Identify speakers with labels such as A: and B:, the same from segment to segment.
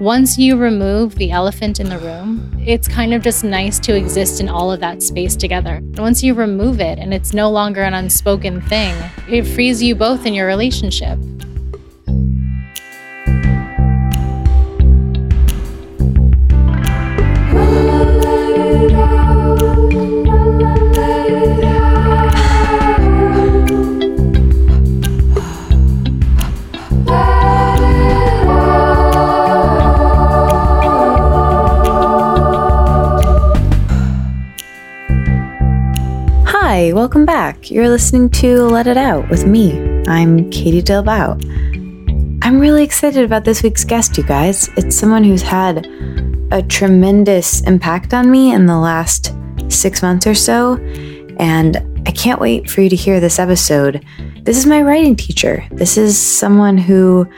A: once you remove the elephant in the room, it's kind of just nice to exist in all of that space together. And once you remove it and it's no longer an unspoken thing, it frees you both in your relationship.
B: Welcome back. You're listening to Let It Out with me. I'm Katie Dalebout. I'm really excited about this week's guest, you guys. It's someone who's had a tremendous impact on me in the last six months or so, and I can't wait for you to hear this episode. This is my writing teacher. This is someone who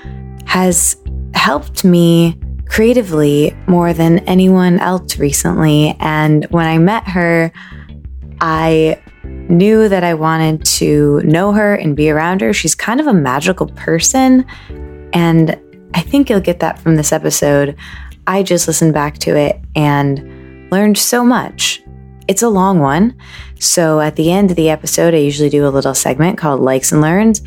B: has helped me creatively more than anyone else recently. And when I met her, I knew that I wanted to know her and be around her. She's kind of a magical person. And I think you'll get that from this episode. I just listened back to it and learned so much. It's a long one. So at the end of the episode, I usually do a little segment called Likes and Learns.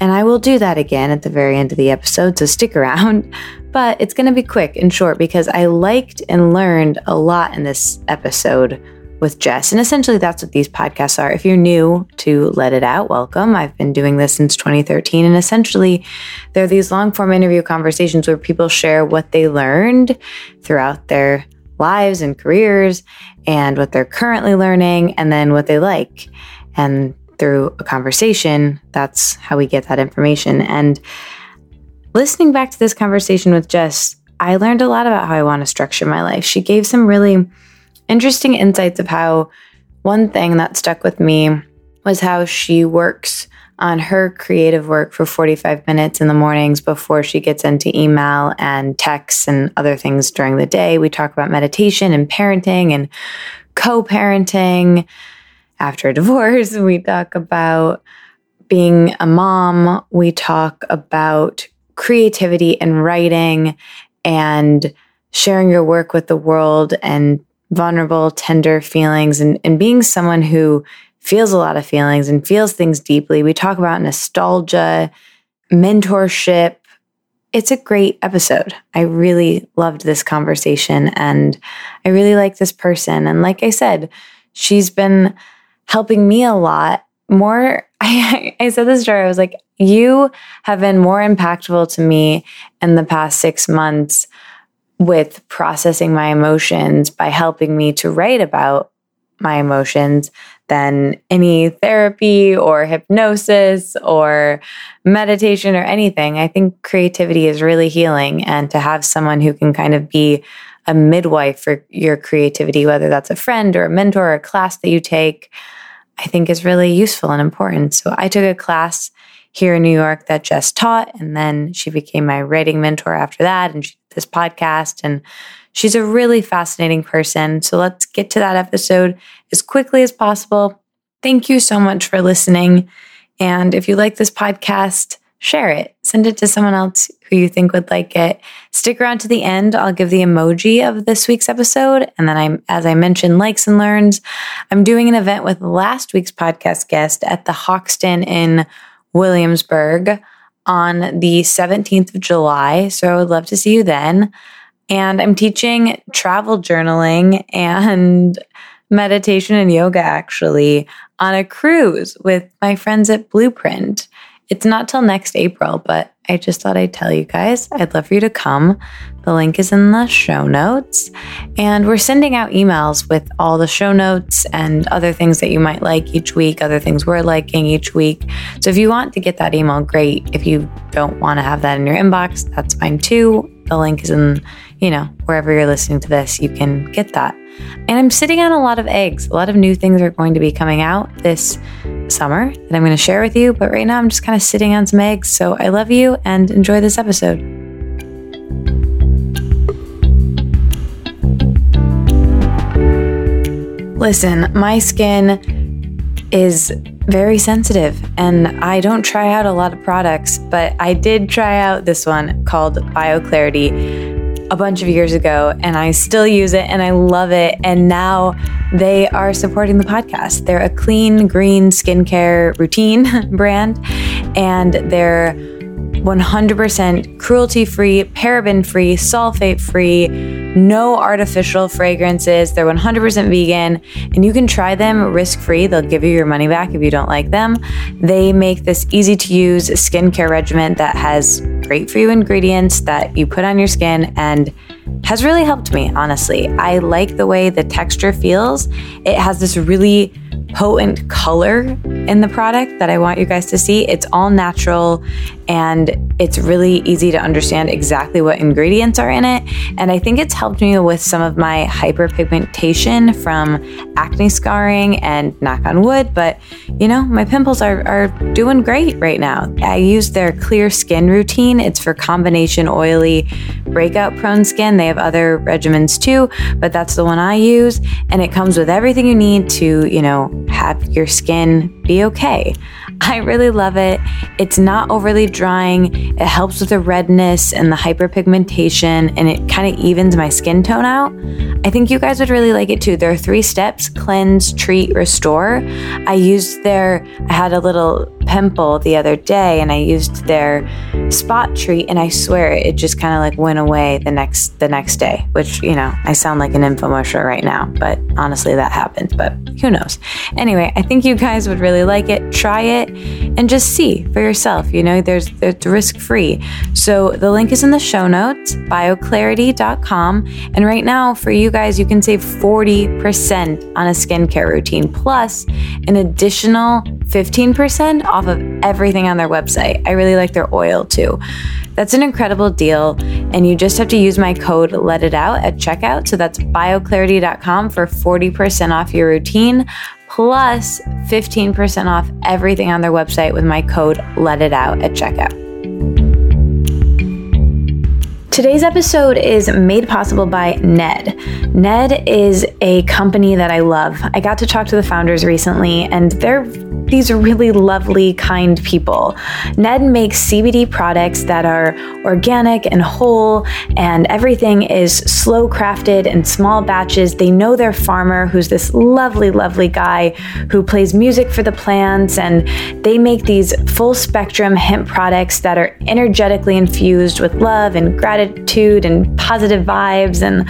B: And I will do that again at the very end of the episode. So stick around. But it's going to be quick and short because I liked and learned a lot in this episode with Jess. And essentially, that's what these podcasts are. If you're new to Let It Out, welcome. I've been doing this since 2013. And essentially, they're these long form interview conversations where people share what they learned throughout their lives and careers and what they're currently learning and then what they like. And through a conversation, that's how we get that information. And listening back to this conversation with Jess, I learned a lot about how I want to structure my life. She gave some really interesting insights of how one thing that stuck with me was how she works on her creative work for 45 minutes in the mornings before she gets into email and texts and other things during the day. We talk about meditation and parenting and co parenting. After a divorce, we talk about being a mom. We talk about creativity and writing and sharing your work with the world and vulnerable, tender feelings and, and being someone who feels a lot of feelings and feels things deeply. We talk about nostalgia, mentorship. It's a great episode. I really loved this conversation and I really like this person. And like I said, she's been helping me a lot more. I, I said this to her, I was like, you have been more impactful to me in the past six months with processing my emotions by helping me to write about my emotions than any therapy or hypnosis or meditation or anything. I think creativity is really healing and to have someone who can kind of be a midwife for your creativity, whether that's a friend or a mentor or a class that you take, I think is really useful and important. So I took a class here in New York that Jess taught. And then she became my writing mentor after that. And she this podcast. And she's a really fascinating person. So let's get to that episode as quickly as possible. Thank you so much for listening. And if you like this podcast, share it. Send it to someone else who you think would like it. Stick around to the end. I'll give the emoji of this week's episode. And then I'm, as I mentioned, likes and learns. I'm doing an event with last week's podcast guest at the Hoxton in Williamsburg on the 17th of July. So I would love to see you then. And I'm teaching travel journaling and meditation and yoga actually on a cruise with my friends at Blueprint. It's not till next April, but I just thought I'd tell you guys. I'd love for you to come. The link is in the show notes. And we're sending out emails with all the show notes and other things that you might like each week, other things we're liking each week. So if you want to get that email, great. If you don't want to have that in your inbox, that's fine too. The link is in, you know, wherever you're listening to this, you can get that. And I'm sitting on a lot of eggs. A lot of new things are going to be coming out this summer that I'm going to share with you. But right now, I'm just kind of sitting on some eggs. So I love you and enjoy this episode. Listen, my skin is very sensitive and I don't try out a lot of products, but I did try out this one called BioClarity a bunch of years ago and I still use it and I love it. And now they are supporting the podcast. They're a clean, green skincare routine brand and they're 100% cruelty free, paraben free, sulfate free, no artificial fragrances. They're 100% vegan and you can try them risk free. They'll give you your money back if you don't like them. They make this easy to use skincare regimen that has great for you ingredients that you put on your skin and has really helped me, honestly. I like the way the texture feels. It has this really potent color in the product that I want you guys to see. It's all natural and it's really easy to understand exactly what ingredients are in it. And I think it's helped me with some of my hyperpigmentation from acne scarring and knock on wood. But, you know, my pimples are, are doing great right now. I use their clear skin routine. It's for combination oily, breakout prone skin. They have other regimens too, but that's the one I use. And it comes with everything you need to, you know, have your skin be okay. I really love it. It's not overly drying. It helps with the redness and the hyperpigmentation, and it kind of evens my skin tone out. I think you guys would really like it too. There are three steps cleanse, treat, restore. I used their, I had a little pimple the other day and I used their spot treat and I swear it just kind of like went away the next the next day, which, you know, I sound like an infomercial right now, but honestly that happened, but who knows. Anyway, I think you guys would really like it. Try it and just see for yourself. You know, there's it's risk free. So the link is in the show notes, bioclarity.com. And right now, for you guys, you can save 40% on a skincare routine plus an additional 15% off of everything on their website. I really like their oil too. That's an incredible deal. And you just have to use my code Let It Out at checkout. So that's bioclarity.com for 40% off your routine plus 15% off everything on their website with my code Let It Out at checkout. Today's episode is made possible by Ned. Ned is a company that I love. I got to talk to the founders recently, and they're these really lovely, kind people. Ned makes CBD products that are organic and whole, and everything is slow crafted in small batches. They know their farmer, who's this lovely, lovely guy who plays music for the plants, and they make these full spectrum hemp products that are energetically infused with love and gratitude and positive vibes. And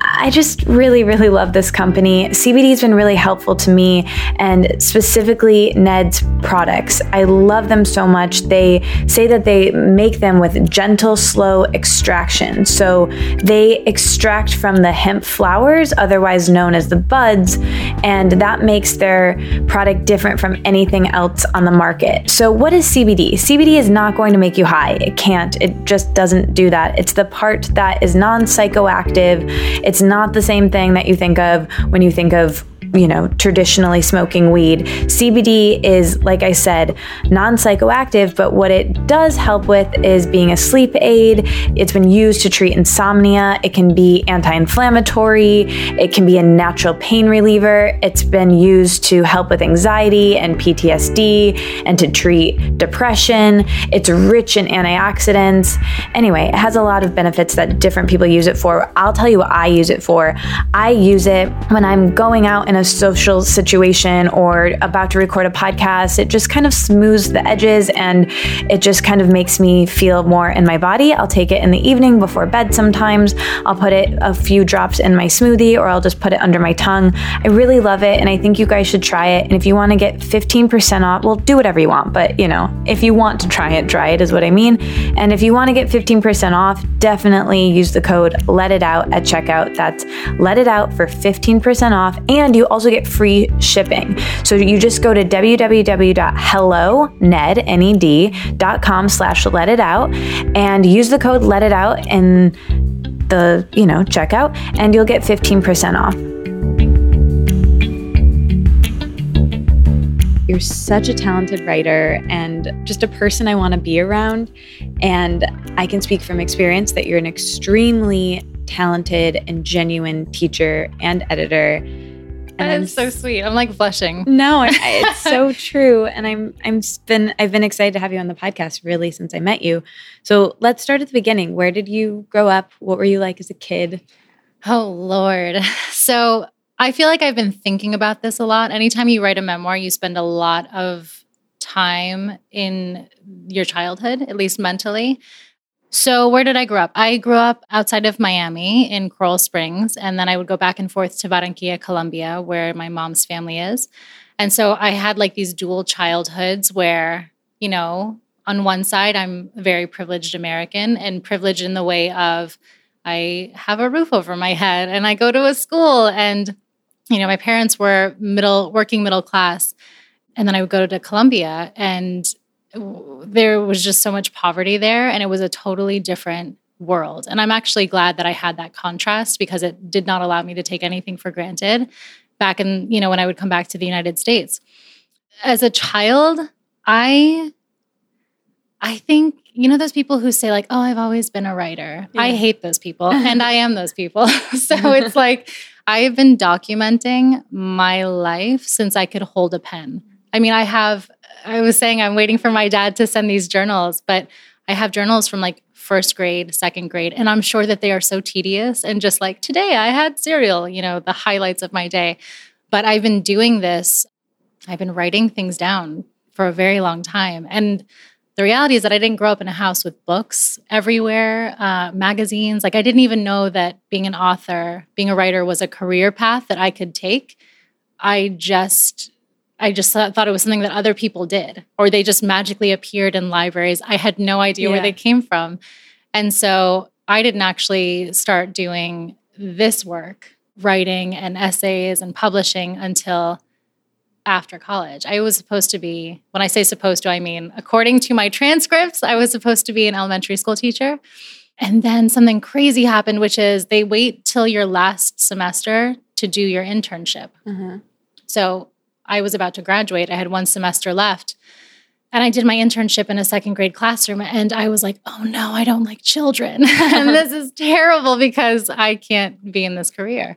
B: I just really, really love this company. CBD has been really helpful to me, and specifically Ned's products. I love them so much. They say that they make them with gentle, slow extraction. So they extract from the hemp flowers, otherwise known as the buds, and that makes their product different from anything else on the market. So, what is CBD? CBD is not going to make you high. It can't. It just doesn't do that. It's the part that is non psychoactive. It's not the same thing that you think of when you think of you know, traditionally smoking weed. CBD is, like I said, non psychoactive, but what it does help with is being a sleep aid. It's been used to treat insomnia. It can be anti inflammatory. It can be a natural pain reliever. It's been used to help with anxiety and PTSD and to treat depression. It's rich in antioxidants. Anyway, it has a lot of benefits that different people use it for. I'll tell you what I use it for. I use it when I'm going out in a social situation or about to record a podcast. It just kind of smooths the edges and it just kind of makes me feel more in my body. I'll take it in the evening before bed sometimes. I'll put it a few drops in my smoothie or I'll just put it under my tongue. I really love it and I think you guys should try it. And if you want to get 15% off, well, do whatever you want. But, you know, if you want to try it, try it is what I mean. And if you want to get 15% off, definitely use the code Let It Out at checkout. That's Let It Out for 15% off. And you also get free shipping. So you just go to www.helloned.com slash let it out and use the code let it out in the, you know, checkout and you'll get 15% off. You're such a talented writer and just a person I want to be around. And I can speak from experience that you're an extremely talented and genuine teacher and editor And
A: That
B: I'm
A: is so sweet. I'm like blushing.
B: No, it's so true, and I'm I'm been I've been excited to have you on the podcast really since I met you. So let's start at the beginning. Where did you grow up? What were you like as a kid?
A: Oh, Lord. So I feel like I've been thinking about this a lot. Anytime you write a memoir, you spend a lot of time in your childhood, at least mentally. So, where did I grow up? I grew up outside of Miami in Coral Springs, and then I would go back and forth to Barranquilla, Colombia, where my mom's family is. And so I had like these dual childhoods where, you know, on one side, I'm a very privileged American and privileged in the way of I have a roof over my head and I go to a school and you know my parents were middle working middle class and then I would go to Colombia and there was just so much poverty there and it was a totally different world and I'm actually glad that I had that contrast because it did not allow me to take anything for granted back in you know when I would come back to the United States as a child I I think you know those people who say like, "Oh, I've always been a writer." I hate those people, and I am those people. so it's like I have been documenting my life since I could hold a pen. I mean, I have. I was saying I'm waiting for my dad to send these journals, but I have journals from like first grade, second grade, and I'm sure that they are so tedious and just like today I had cereal. You know, the highlights of my day. But I've been doing this. I've been writing things down for a very long time, and the reality is that I didn't grow up in a house with books everywhere, uh, magazines. Like I didn't even know that being an author, being a writer, was a career path that I could take. I just, I just thought, it was something that other people did, or they just magically appeared in libraries. I had no idea where they came from, and so I didn't actually start doing this work, writing and essays and publishing until after college. I was supposed to be, when I say supposed to, I mean, according to my transcripts, I was supposed to be an elementary school teacher. And then something crazy happened, which is they wait till your last semester to do your internship.
B: Uh-huh.
A: So I was about to graduate. I had one semester left. And I did my internship in a second grade classroom. And I was like, oh no, I don't like children. and this is terrible because I can't be in this career.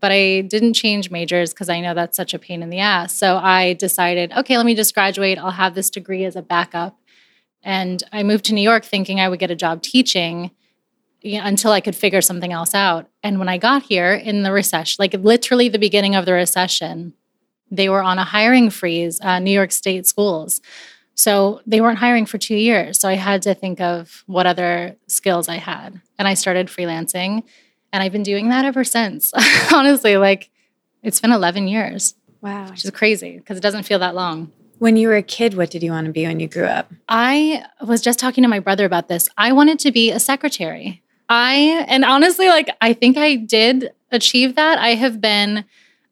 A: But I didn't change majors because I know that's such a pain in the ass. So I decided, okay, let me just graduate. I'll have this degree as a backup. And I moved to New York thinking I would get a job teaching you know, until I could figure something else out. And when I got here in the recession, like literally the beginning of the recession, they were on a hiring freeze, uh, New York State schools. So they weren't hiring for two years. So I had to think of what other skills I had. And I started freelancing. And I've been doing that ever since. Honestly, like it's been 11 years,
B: Wow.
A: which is crazy because it doesn't feel that long.
B: When you were a kid, what did you want to be when you grew up?
A: I was just talking to my brother about this. I wanted to be a secretary. I, and honestly, like, I think I did achieve that. I have been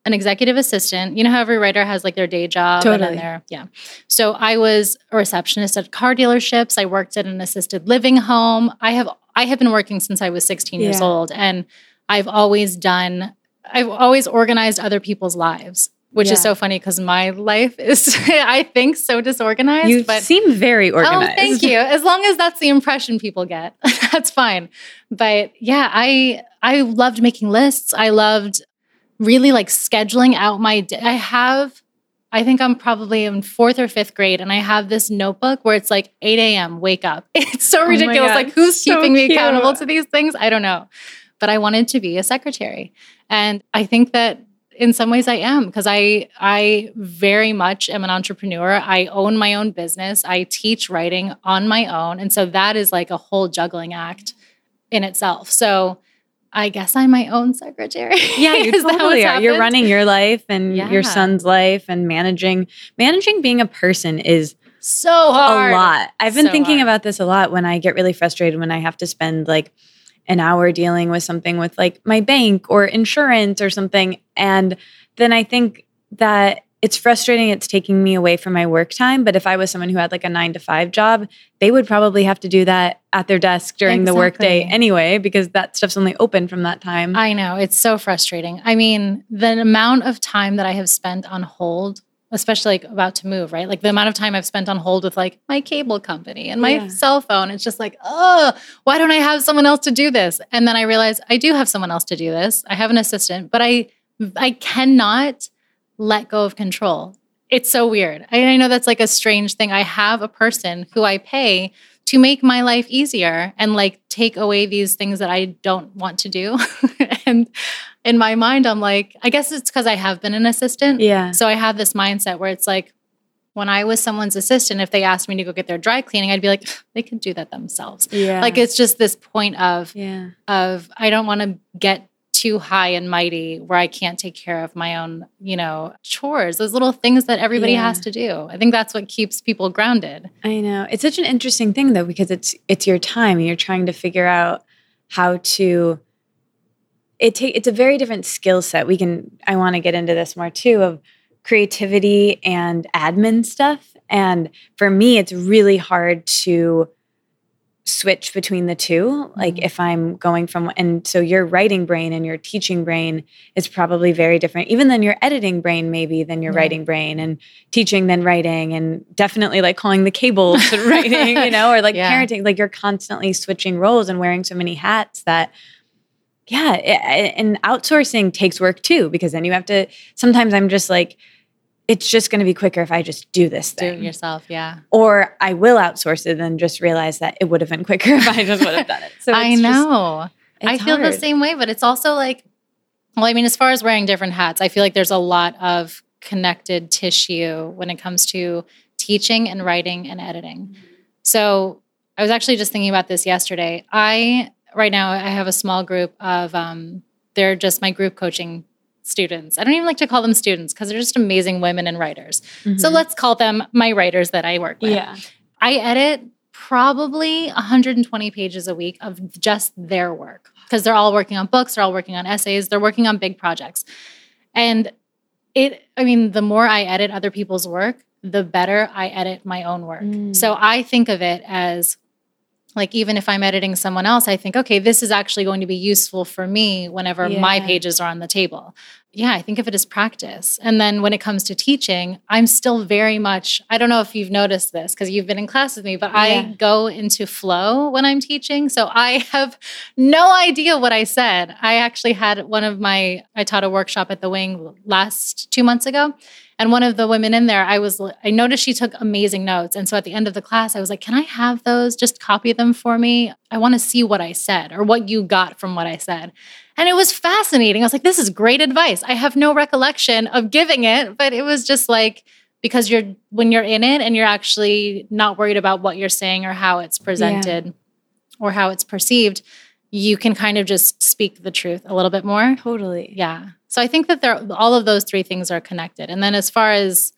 A: an executive assistant. You know how every writer has like their day job
B: Totally.
A: then their, yeah. So I was a receptionist at car dealerships. I worked at an assisted living home. I have, I have been working since I was 16 years old and I've always done, I've always organized other people's lives. Which
B: Yeah.
A: is so funny because my life is, I think, so disorganized.
B: You
A: but
B: seem very oh, organized.
A: Oh, thank you. As long as that's the impression people get, that's fine. But yeah, I I loved making lists. I loved really like scheduling out my day. I have, I think I'm probably in fourth or fifth grade, and I have this notebook where it's like 8 a.m. wake up. It's so oh
B: my
A: ridiculous. Like who's
B: so
A: keeping me accountable to these things? I don't know. But I wanted to be a secretary, and I think that in some ways I am because I I very much am an entrepreneur. I own my own business. I teach writing on my own. And so that is like a whole juggling act in itself. So I guess I'm my own secretary.
B: Yeah, you totally are. You're running your life and
A: Yeah.
B: your son's life and managing managing being a person is
A: so hard.
B: a lot. I've been
A: So
B: thinking
A: hard.
B: about this a lot when I get really frustrated when I have to spend like an hour dealing with something with like my bank or insurance or something. And then I think that it's frustrating it's taking me away from my work time. But if I was someone who had like a nine to five job, they would probably have to do that at their desk during the workday
A: Exactly.
B: anyway, because that stuff's only open from that time.
A: I know. It's so frustrating. I mean, the amount of time that I have spent on hold, especially like about to move, right? Like the amount of time I've spent on hold with like my cable company and my
B: Yeah.
A: cell phone. It's just like, oh, why don't I have someone else to do this? And then I realize I do have someone else to do this. I have an assistant, but I I cannot let go of control. It's so weird. I, I know that's like a strange thing. I have a person who I pay to make my life easier and like take away these things that I don't want to do. and in my mind, I'm like, I guess it's because I have been an assistant.
B: Yeah.
A: So I have this mindset where it's like, when I was someone's assistant, if they asked me to go get their dry cleaning, I'd be like, they could do that themselves.
B: Yeah.
A: Like it's just this point of
B: yeah.
A: of I don't want to get too high and mighty where I can't take care of my own, you know, chores, those little things that everybody
B: Yeah.
A: has to do. I think that's what keeps people grounded.
B: I know. It's such an interesting thing though because it's it's your time and you're trying to figure out how to it take it's a very different skill set. We can I want to get into this more too of creativity and admin stuff and for me it's really hard to switch between the two like
A: Mhm.
B: if i'm going from and so your writing brain and your teaching brain is probably very different even than your editing brain maybe than your
A: Yeah.
B: writing brain and teaching than writing and definitely like calling the cables and writing you know or like
A: Yeah.
B: parenting like you're constantly switching roles and wearing so many hats that yeah a- and outsourcing takes work too because then you have to sometimes i'm just like it's just going to be quicker if i just do this
A: Do
B: thing
A: it yourself. Yeah.
B: or I will outsource it and just realize that it would have been quicker if I just would have done it. So
A: I
B: it's just-
A: know. I feel the same way, but it's also like, well, I mean, as far as wearing different hats, I feel like there's a lot of connected tissue when it comes to teaching and writing and editing. So I was actually just thinking about this yesterday. I, right now, I have a small group of, um, they're just my group coaching students. I don't even like to call them students because they're just amazing women and writers. So
B: Mhm.
A: let's call them my writers that I work with.
B: yeah,
A: I edit probably 120 pages a week of just their work because they're all working on books, they're all working on essays, they're working on big projects. And it, I mean, the more I edit other people's work, the better I edit my own work.
B: Mm.
A: So I think of it as like, even if I'm editing someone else, I think, okay, this is actually going to be useful for me whenever my pages are on the table. Yeah, I think of it as practice. And then when it comes to teaching, I'm still very much, I don't know if you've noticed this because you've been in class with me, but
B: Yeah.
A: I go into flow when I'm teaching. So I have no idea what I said. I actually had one of my, I taught a workshop at the wing last two months ago. And one of the women in there, I was, I noticed she took amazing notes. And so at the end of the class, I was like, can I have those? Just copy them for me. I want to see what I said or what you got from what I said. And it was fascinating. I was like, this is great advice. I have no recollection of giving it, but it was just like, because you're, when you're in it and you're actually not worried about what you're saying or how it's presented or how it's perceived, you can kind of just speak the truth a little bit more.
B: totally.
A: Yeah. So I think that there all of those three things are connected. And then as far as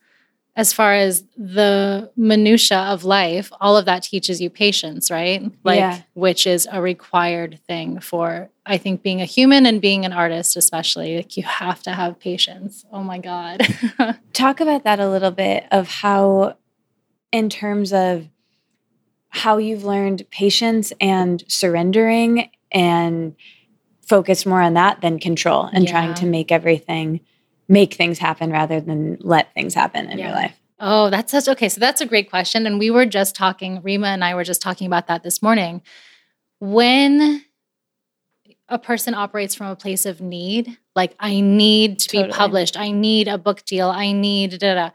A: as far as the minutia of life, all of that teaches you patience, right? Like
B: Yeah.
A: which is a required thing for I think being a human and being an artist especially. Like you have to have patience. Oh my god.
B: Talk about that a little bit of how, in terms of how you've learned patience and surrendering and focus more on that than control and trying to make everything make things happen rather than let things happen in your life.
A: Oh, that's such okay. So that's a great question. And we were just talking, Rima and I were just talking about that this morning. When a person operates from a place of need, like I need to be published, I need a book deal, I need da, da.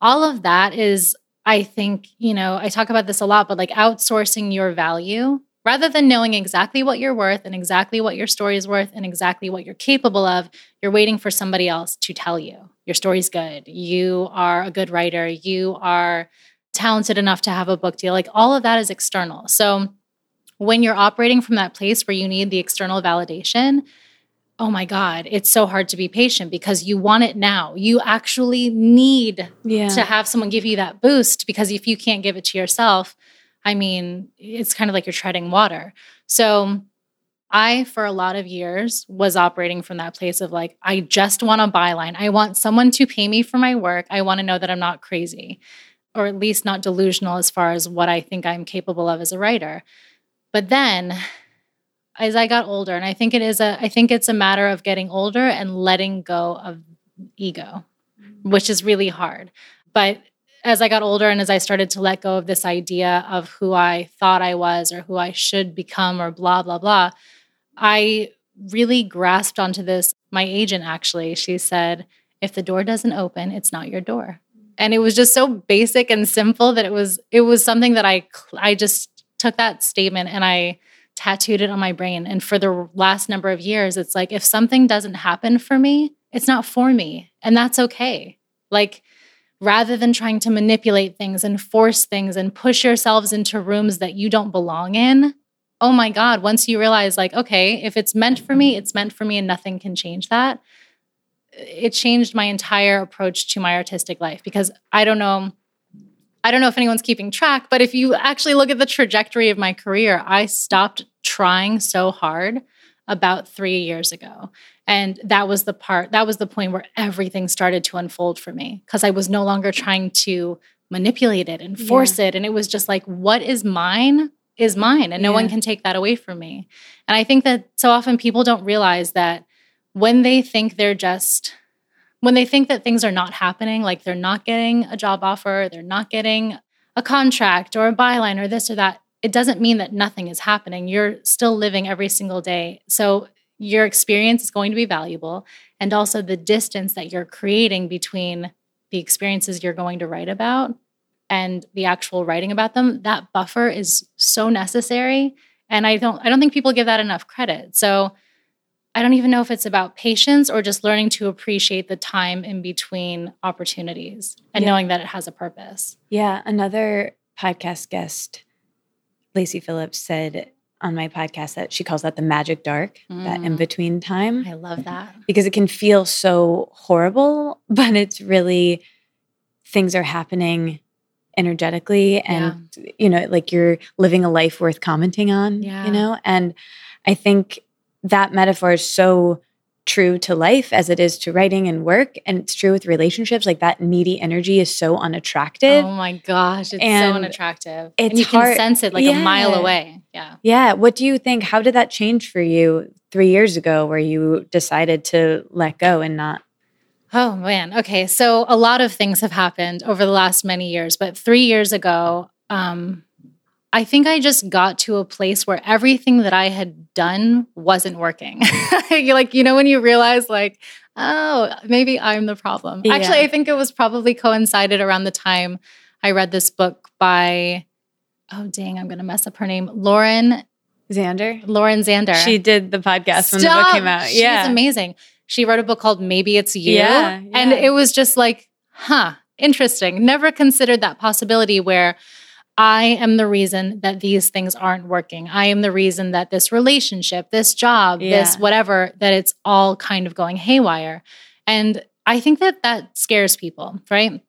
A: all of that is, I think, you know, I talk about this a lot, but like outsourcing your value rather than knowing exactly what you're worth and exactly what your story is worth and exactly what you're capable of, you're waiting for somebody else to tell you your story's good. You are a good writer. You are talented enough to have a book deal. Like all of that is external. So when you're operating from that place where you need the external validation, oh my God, it's so hard to be patient because you want it now. You actually need
B: Yeah.
A: to have someone give you that boost because if you can't give it to yourself, I mean, it's kind of like you're treading water. So I, for a lot of years, was operating from that place of like, I just want a byline. I want someone to pay me for my work. I want to know that I'm not crazy, or at least not delusional as far as what I think I'm capable of as a writer. But then as I got older, and I think it is a I think it's a matter of getting older and letting go of ego, mm-hmm. which is really hard. But as I got older and as I started to let go of this idea of who I thought I was or who I should become or blah, blah, blah, I really grasped onto this my agent actually, she said, if the door doesn't open, it's not your door. And it was just so basic and simple that it was it was something that I I just took that statement and I tattooed it on my brain. And for the last number of years, it's like if something doesn't happen for me, it's not for me. And that's okay. Like rather than trying to manipulate things and force things and push yourselves into rooms that you don't belong in, oh my God, once you realize, like, okay, if it's meant for me, it's meant for me and nothing can change that, it changed my entire approach to my artistic life because I don't know. I don't know if anyone's keeping track, but if you actually look at the trajectory of my career, I stopped trying so hard about three years ago. And that was the part, that was the point where everything started to unfold for me because I was no longer trying to manipulate it and force yeah. it. And it was just like, what is mine is mine and no yeah. one can take that away from me. And I think that so often people don't realize that when they think they're just when they think that things are not happening, like they're not getting a job offer, they're not getting a contract or a byline or this or that, it doesn't mean that nothing is happening. You're still living every single day. So your experience is going to be valuable. And also the distance that you're creating between the experiences you're going to write about and the actual writing about them that buffer is so necessary and i don't i don't think people give that enough credit so i don't even know if it's about patience or just learning to appreciate the time in between opportunities and yeah. knowing that it has a purpose
B: yeah another podcast guest lacy phillips said on my podcast that she calls that the magic dark, mm. that in between time.
A: I love that.
B: Because it can feel so horrible, but it's really things are happening energetically and yeah. you know like you're living a life worth commenting on yeah. you know and i think that metaphor is so true to life as it is to writing and work and it's true with relationships like that needy energy is so unattractive
A: oh my gosh it's and so unattractive it's and you hard. can sense it like yeah. a mile away yeah
B: yeah what do you think how did that change for you three years ago where you decided to let go and not
A: Oh man. Okay. So a lot of things have happened over the last many years, but three years ago, um, I think I just got to a place where everything that I had done wasn't working. like, you know, when you realize, like, oh, maybe I'm the problem. Yeah. Actually, I think it was probably coincided around the time I read this book by, oh, dang, I'm going to mess up her name, Lauren
B: Zander.
A: Lauren Zander.
B: She did the podcast Stop. when the book came out.
A: She's yeah. amazing she wrote a book called Maybe It's You. Yeah, yeah. And it was just like, huh, interesting. Never considered that possibility where I am the reason that these things aren't working. I am the reason that this relationship, this job, yeah. this whatever, that it's all kind of going haywire. And I think that that scares people, right?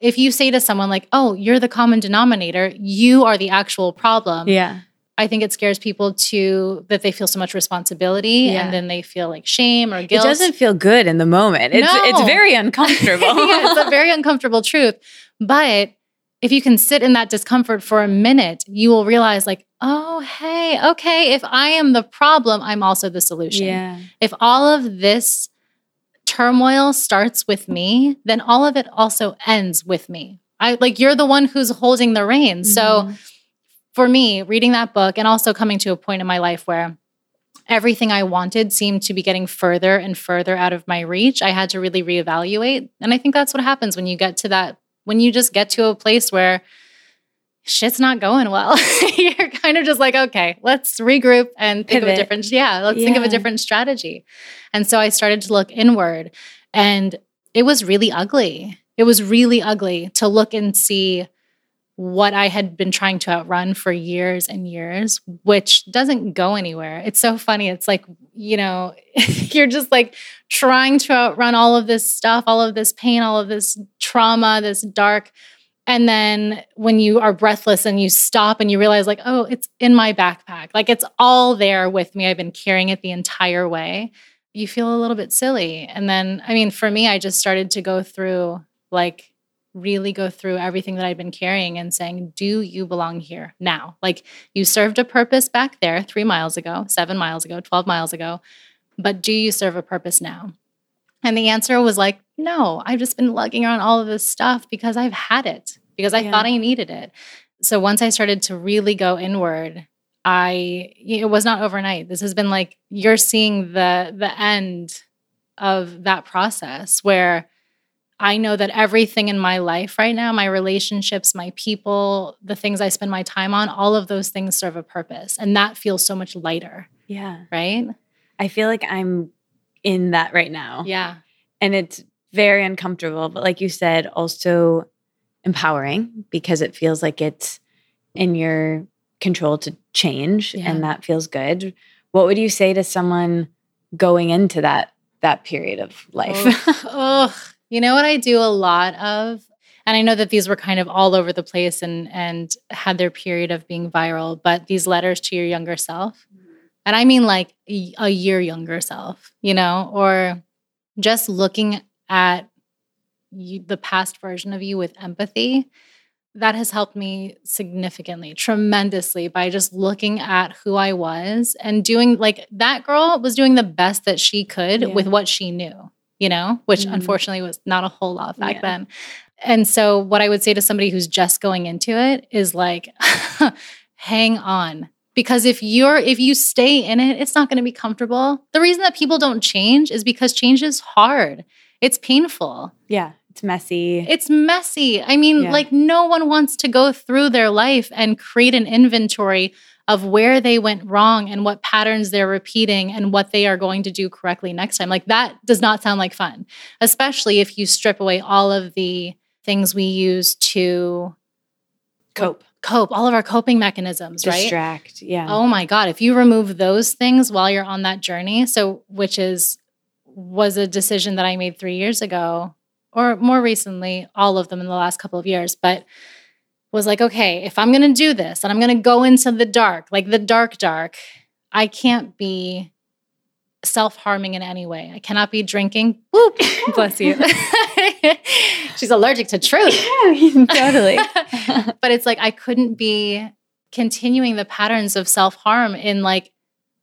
A: If you say to someone like, "Oh, you're the common denominator, you are the actual problem."
B: Yeah.
A: I think it scares people to that they feel so much responsibility yeah. and then they feel like shame or guilt.
B: It doesn't feel good in the moment. It's no. it's very uncomfortable.
A: yeah, it's a very uncomfortable truth. But if you can sit in that discomfort for a minute, you will realize like, oh, hey, okay, if I am the problem, I'm also the solution.
B: Yeah.
A: If all of this turmoil starts with me, then all of it also ends with me. I like you're the one who's holding the reins. Mm-hmm. So for me, reading that book and also coming to a point in my life where everything I wanted seemed to be getting further and further out of my reach, I had to really reevaluate. And I think that's what happens when you get to that, when you just get to a place where shit's not going well. You're kind of just like, okay, let's regroup and think Pivot. of a different, yeah, let's yeah. think of a different strategy. And so I started to look inward and it was really ugly. It was really ugly to look and see what I had been trying to outrun for years and years, which doesn't go anywhere. It's so funny. It's like, you know, you're just like trying to outrun all of this stuff, all of this pain, all of this trauma, this dark. And then when you are breathless and you stop and you realize, like, oh, it's in my backpack, like it's all there with me. I've been carrying it the entire way. You feel a little bit silly. And then, I mean, for me, I just started to go through like, really go through everything that I'd been carrying and saying, Do you belong here now? Like you served a purpose back there three miles ago, seven miles ago, 12 miles ago, but do you serve a purpose now? And the answer was like, No, I've just been lugging around all of this stuff because I've had it, because I yeah. thought I needed it. So once I started to really go inward, I it was not overnight. This has been like you're seeing the the end of that process where I know that everything in my life right now, my relationships, my people, the things I spend my time on, all of those things serve a purpose. And that feels so much lighter.
B: Yeah.
A: Right?
B: I feel like I'm in that right now.
A: Yeah.
B: And it's very uncomfortable, but like you said, also empowering because it feels like it's in your control to change
A: Yeah.
B: and that feels good. What would you say to someone going into that that period of life?
A: Ugh, ugh. You know what I do a lot of? And I know that these were kind of all over the place and and had their period of being viral, but these letters to your younger self. And I mean like a year younger self, you know, or just looking at you, the past version of you with empathy. That has helped me significantly, tremendously by just looking at who I was and doing like that girl was doing the best that she could
B: Yeah.
A: with what she knew, you know, which
B: Mhm.
A: unfortunately was not a whole lot back
B: Yeah.
A: then. And so, what I would say to somebody who's just going into it is like, hang on. Because if you're if you stay in it, it's not going to be comfortable. The reason that people don't change is because change is hard. It's painful.
B: yeah, it's messy.
A: It's messy. I mean,
B: Yeah.
A: like no one wants to go through their life and create an inventory of where they went wrong and what patterns they're repeating and what they are going to do correctly next time. Like that does not sound like fun, especially if you strip away all of the things we use to
B: Cope,
A: cope, all of our coping mechanisms, right?
B: distract. Yeah.
A: Oh my God. If you remove those things while you're on that journey, so which is was a decision that I made three years ago, or more recently, all of them in the last couple of years, but was like, okay, if I'm gonna do this and I'm gonna go into the dark, like the dark, dark, I can't be self-harming in any way. I cannot be drinking. Whoop, bless you. She's allergic to truth Yeah,
B: totally.
A: but it's like I couldn't be continuing the patterns of self harm in like,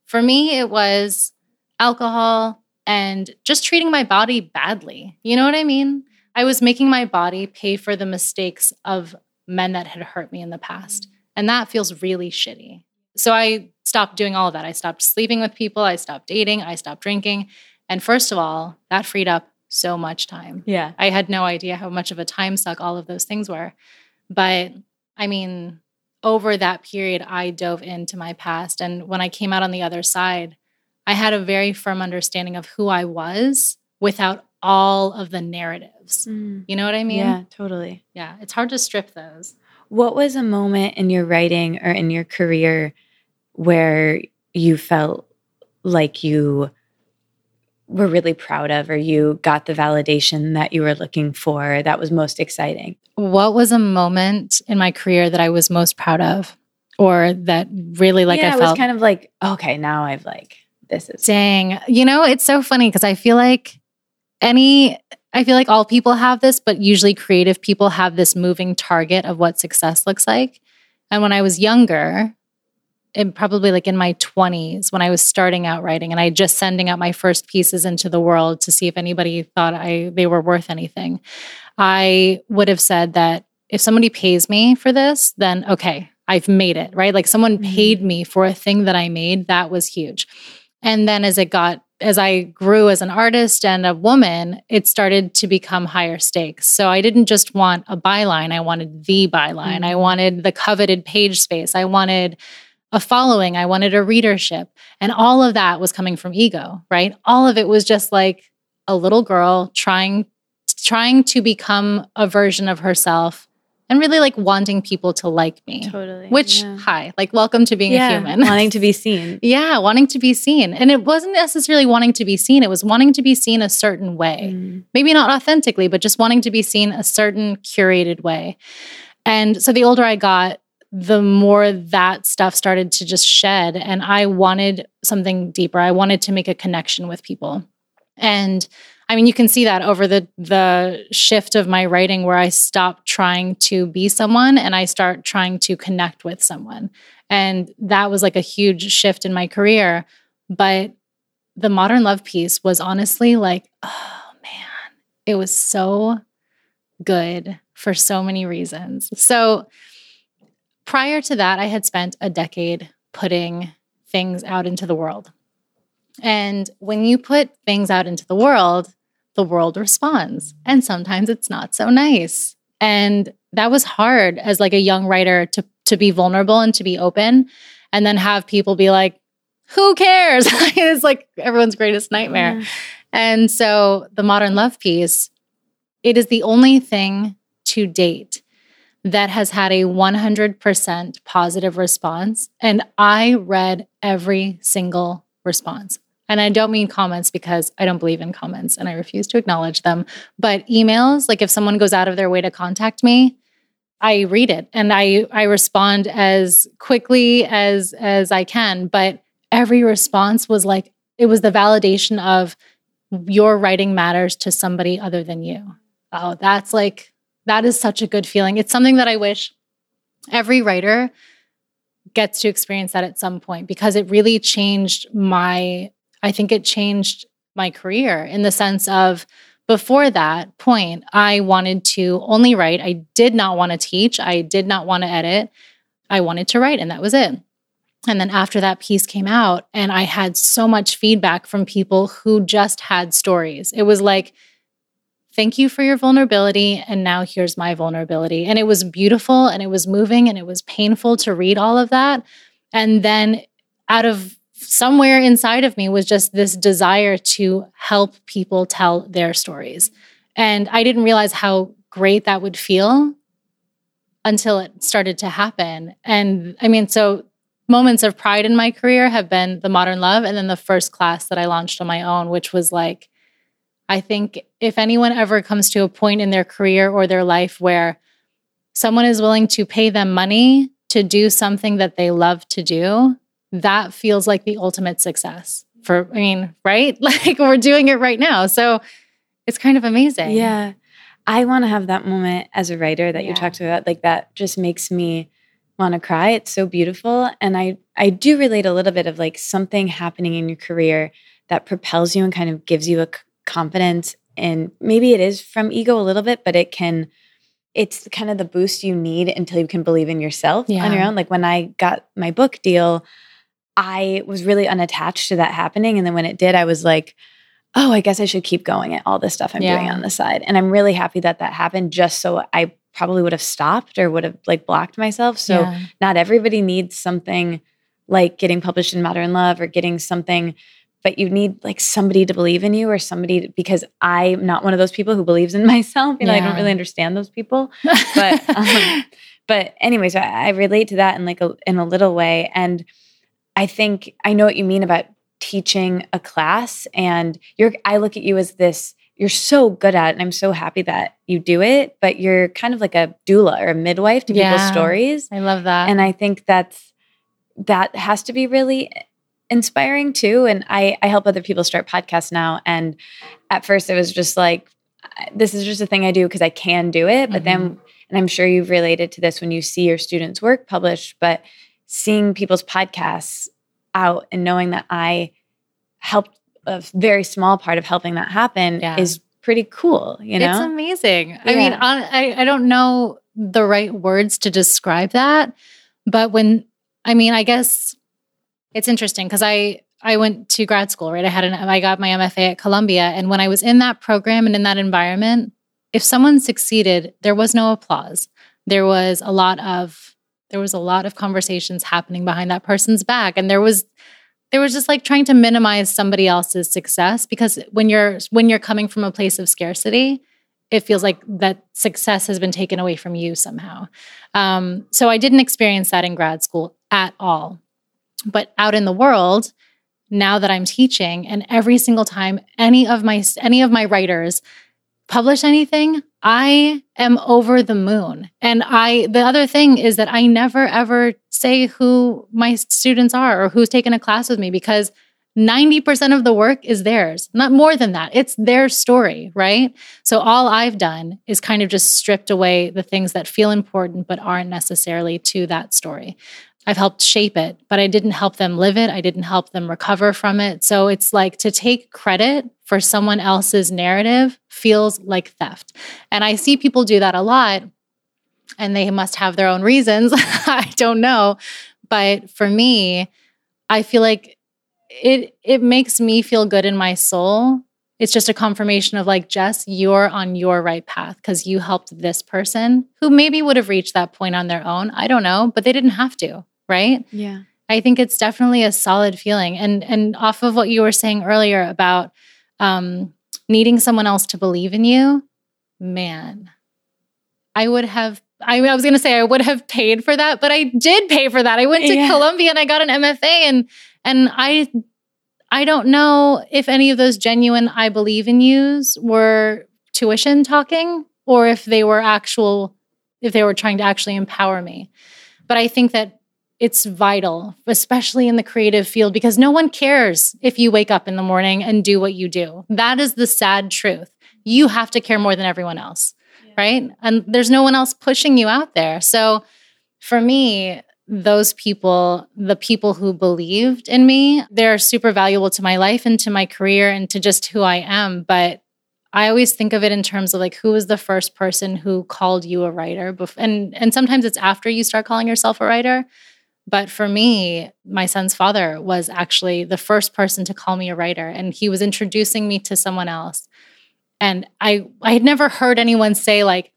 A: for me, it was alcohol and just treating my body badly. You know what I mean? I was making my body pay for the mistakes of men that had hurt me in the past. And that feels really shitty. So I stopped doing all of that. I stopped sleeping with people. I stopped dating. I stopped drinking. And first of all, that freed up so much time.
B: yeah.
A: I had no idea how much of a time suck all of those things were. But I mean, over that period, I dove into my past. And when I came out on the other side, I had a very firm understanding of who I was without all of the narratives.
B: Mm.
A: You know what I mean?
B: yeah, totally.
A: Yeah. It's hard to strip those.
B: What was a moment in your writing or in your career where you felt like you were really proud of or you got the validation that you were looking for that was most exciting?
A: What was a moment in my career that I was most proud of? Or that really like
B: yeah,
A: I
B: it
A: felt
B: was kind of like, okay, now I've like this is
A: Dang. You know, it's so funny because I feel like any, I feel like all people have this, but usually creative people have this moving target of what success looks like. And when I was younger, and probably like in my 20s, when I was starting out writing and I just sending out my first pieces into the world to see if anybody thought I they were worth anything, I would have said that if somebody pays me for this, then okay, I've made it, right? Like someone
B: Mhm.
A: paid me for a thing that I made, that was huge. And then as it got, as I grew as an artist and a woman, it started to become higher stakes. So I didn't just want a byline, I wanted the byline. I
B: Mhm.
A: wanted the coveted page space. I wanted a following, I wanted a readership. And all of that was coming from ego, right? All of it was just like a little girl trying trying to become a version of herself and really like wanting people to like me.
B: totally.
A: Which
B: yeah.
A: hi, like welcome to being
B: yeah,
A: a human.
B: wanting to be seen.
A: Yeah, wanting to be seen. And it wasn't necessarily wanting to be seen, it was wanting to be seen a certain way.
B: Mm.
A: Maybe not authentically, but just wanting to be seen a certain curated way. And so the older I got, the more that stuff started to just shed. And I wanted something deeper. I wanted to make a connection with people. And I mean, you can see that over the the shift of my writing where I stopped trying to be someone and I start trying to connect with someone. And that was like a huge shift in my career. But the modern love piece was honestly like, oh man, it was so good for so many reasons. So prior to that, I had spent a decade putting things out into the world. And when you put things out into the world, the world responds. And sometimes it's not so nice. And that was hard as like a young writer to to be vulnerable and to be open and then have people be like, who cares? it's like everyone's greatest nightmare. Yeah. And so the modern love piece, it is the only thing to date that has had a 100% positive response. And I read every single response. And I don't mean comments because I don't believe in comments and I refuse to acknowledge them. But emails, like if someone goes out of their way to contact me, I read it and I I respond as quickly as as I can. But every response was like it was the validation of your writing matters to somebody other than you. Oh, that's like that is such a good feeling. It's something that I wish every writer gets to experience that at some point because it really changed my I think it changed my career in the sense of before that point, I wanted to only write. I did not want to teach. I did not want to edit. I wanted to write, and that was it. And then after that piece came out, and I had so much feedback from people who just had stories. It was like, thank you for your vulnerability. And now here's my vulnerability. And it was beautiful and it was moving and it was painful to read all of that. And then out of somewhere inside of me was just this desire to help people tell their stories. And I didn't realize how great that would feel until it started to happen. And I mean, so moments of pride in my career have been the modern love and then the first class that I launched on my own, which was like, I think if anyone ever comes to a point in their career or their life where someone is willing to pay them money to do something that they love to do, that feels like the ultimate success for, I mean, right? Like we're doing it right now. So it's kind of amazing.
B: Yeah. I want to have that moment as a writer that yeah. you talked about. Like that just makes me want to cry. It's so beautiful. And I, I do relate a little bit of like something happening in your career that propels you and kind of gives you a confidence. And maybe it is from ego a little bit, but it can, it's kind of the boost you need until you can believe in yourself yeah. on your own. Like when I got my book deal, I was really unattached to that happening. And then when it did, I was like, oh, I guess I should keep going at all this stuff I'm yeah. doing on the side. And I'm really happy that that happened just so I probably would have stopped or would have like blocked myself. So yeah. not everybody needs something like getting published in Modern Love or getting something but you need like somebody to believe in you or somebody to, because I'm not one of those people who believes in myself. You know, yeah. I don't really understand those people. But um, but anyways, I, I relate to that in like a in a little way. And I think I know what you mean about teaching a class and you're I look at you as this you're so good at it and I'm so happy that you do it, but you're kind of like a doula or a midwife to yeah, people's stories.
A: I love that.
B: And I think that's that has to be really inspiring too. And I, I help other people start podcasts now. And at first it was just like, this is just a thing I do because I can do it. But mm-hmm. then, and I'm sure you've related to this when you see your students' work published, but seeing people's podcasts out and knowing that I helped a very small part of helping that happen yeah. is pretty cool. You know,
A: it's amazing. Yeah. I mean, I I don't know the right words to describe that, but when I mean, I guess it's interesting because I I went to grad school, right? I had an I got my MFA at Columbia, and when I was in that program and in that environment, if someone succeeded, there was no applause. There was a lot of there was a lot of conversations happening behind that person's back. And there was there was just like trying to minimize somebody else's success because when you're when you're coming from a place of scarcity it feels like that success has been taken away from you somehow. Um, so i didn't experience that in grad school at all. But out in the world now that i'm teaching and every single time any of my any of my writers publish anything, I am over the moon. And I the other thing is that I never ever say who my students are or who's taken a class with me because 90% of the work is theirs, not more than that. It's their story, right? So all I've done is kind of just stripped away the things that feel important but aren't necessarily to that story. I've helped shape it, but I didn't help them live it. I didn't help them recover from it. So it's like to take credit for someone else's narrative feels like theft. And I see people do that a lot, and they must have their own reasons. I don't know. But for me, I feel like it it makes me feel good in my soul. It's just a confirmation of like, Jess, you're on your right path because you helped this person who maybe would have reached that point on their own. I don't know, but they didn't have to, right?
B: Yeah.
A: I think it's definitely a solid feeling. And and off of what you were saying earlier about um, needing someone else to believe in you, man, I would have. I, I was going to say I would have paid for that, but I did pay for that. I went to
B: Yeah.
A: Columbia and I got an MFA, and and I I don't know if any of those genuine I believe in yous were tuition talking or if they were actual if they were trying to actually empower me. But I think that it's vital, especially in the creative field, because no one cares if you wake up in the morning and do what you do. That is the sad truth. You have to care more than everyone else, right? And there's no one else pushing you out there. So for me, those people, the people who believed in me, they're super valuable to my life and to my career and to just who I am. But I always think of it in terms of like who was the first person who called you a writer, bef- and and sometimes it's after you start calling yourself a writer. But for me, my son's father was actually the first person to call me a writer, and he was introducing me to someone else. And I I had never heard anyone say like,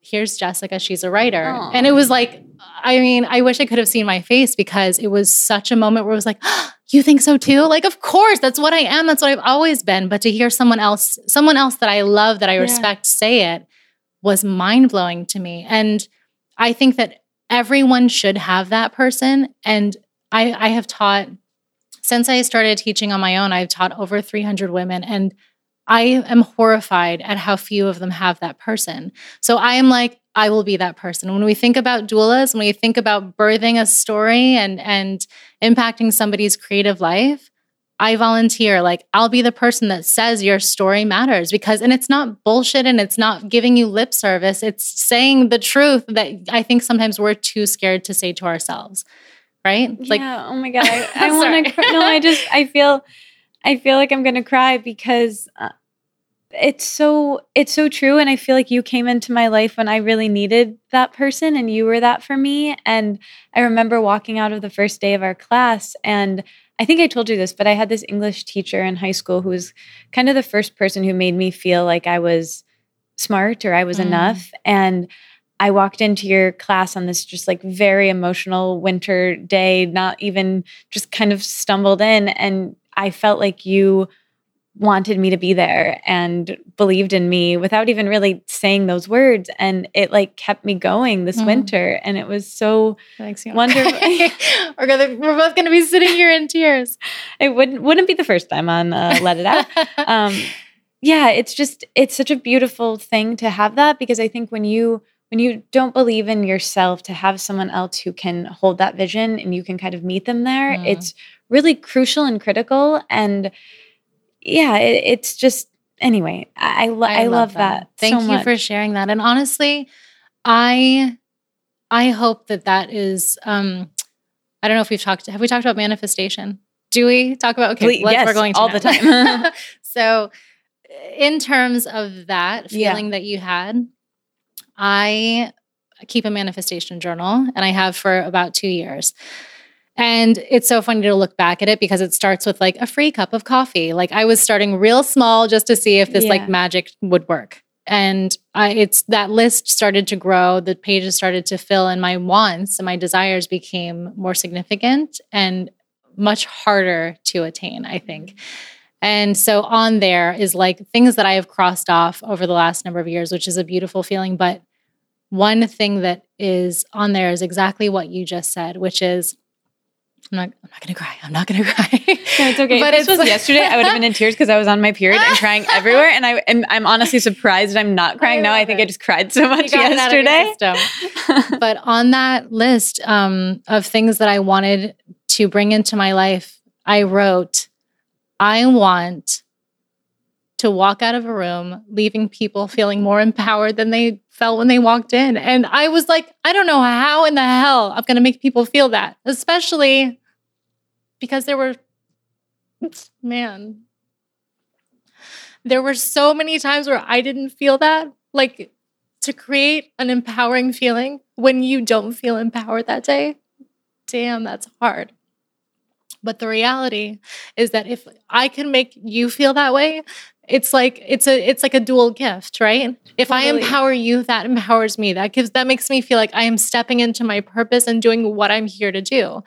A: "Here's Jessica, she's a writer,"
B: Aw.
A: and it was like, I mean, I wish I could have seen my face because it was such a moment where it was like, ah, "You think so too?" Like, of course, that's what I am. That's what I've always been. But to hear someone else, someone else that I love, that I
B: Yeah.
A: respect, say it was mind blowing to me. And I think that everyone should have that person. And I, I have taught since I started teaching on my own, I've taught over 300 women, and I am horrified at how few of them have that person. So I am like, I will be that person. When we think about doulas, when we think about birthing a story and and impacting somebody's creative life, I volunteer. Like I'll be the person that says your story matters because, and it's not bullshit and it's not giving you lip service. It's saying the truth that I think sometimes we're too scared to say to ourselves, right? Like
B: yeah. Oh my god. I, I want to. No, I just. I feel. I feel like I'm gonna cry because uh, it's so. It's so true, and I feel like you came into my life when I really needed that person, and you were that for me. And I remember walking out of the first day of our class, and I think I told you this, but I had this English teacher in high school who was kind of the first person who made me feel like I was smart or I was
A: Mm.
B: enough, and. I walked into your class on this just like very emotional winter day, not even just kind of stumbled in. And I felt like you wanted me to be there and believed in me without even really saying those words. And it like kept me going this
A: Mm.
B: winter. And it was so. Wonderful.
A: we're gonna we're both gonna be sitting here in tears.
B: it wouldn't, wouldn't be the first time on uh, Let It Out. um, yeah, it's just it's such a beautiful thing to have that because I think when you when you don't believe in yourself to have someone else who can hold that vision and you can kind of meet them there,
A: Mhm.
B: it's really crucial and critical. And yeah, it, it's just anyway. I I, lo- I, love, that.
A: Thank
B: so
A: you
B: much.
A: for sharing that. And honestly, I I hope that that is. um I don't know if we've talked. Have we talked about manifestation? Do we talk about? Okay,
B: Ple-
A: let's-
B: yes,
A: we're going to
B: all the time.
A: so, in terms of that
B: Yeah.
A: feeling that you had, I keep a manifestation journal, and I have for about two years. And it's so funny to look back at it because it starts with like a free cup of coffee. Like I was starting real small just to see if this
B: Yeah.
A: like magic would work. And I, it's that list started to grow, the pages started to fill, and my wants and my desires became more significant and much harder to attain, I think. Mm-hmm. And so on there is like things that I have crossed off over the last number of years, which is a beautiful feeling. But one thing that is on there is exactly what you just said, which is I'm not I'm not gonna cry. I'm not gonna cry.
B: No, it's okay.
A: But
B: if this
A: it's-
B: was yesterday, I would have been in tears because I was on my period and crying everywhere. And I am I'm honestly surprised I'm not crying now. I think
A: it.
B: I just cried so much
A: got it out of your
B: yesterday.
A: but on that list um, of things that I wanted to bring into my life, I wrote, I want to walk out of a room leaving people feeling more empowered than they felt when they walked in. And I was like, I don't know how in the hell I'm going to make people feel that, especially because there were, man, there were so many times where I didn't feel that. Like to create an empowering feeling when you don't feel empowered that day, damn, that's hard. But the reality is that if I can make you feel that way, it's like it's a it's like a dual gift, right? If I empower you, that empowers me. That gives that makes me feel like I am stepping into my purpose and doing what I'm here to do.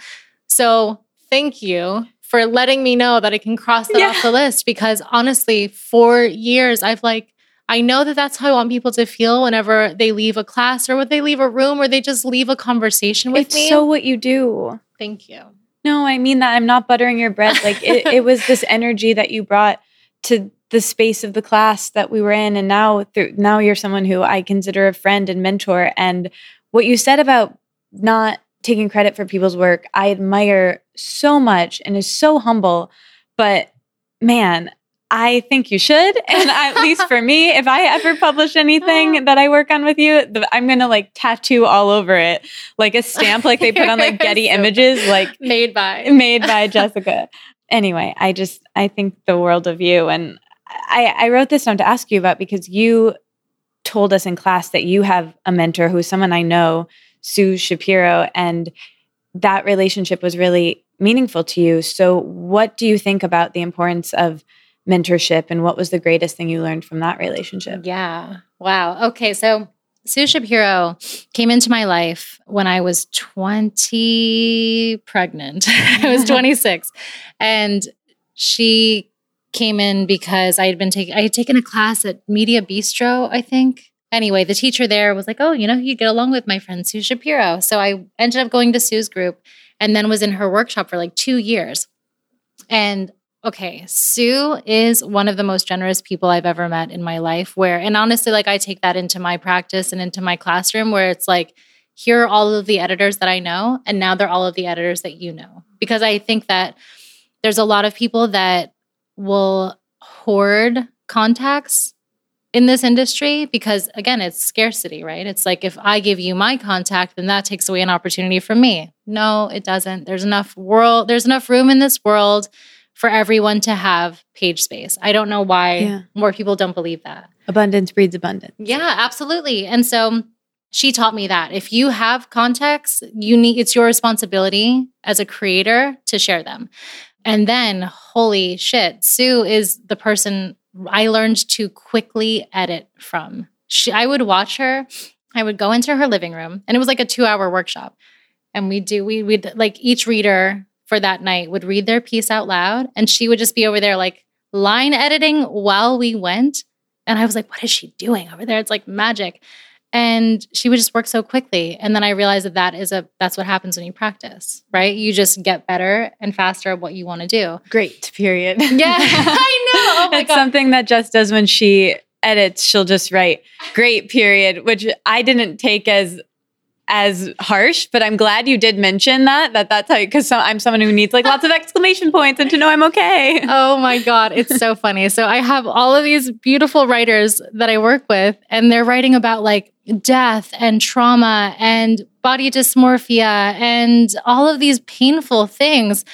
A: So, thank you for letting me know that I can cross that
B: Yeah.
A: off the list because honestly, for years I've like I know that that's how I want people to feel whenever they leave a class or when they leave a room or they just leave a conversation with
B: It's
A: me.
B: so what you do.
A: thank you.
B: No, I mean that I'm not buttering your bread. Like it, it was this energy that you brought to the space of the class that we were in, and now through now you're someone who I consider a friend and mentor. And what you said about not taking credit for people's work, I admire so much and is so humble. But man, I think you should. And at least for me, if I ever publish anything oh. that I work on with you, I'm gonna like tattoo all over it, like a stamp, like they put on like Getty
A: So-
B: Images, like
A: Made by
B: made by Jessica. Anyway, I just I think the world of you, and I I wrote this down to ask you about because you told us in class that you have a mentor who's someone I know, Sue Shapiro, and that relationship was really meaningful to you. So, what do you think about the importance of mentorship, and what was the greatest thing you learned from that relationship?
A: Yeah. Wow. Okay. So Sue Shapiro came into my life when I was 20 pregnant. I was 26. And she came in because I had been taking I had taken a class at Media Bistro, I think. Anyway, the teacher there was like, "Oh, you know, you get along with my friend Sue Shapiro." So I ended up going to Sue's group and then was in her workshop for like 2 years. And okay, Sue is one of the most generous people I've ever met in my life. Where, and honestly, like I take that into my practice and into my classroom where it's like, here are all of the editors that I know, and now they're all of the editors that you know. Because I think that there's a lot of people that will hoard contacts in this industry because again it's scarcity right it's like if i give you my contact then that takes away an opportunity from me no it doesn't there's enough world there's enough room in this world for everyone to have page space. I don't know why
B: Yeah.
A: more people don't believe that.
B: Abundance breeds abundance.
A: yeah absolutely. And so she taught me that. If you have contacts you need it's your responsibility as a creator to share them. And then holy shit sue is the person i learned to quickly edit from. She, i would watch her i would go into her living room and it was like a two hour workshop. And we do we would like each reader for that night would read their piece out loud and she would just be over there like line editing while we went. And i was like what is she doing over there? It's like magic. And she would just work so quickly. And then i realized that that is a that's what happens when you practice right? You just get better and faster at what you want to do.
B: Great. Period.
A: yeah i know. Oh my
B: it's
A: god.
B: something that Jess does when she edits. She'll just write "great" period, which I didn't take as as harsh, but I'm glad you did mention that. That that's how because I'm someone who needs like lots of exclamation points and to know I'm okay.
A: Oh my God, it's so funny. So I have all of these beautiful writers that I work with, and they're writing about like death and trauma and body dysmorphia and all of these painful things.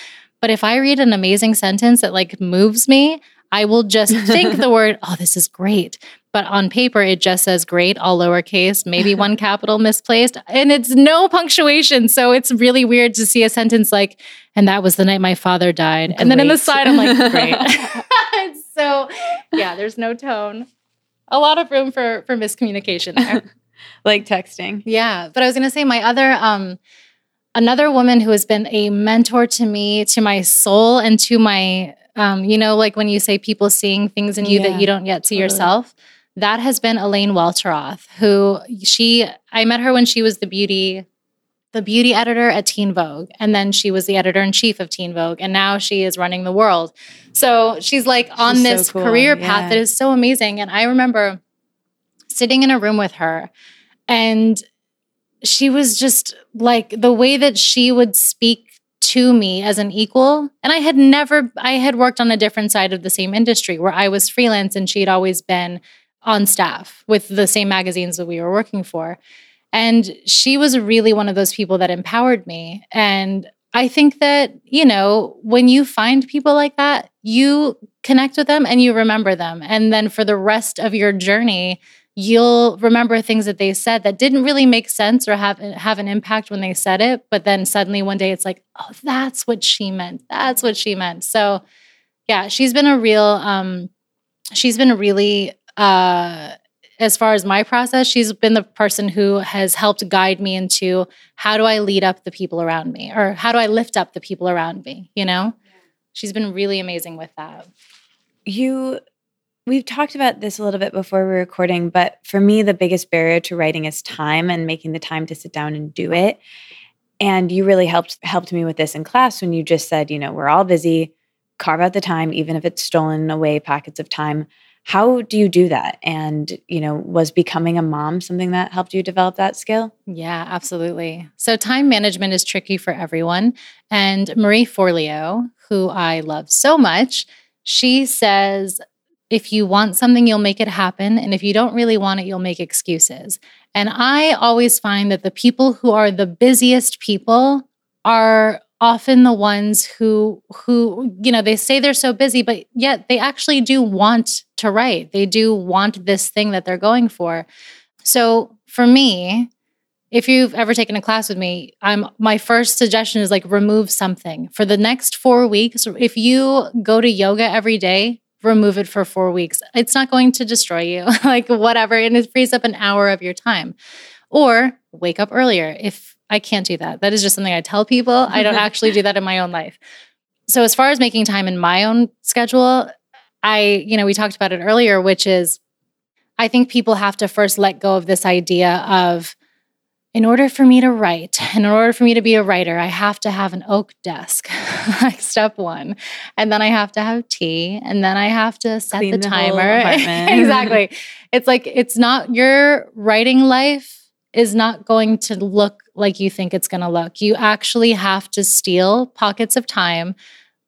A: But if I read an amazing sentence that like moves me, I will just think the word, oh, this is great. But on paper, it just says great, all lowercase, maybe one capital misplaced, and it's no punctuation. So it's really weird to see a sentence like, and that was the night my father died. And then in the
B: Great.
A: side, I'm like, great. So, yeah, there's no tone. A lot of room for for miscommunication there.
B: like texting.
A: Yeah, but I was going to say my other um another woman who has been a mentor to me, to my soul and to my um you know like when you say people seeing things in you
B: Yeah,
A: that you don't yet see
B: totally.
A: yourself. That has been Elaine Welteroth, who she I met her when she was the beauty the beauty editor at Teen Vogue and then she was the editor in chief of Teen Vogue and now she is running the world. So she's like on
B: She's so
A: this
B: cool,
A: career
B: yeah.
A: path that is so amazing and I remember sitting in a room with her and she was just like the way that she would speak to me as an equal and i had never i had worked on a different side of the same industry where i was freelance and she had always been on staff with the same magazines that we were working for. And she was really one of those people that empowered me. And i think that you know when you find people like that you connect with them and you remember them. And then for the rest of your journey you'll remember things that they said that didn't really make sense or have have an impact when they said it. But then suddenly one day it's like oh that's what she meant. That's what she meant. So yeah she's been a real um she's been really uh as far as my process she's been the person who has helped guide me into how do i lead up the people around me or how do i lift up the people around me you know she's been really amazing with that
B: you we've talked about this a little bit before we are recording, but for me, the biggest barrier to writing is time and making the time to sit down and do it. And you really helped helped me with this in class when you just said, you know, we're all busy, carve out the time, even if it's stolen away pockets of time. How do you do that? And, you know, was becoming a mom something that helped you develop that skill?
A: Yeah, absolutely. So time management is tricky for everyone. And Marie Forleo, who I love so much, she says if you want something, you'll make it happen. And if you don't really want it, you'll make excuses. And I always find that the people who are the busiest people are often the ones who who you know they say they're so busy but yet they actually do want to write they do want this thing that they're going for so for me if you've ever taken a class with me i'm my first suggestion is like remove something for the next 4 weeks if you go to yoga every day remove it for four weeks. It's not going to destroy you, like whatever. And it frees up an hour of your time. Or wake up earlier. If I can't do that, that is just something I tell people. I don't actually do that in my own life. So, as far as making time in my own schedule, I, you know, we talked about it earlier, which is I think people have to first let go of this idea of, in order for me to write, in order for me to be a writer, I have to have an oak desk, like step one. And then I have to have tea. And then I have to set Clean the, the timer. exactly. It's like, it's not your writing life is not going to look like you think it's going to look. You actually have to steal pockets of time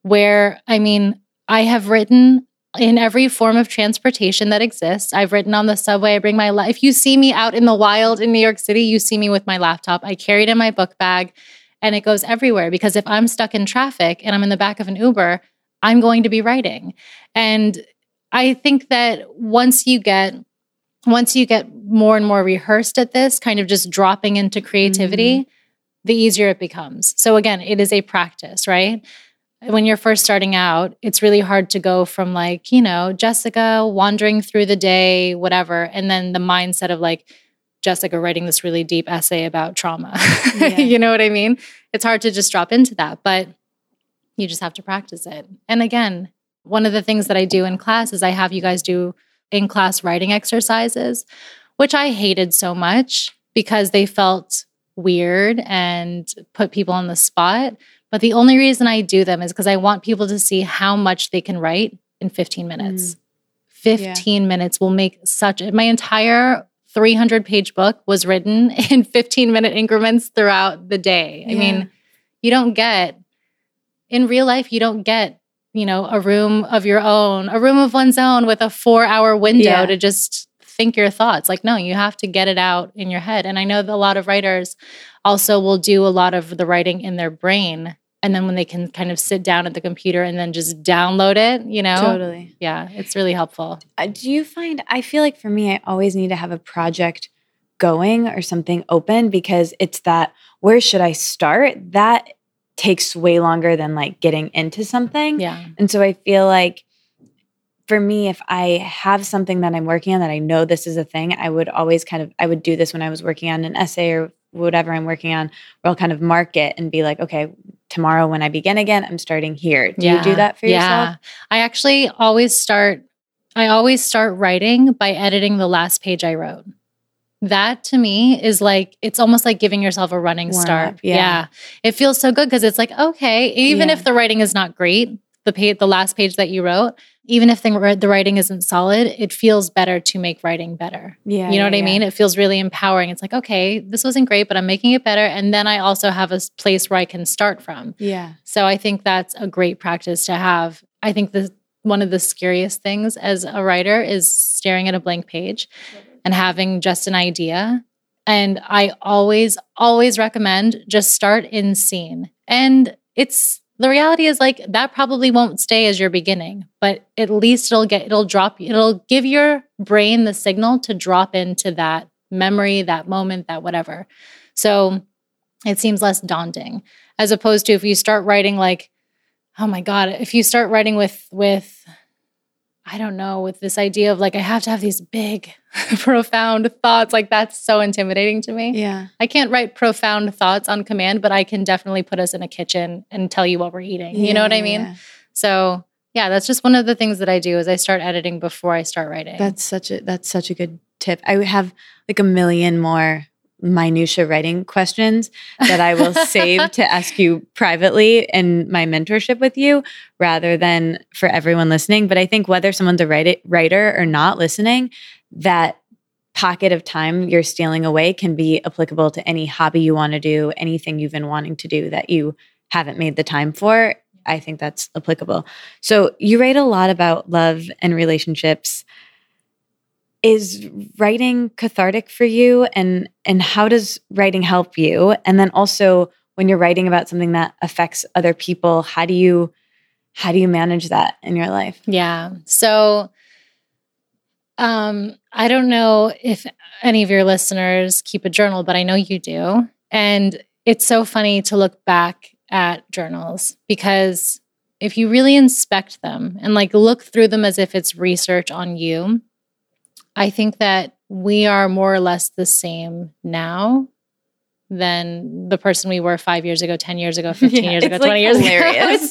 A: where, I mean, I have written in every form of transportation that exists. I've written on the subway. I bring my life. If you see me out in the wild in New York City, you see me with my laptop. I carry it in my book bag and it goes everywhere because if I'm stuck in traffic and I'm in the back of an Uber, I'm going to be writing. And I think that once you get once you get more and more rehearsed at this, kind of just dropping into creativity, mm-hmm. the easier it becomes. So again, it is a practice, right? When you're first starting out, it's really hard to go from like, you know, Jessica wandering through the day, whatever, and then the mindset of like, Jessica writing this really deep essay about trauma. Yeah. you know what I mean? It's hard to just drop into that, but you just have to practice it. And again, one of the things that I do in class is I have you guys do in class writing exercises, which I hated so much because they felt weird and put people on the spot. But the only reason I do them is because I want people to see how much they can write in 15 minutes. Mm. 15 yeah. minutes will make such my entire 300 page book was written in 15 minute increments throughout the day. Yeah. I mean, you don't get in real life, you don't get, you know, a room of your own, a room of one's own with a four hour window yeah. to just think your thoughts. Like, no, you have to get it out in your head. And I know that a lot of writers also will do a lot of the writing in their brain and then when they can kind of sit down at the computer and then just download it, you know?
B: Totally.
A: Yeah, it's really helpful.
B: Uh, do you find, I feel like for me, I always need to have a project going or something open because it's that, where should I start? That takes way longer than like getting into something.
A: Yeah.
B: And so I feel like, for me, if I have something that I'm working on that I know this is a thing, I would always kind of I would do this when I was working on an essay or whatever I'm working on, where I'll kind of mark it and be like, okay, tomorrow when I begin again, I'm starting here. Do yeah. you do that for yeah. yourself?
A: I actually always start I always start writing by editing the last page I wrote. That to me is like it's almost like giving yourself a running Warm start. Up, yeah. yeah. It feels so good because it's like, okay, even yeah. if the writing is not great, the page the last page that you wrote, even if the, the writing isn't solid, it feels better to make writing better. Yeah. You know yeah, what I mean? It feels really empowering. It's like, okay, this wasn't great, but I'm making it better. And then I also have a place where I can start from.
B: Yeah.
A: So I think that's a great practice to have. I think the one of the scariest things as a writer is staring at a blank page and having just an idea. And I always, always recommend just start in scene. And it's the reality is like that probably won't stay as your beginning, but at least it'll get it'll drop it'll give your brain the signal to drop into that memory, that moment, that whatever. So it seems less daunting as opposed to if you start writing like oh my god, if you start writing with with I don't know, with this idea of like I have to have these big profound thoughts, like that's so intimidating to me.
B: Yeah.
A: I can't write profound thoughts on command, but I can definitely put us in a kitchen and tell you what we're eating. You know what I mean?
B: Yeah.
A: So yeah, that's just one of the things that I do is I start editing before I start writing.
B: That's such a that's such a good tip. I have like a million more minutia writing questions that I will save to ask you privately in my mentorship with you rather than for everyone listening. But I think whether someone's a write- writer or not listening, that pocket of time you're stealing away can be applicable to any hobby you want to do, anything you've been wanting to do that you haven't made the time for. I think that's applicable. So you write a lot about love and relationships is writing cathartic for you and and how does writing help you and then also when you're writing about something that affects other people how do you how do you manage that in your life
A: Yeah. So um I don't know if any of your listeners keep a journal, but I know you do. And it's so funny to look back at journals because if you really inspect them and like look through them as if it's research on you, I think that we are more or less the same now than the person we were five years ago, 10 years ago, 15
B: Yeah,
A: years ago,
B: it's, like,
A: 20 years
B: hilarious.
A: ago. it's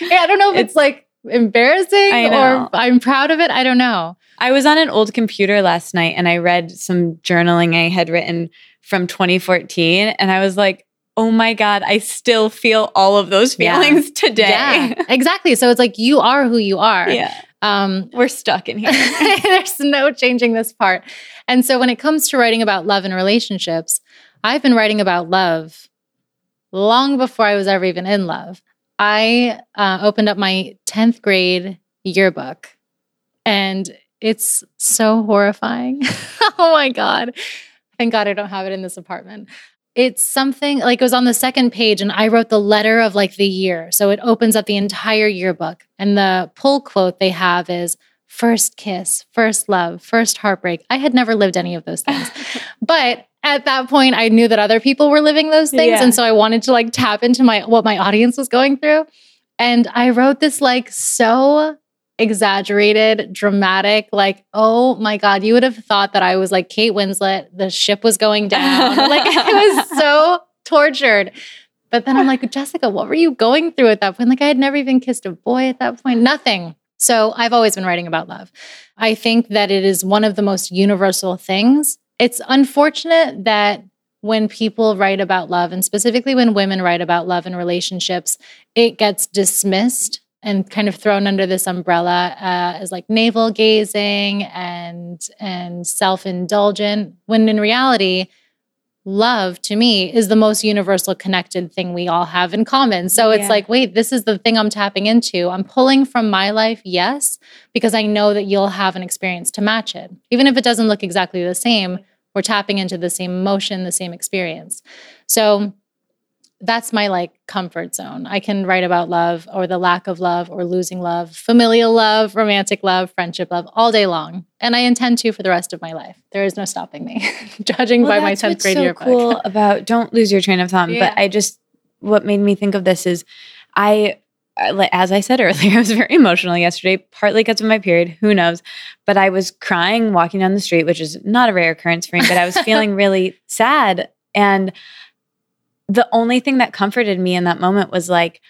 A: so, yeah, I don't know if it's, like embarrassing or I'm proud of it. I don't know.
B: i was on an old computer last night and i read some journaling i had written from 2014 and i was like oh my god i still feel all of those
A: Yeah.
B: feelings today
A: Yeah, exactly. So it's like you are who you are.
B: yeah
A: Um,
B: we're stuck in here
A: there's no changing this part. And so when it comes to writing about love and relationships, I've been writing about love long before I was ever even in love. I uh, opened up my 10th grade yearbook and it's so horrifying. oh my God. Thank God I don't have it in this apartment. It's something like it was on the second page, and I wrote the letter of like the year. So it opens up the entire yearbook. And the pull quote they have is first kiss, first love, first heartbreak. I had never lived any of those things. but at that point, I knew that other people were living those things.
B: Yeah.
A: And so I wanted to like tap into my what my audience was going through. And I wrote this like so exaggerated, dramatic, like, oh my God, you would have thought that I was like Kate Winslet, the ship was going down. like it was so tortured. But then I'm like, Jessica, what were you going through at that point? Like I had never even kissed a boy at that point, nothing. So I've always been writing about love. I think that it is one of the most universal things. It's unfortunate that when people write about love, and specifically when women write about love and relationships, it gets dismissed and kind of thrown under this umbrella uh, as like navel gazing and and self indulgent. When in reality, love to me is the most universal connected thing we all have in common. So it's
B: Yeah.
A: like, wait, this is the thing I'm tapping into. I'm pulling from my life, yes, because I know that you'll have an experience to match it. Even if it doesn't look exactly the same, we're tapping into the same emotion, the same experience. So that's my like comfort zone. I can write about love or the lack of love or losing love, familial love, romantic love, friendship love all day long. And I intend to for the rest of my life. There is no stopping me, judging by my
B: that's
A: 10th
B: what's
A: grade
B: so
A: yearbook.
B: cool about don't lose your train of thought.
A: Yeah.
B: But I just what made me think of this is I- as I said earlier, I was very emotional yesterday, partly because of my period, who knows. But I was crying walking down the street, which is not a rare occurrence for me, but I was feeling really sad. And the only thing that comforted me in that moment was like,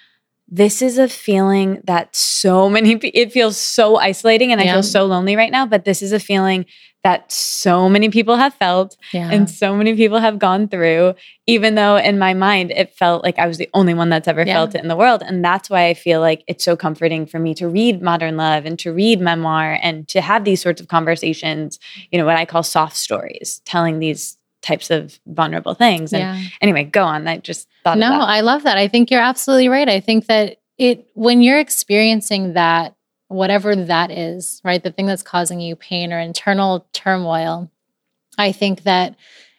B: this is a feeling that so many it feels so isolating and I feel so lonely right now, but this is a feeling that so many people have felt
A: Yeah.
B: and so many people have gone through even though in my mind it felt like i was the only one that's ever
A: Yeah.
B: felt it in the world and that's why i feel like it's so comforting for me to read modern love and to read memoir and to have these sorts of conversations you know what i call soft stories telling these types of vulnerable things and
A: yeah.
B: anyway go on i just thought
A: No. I love that. I think you're absolutely right. I think that it when you're experiencing that, whatever that is, right, the thing that's causing you pain or internal turmoil, I think that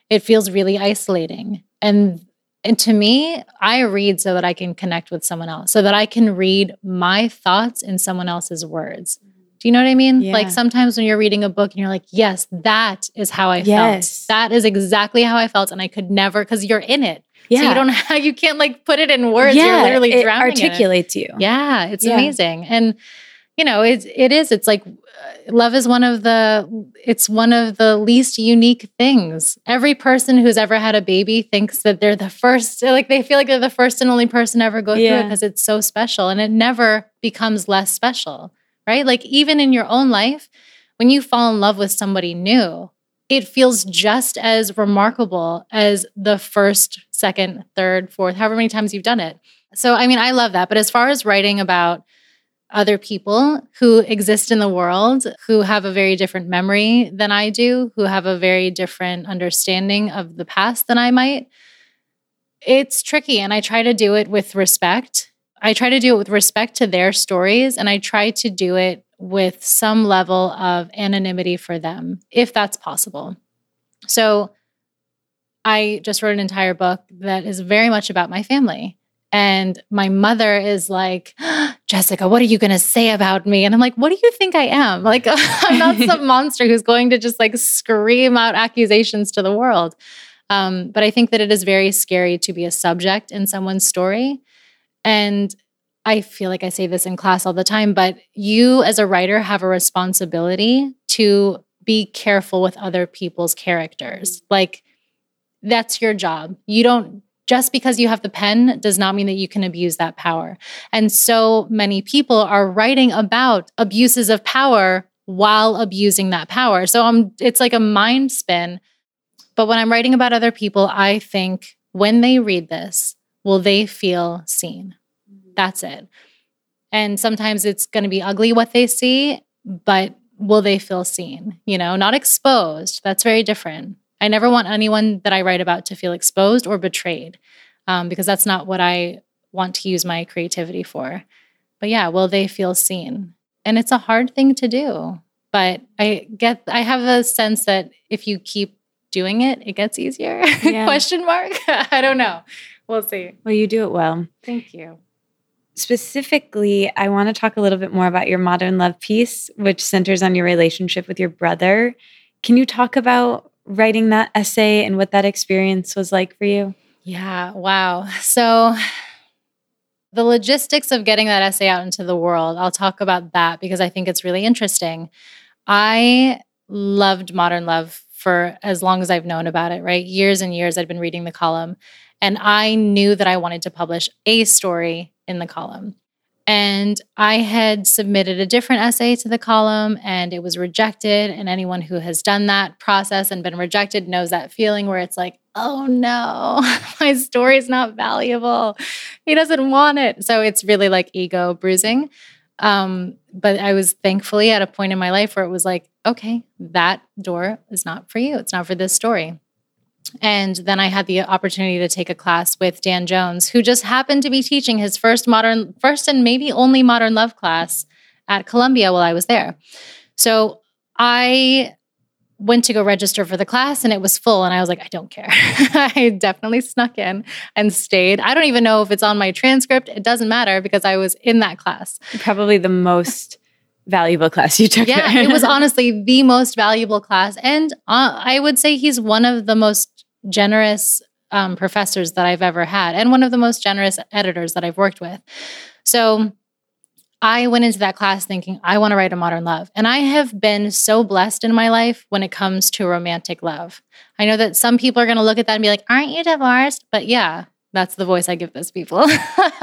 A: it feels really isolating. And And to me, I read so that I can connect with someone else, so that I can read my thoughts in someone else's words. Do you know what I mean?
C: Yeah.
A: Like sometimes when you're reading a book and you're like, yes, that is how I
C: Yes.
A: felt. That is exactly how I felt. And I could never, because you're in it.
C: Yeah.
A: So you don't have, you can't like put it in words. you're literally
C: it
A: drowning. it.
C: articulates you.
A: Yeah, it's
C: Yeah.
A: amazing. And you know, it it is it's like uh, love is one of the it's one of the least unique things. Every person who's ever had a baby thinks that they're the first like they feel like they're the first and only person ever go through it because it's so special and it never becomes less special, right? Like even in your own life, when you fall in love with somebody new, it feels just as remarkable as the first, second, third, fourth, however many times you've done it. So, I mean, I love that. But as far as writing about other people who exist in the world, who have a very different memory than I do, who have a very different understanding of the past than I might, it's tricky. And I try to do it with respect. I try to do it with respect to their stories, and I try to do it with some level of anonymity for them, if that's possible. So, I just wrote an entire book that is very much about my family. And my mother is like, Jessica, what are you going to say about me? And I'm like, what do you think I am? Like, I'm not some monster who's going to just like scream out accusations to the world. Um, but I think that it is very scary to be a subject in someone's story. And I feel like I say this in class all the time, but you as a writer have a responsibility to be careful with other people's characters. Like, that's your job. You don't just because you have the pen does not mean that you can abuse that power. And so many people are writing about abuses of power while abusing that power. So um, it's like a mind spin. But when I'm writing about other people, I think when they read this, will they feel seen? That's it. And sometimes it's going to be ugly what they see, but will they feel seen? You know, not exposed. That's very different. I never want anyone that I write about to feel exposed or betrayed um, because that's not what I want to use my creativity for. But yeah, will they feel seen? And it's a hard thing to do. But I get, I have a sense that if you keep doing it, it gets easier.
C: Yeah.
A: Question mark? I don't know. We'll see.
C: Well, you do it well.
A: Thank you.
C: Specifically, I want to talk a little bit more about your modern love piece, which centers on your relationship with your brother. Can you talk about writing that essay and what that experience was like for you?
A: Yeah, wow. So the logistics of getting that essay out into the world, I'll talk about that because I think it's really interesting. I loved modern love for as long as I've known about it, right? Years and years I'd been reading the column and I knew that I wanted to publish a story in the column. And I had submitted a different essay to the column and it was rejected. And anyone who has done that process and been rejected knows that feeling where it's like, oh no, my story's not valuable. He doesn't want it. So it's really like ego bruising. Um, but I was thankfully at a point in my life where it was like, okay, that door is not for you. It's not for this story. And then I had the opportunity to take a class with Dan Jones, who just happened to be teaching his first modern, first and maybe only modern love class at Columbia while I was there. So I went to go register for the class and it was full. And I was like, I don't care. I definitely snuck in and stayed. I don't even know if it's on my transcript. It doesn't matter because I was in that class.
C: Probably the most valuable class you took.
A: Yeah, it was honestly the most valuable class. And uh, I would say he's one of the most generous um, professors that I've ever had and one of the most generous editors that I've worked with. So I went into that class thinking, I want to write a modern love. And I have been so blessed in my life when it comes to romantic love. I know that some people are going to look at that and be like, Aren't you divorced? But yeah, that's the voice I give those people.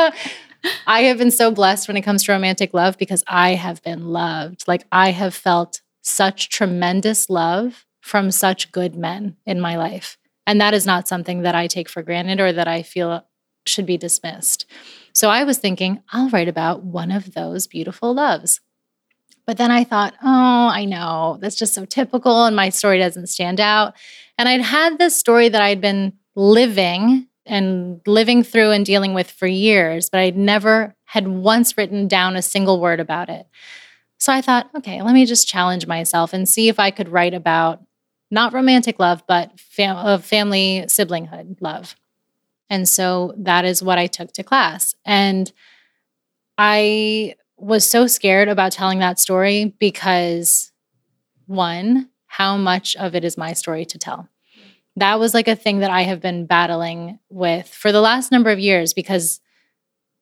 A: I have been so blessed when it comes to romantic love because I have been loved. Like I have felt such tremendous love from such good men in my life. And that is not something that I take for granted or that I feel should be dismissed. So I was thinking, I'll write about one of those beautiful loves. But then I thought, oh, I know, that's just so typical and my story doesn't stand out. And I'd had this story that I'd been living and living through and dealing with for years, but I'd never had once written down a single word about it. So I thought, okay, let me just challenge myself and see if I could write about not romantic love, but fam- of family siblinghood love. And so that is what I took to class. And I was so scared about telling that story because, one, how much of it is my story to tell? That was like a thing that I have been battling with for the last number of years because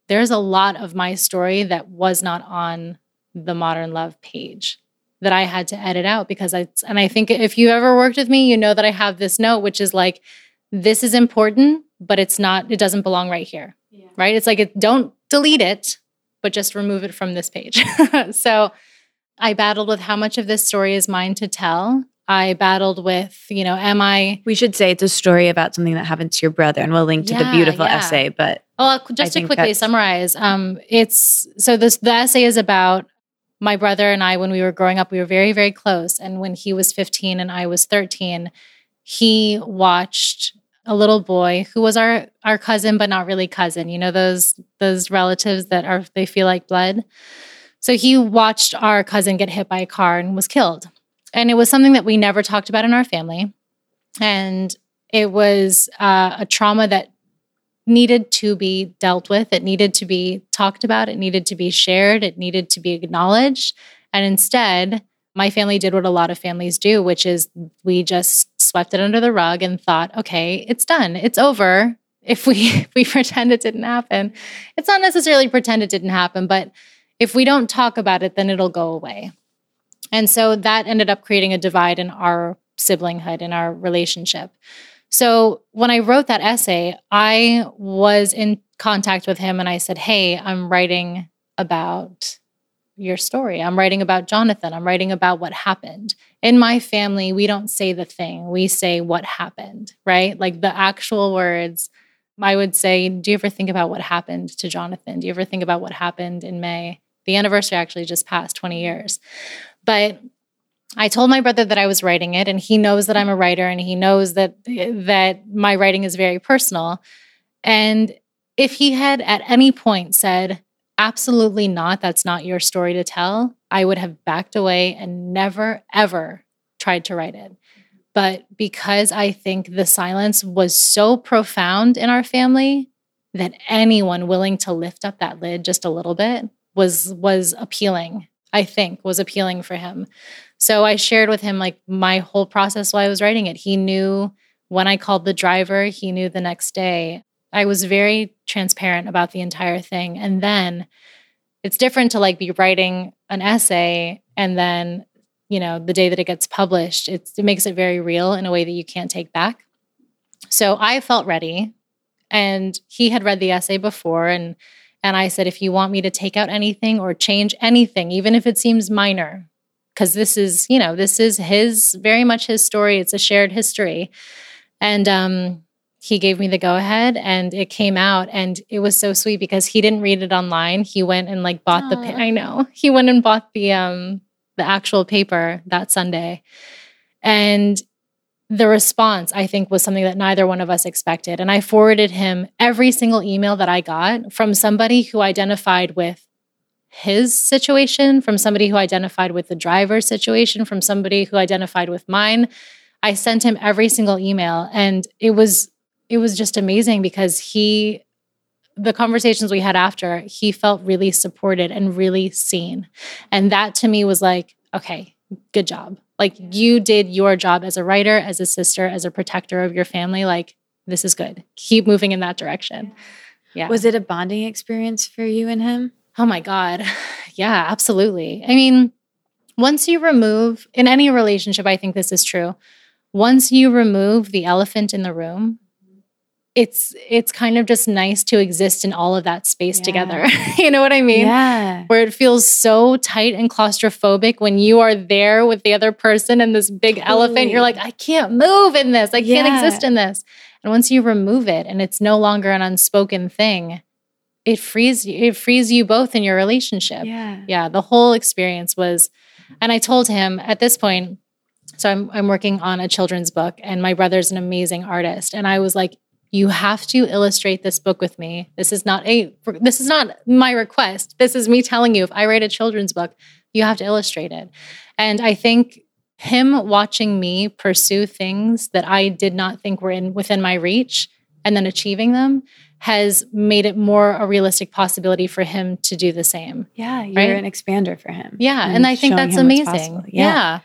A: there's a lot of my story that was not on the Modern Love page that I had to edit out because I, and I think if you ever worked with me, you know that I have this note, which is like, this is important, but it's not, it doesn't belong right here. Yeah. Right. It's like, it, don't delete it, but just remove it from this page. so I battled with how much of this story is mine to tell. I battled with, you know, am I?
B: We should say it's a story about something that happened to your brother, and we'll link to yeah, the beautiful yeah. essay. But
A: well, just I to quickly summarize, um, it's so this the essay is about my brother and I when we were growing up. We were very very close, and when he was 15 and I was 13, he watched a little boy who was our our cousin but not really cousin you know those those relatives that are they feel like blood so he watched our cousin get hit by a car and was killed and it was something that we never talked about in our family. And it was uh, a trauma that needed to be dealt with. It needed to be talked about. It needed to be shared. It needed to be acknowledged. And instead my family did what a lot of families do, which is we just swept it under the rug and thought, okay, it's done, it's over. If we if we pretend it didn't happen, it's not necessarily pretend it didn't happen, but if we don't talk about it, then it'll go away. And so that ended up creating a divide in our siblinghood, in our relationship. So when I wrote that essay, I was in contact with him and I said, Hey, I'm writing about your story. I'm writing about Jonathan. I'm writing about what happened. In my family, we don't say the thing, we say what happened, right? Like the actual words. I would say, Do you ever think about what happened to Jonathan? Do you ever think about what happened in May? The anniversary actually just passed 20 years. But I told my brother that I was writing it and he knows that I'm a writer and he knows that that my writing is very personal. And if he had at any point said, absolutely not, that's not your story to tell, I would have backed away and never, ever tried to write it. But because I think the silence was so profound in our family that anyone willing to lift up that lid just a little bit was was appealing. I think was appealing for him. So I shared with him like my whole process while I was writing it. He knew when I called the driver, he knew the next day. I was very transparent about the entire thing. And then it's different to like be writing an essay and then, you know, the day that it gets published, it makes it very real in a way that you can't take back. So I felt ready. And he had read the essay before and and I said, if you want me to take out anything or change anything, even if it seems minor, because this is, you know, this is his very much his story. It's a shared history. And um, he gave me the go ahead and it came out and it was so sweet because he didn't read it online he went and like bought Aww. the pa- i know he went and bought the um the actual paper that sunday and the response i think was something that neither one of us expected. And i forwarded him every single email that i got from somebody who identified with his situation from somebody who identified with the driver's situation from somebody who identified with mine. I sent him every single email and it was it was just amazing because he the conversations we had after he felt really supported and really seen. And that to me was like okay good job. Like you did your job as a writer as a sister as a protector of your family. Like this is good. Keep moving in that direction.
C: Yeah. Was it a bonding experience for you and him?
A: Oh my god. Yeah absolutely. I mean once you remove in any relationship i think this is true. Once you remove the elephant in the room it's it's kind of just nice to exist in all of that space yeah. together. you know what I mean?
C: Yeah.
A: Where it feels so tight and claustrophobic when you are there with the other person and this big totally. elephant. You're like, I can't move in this. I can't exist in this. And once you remove it and it's no longer an unspoken thing, it frees you, it frees you both in your relationship.
C: Yeah.
A: Yeah. The whole experience was, and I told him at this point, so I'm I'm working on a children's book and my brother's an amazing artist. And I was like, you have to illustrate this book with me. This is not a this is not my request. This is me telling you if I write a children's book, you have to illustrate it. And I think him watching me pursue things that I did not think were in within my reach and then achieving them has made it more a realistic possibility for him to do the same.
B: Yeah, you're
A: Right?
B: an expander for him.
A: Yeah. And, I think that's amazing.
B: possible.
A: Yeah.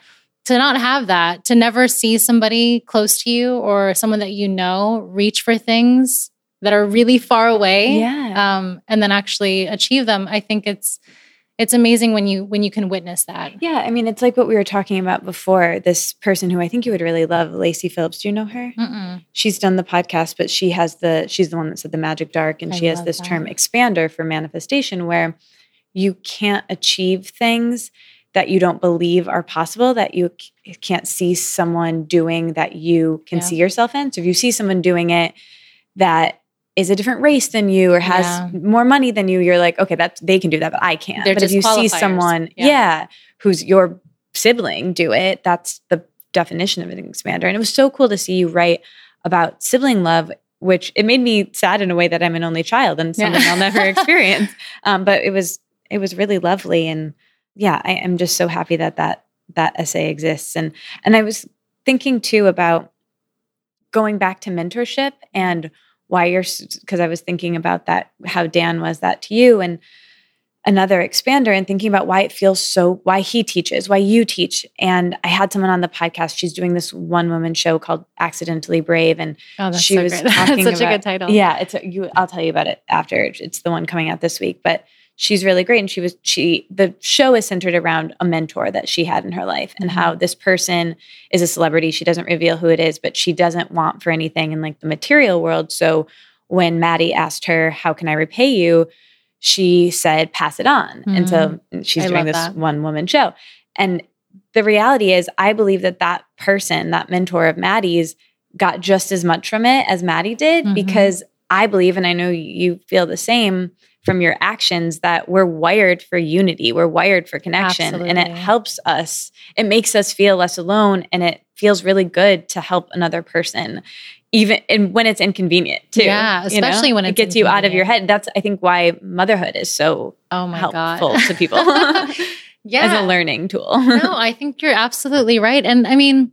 A: To not have that, to never see somebody close to you or someone that you know reach for things that are really far away.
B: Yeah.
A: Um, and then actually achieve them. I think it's it's amazing when you when you can witness that.
B: Yeah, I mean, it's like what we were talking about before. This person who I think you would really love, Lacy Phillips. Do you know her?
A: Mm-mm.
B: She's done the podcast, but she has the she's the one that said the magic dark, and
A: I
B: she has this
A: that.
B: term expander for manifestation, where you can't achieve things that you don't believe are possible, that you c- can't see someone doing that you can
A: Yeah.
B: see yourself in. So if you see someone doing it that is a different race than you or has
A: Yeah.
B: more money than you, you're like, okay, that they can do that, but I can't.
A: They're
B: but if you see someone,
A: Yeah.
B: yeah, who's your sibling do it, that's the definition of an expander. And it was so cool to see you write about sibling love, which it made me sad in a way that I'm an only child and
A: Yeah.
B: something I'll never experience. Um, but it was it was really lovely, and yeah, I am just so happy that that that essay exists. And and I was thinking too about going back to mentorship and why you're because I was thinking about that how Dan was that to you and another expander and thinking about why it feels so why he teaches why you teach and i had someone on the podcast she's doing this one woman show called accidentally brave and
A: Oh,
B: She
A: so
B: was talking
A: that's such a good title.
B: yeah it's a, you i'll tell you about it after it's the one coming out this week but she's really great and she was she the show is centered around a mentor that she had in her life and
A: Mhm.
B: how this person is a celebrity she doesn't reveal who it is but she doesn't want for anything in like the material world so when maddie asked her how can i repay you she said pass it on and so she's
A: Mm. I
B: doing this
A: that.
B: one woman show and the reality is i believe that that person that mentor of maddie's got just as much from it as maddie did
A: Mhm.
B: because i believe and i know you feel the same from your actions that we're wired for unity we're wired for connection and it helps us it makes us feel less alone and it feels really good to help another person even and when it's inconvenient too
A: Yeah,
B: you know?
A: especially when
B: it gets you out of your head that's i think why motherhood is so
A: Oh my
B: helpful
A: god.
B: to people
A: yeah.
B: as a learning tool.
A: no, I think you're absolutely right. And I mean,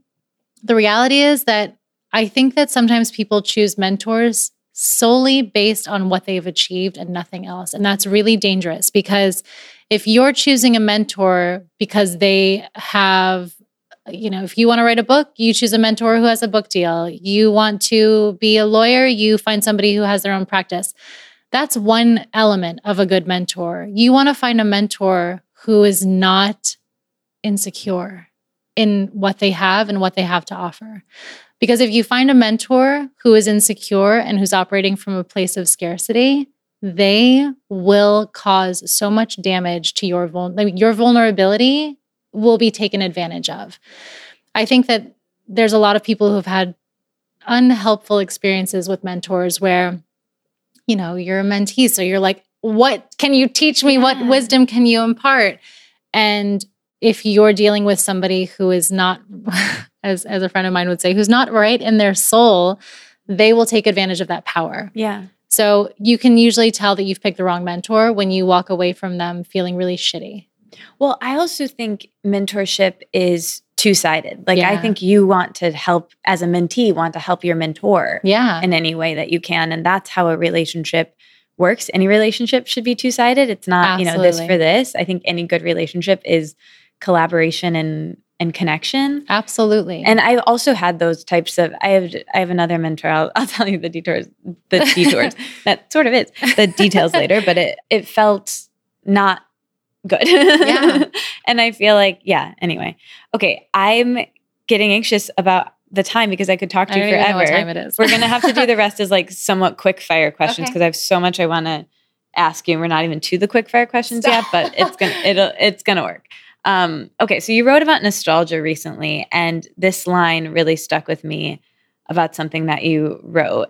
A: the reality is that I think that sometimes people choose mentors solely based on what they've achieved and nothing else. And that's really dangerous because if you're choosing a mentor because they have you know, if you want to write a book, you choose a mentor who has a book deal. You want to be a lawyer, you find somebody who has their own practice. That's one element of a good mentor. You want to find a mentor who is not insecure in what they have and what they have to offer. Because if you find a mentor who is insecure and who's operating from a place of scarcity, they will cause so much damage to your vul- like your vulnerability will be taken advantage of. I think that there's a lot of people who've had unhelpful experiences with mentors where you know, you're a mentee so you're like what can you teach me? What
B: mm.
A: wisdom can you impart? And if you're dealing with somebody who is not, as, as a friend of mine would say, who's not right in their soul, they will take advantage of that power.
B: Yeah.
A: So you can usually tell that you've picked the wrong mentor when you walk away from them feeling really shitty.
B: Well, I also think mentorship is two sided. Like, I think you want to help, as a mentee, want to help your mentor
A: Yeah.
B: in any way that you can. And that's how a relationship works. Any relationship should be two sided. It's not, you know, this for this. I think any good relationship is collaboration and, and connection.
A: Absolutely.
B: And I've also had those types of. I have I have another mentor. I'll, I'll tell you the detours. The detours that sort of is the details later, but it it felt not good.
A: Yeah.
B: and I feel like yeah. Anyway, okay. I'm getting anxious about the time because I could talk to
A: I
B: you
A: don't even know
B: forever.
A: what time it is.
B: We're gonna have to do the rest as like somewhat quick fire questions
A: Okay.
B: because I have so much I want to ask you. And we're not even to the quick fire questions yet, but it's gonna it'll it's gonna work. Um, okay, so you wrote about nostalgia recently, and this line really stuck with me about something that you wrote.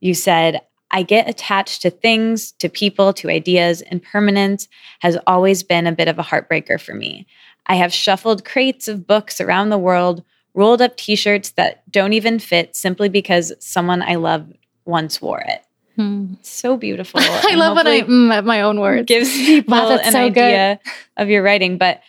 B: You said, I get attached to things, to people, to ideas, and permanence has always been a bit of a heartbreaker for me. I have shuffled crates of books around the world, rolled up t shirts that don't even fit simply because someone I love once wore it.
A: Hmm.
B: So beautiful.
A: I
B: and
A: love when I mm, at my own words.
B: gives people
A: Wow,
B: an
A: so good.
B: idea of your writing. But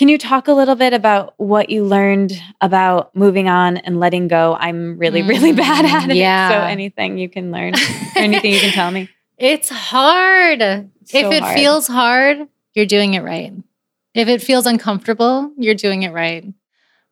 C: Can you talk a little bit about what you learned about moving on and letting go? I'm really, really bad mm, at it.
A: yeah.
C: So anything you can learn, anything you can tell me.
A: It's hard. If it
C: hard.
A: feels hard, you're doing it right. If it feels uncomfortable, you're doing it right.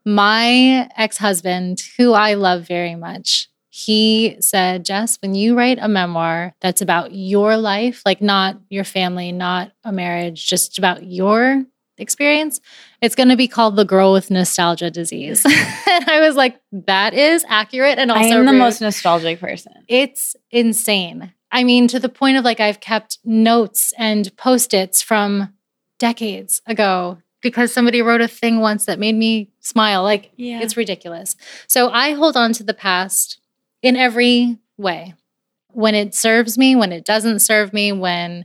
A: My ex husband, who I love very much, he said, Jess, when you write a memoir that's about your life, like not your family, not a marriage, just about your experience, it's going to be called The Girl with Nostalgia Disease. and I was like, that is accurate and also
C: I am the
A: rude.
C: most nostalgic person.
A: It's insane. I mean, to the point of like, I've kept notes and post its from decades ago because somebody wrote a thing once that made me smile. Like,
C: Yeah.
A: it's ridiculous. So I hold on to the past in every way. When it serves me, when it doesn't serve me, when,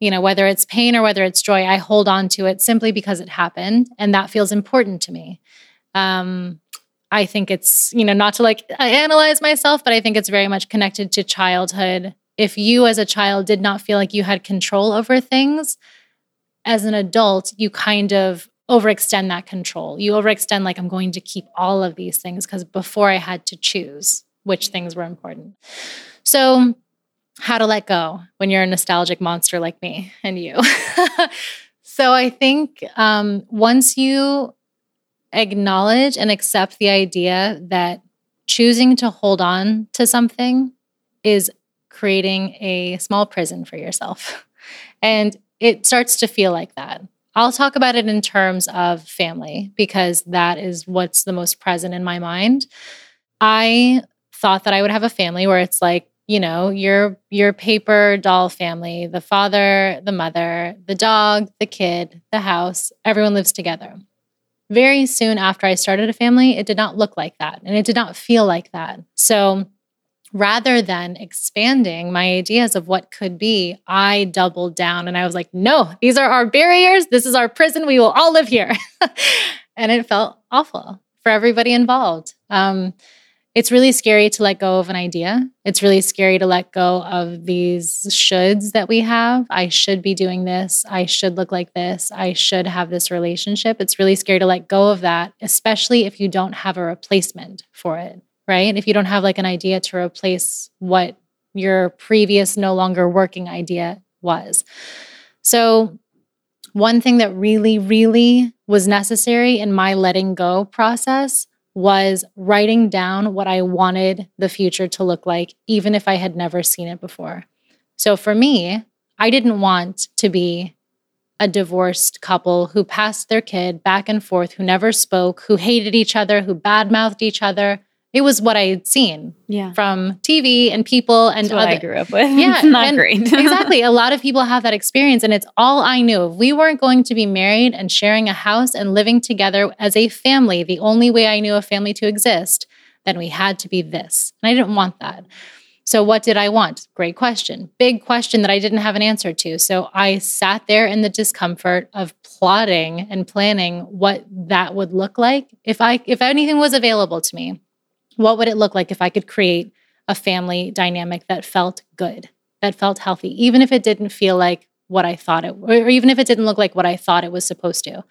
A: you know, whether it's pain or whether it's joy, I hold on to it simply because it happened and that feels important to me. Um, I think it's, you know, not to like analyze myself, but I think it's very much connected to childhood. If you as a child did not feel like you had control over things, as an adult, you kind of overextend that control. You overextend, like, I'm going to keep all of these things because before I had to choose which things were important. So, how to let go when you're a nostalgic monster like me and you. so, I think um, once you acknowledge and accept the idea that choosing to hold on to something is creating a small prison for yourself. And it starts to feel like that. I'll talk about it in terms of family because that is what's the most present in my mind. I thought that I would have a family where it's like, you know, your your paper doll family, the father, the mother, the dog, the kid, the house, everyone lives together. Very soon after I started a family, it did not look like that and it did not feel like that. So rather than expanding my ideas of what could be, I doubled down and I was like, no, these are our barriers. This is our prison. We will all live here. and it felt awful for everybody involved. Um, it's really scary to let go of an idea. It's really scary to let go of these shoulds that we have. I should be doing this. I should look like this. I should have this relationship. It's really scary to let go of that, especially if you don't have a replacement for it right? If you don't have like an idea to replace what your previous no longer working idea was. So, one thing that really, really was necessary in my letting go process was writing down what I wanted the future to look like, even if I had never seen it before. So, for me, I didn't want to be a divorced couple who passed their kid back and forth, who never spoke, who hated each other, who badmouthed each other. It was what I had seen
C: Yeah.
A: from TV and people and
C: That's what I grew up with.
A: Yeah,
C: Not great.
A: exactly. A lot of people have that experience, and it's all I knew. If we weren't going to be married and sharing a house and living together as a family, the only way I knew a family to exist, then we had to be this. And I didn't want that. So, what did I want? Great question. Big question that I didn't have an answer to. So, I sat there in the discomfort of plotting and planning what that would look like if I if anything was available to me. What would it look like if I could create a family dynamic that felt good, that felt healthy, even if it didn't feel like what I thought it, or even if it didn't look like what I thought it was supposed to.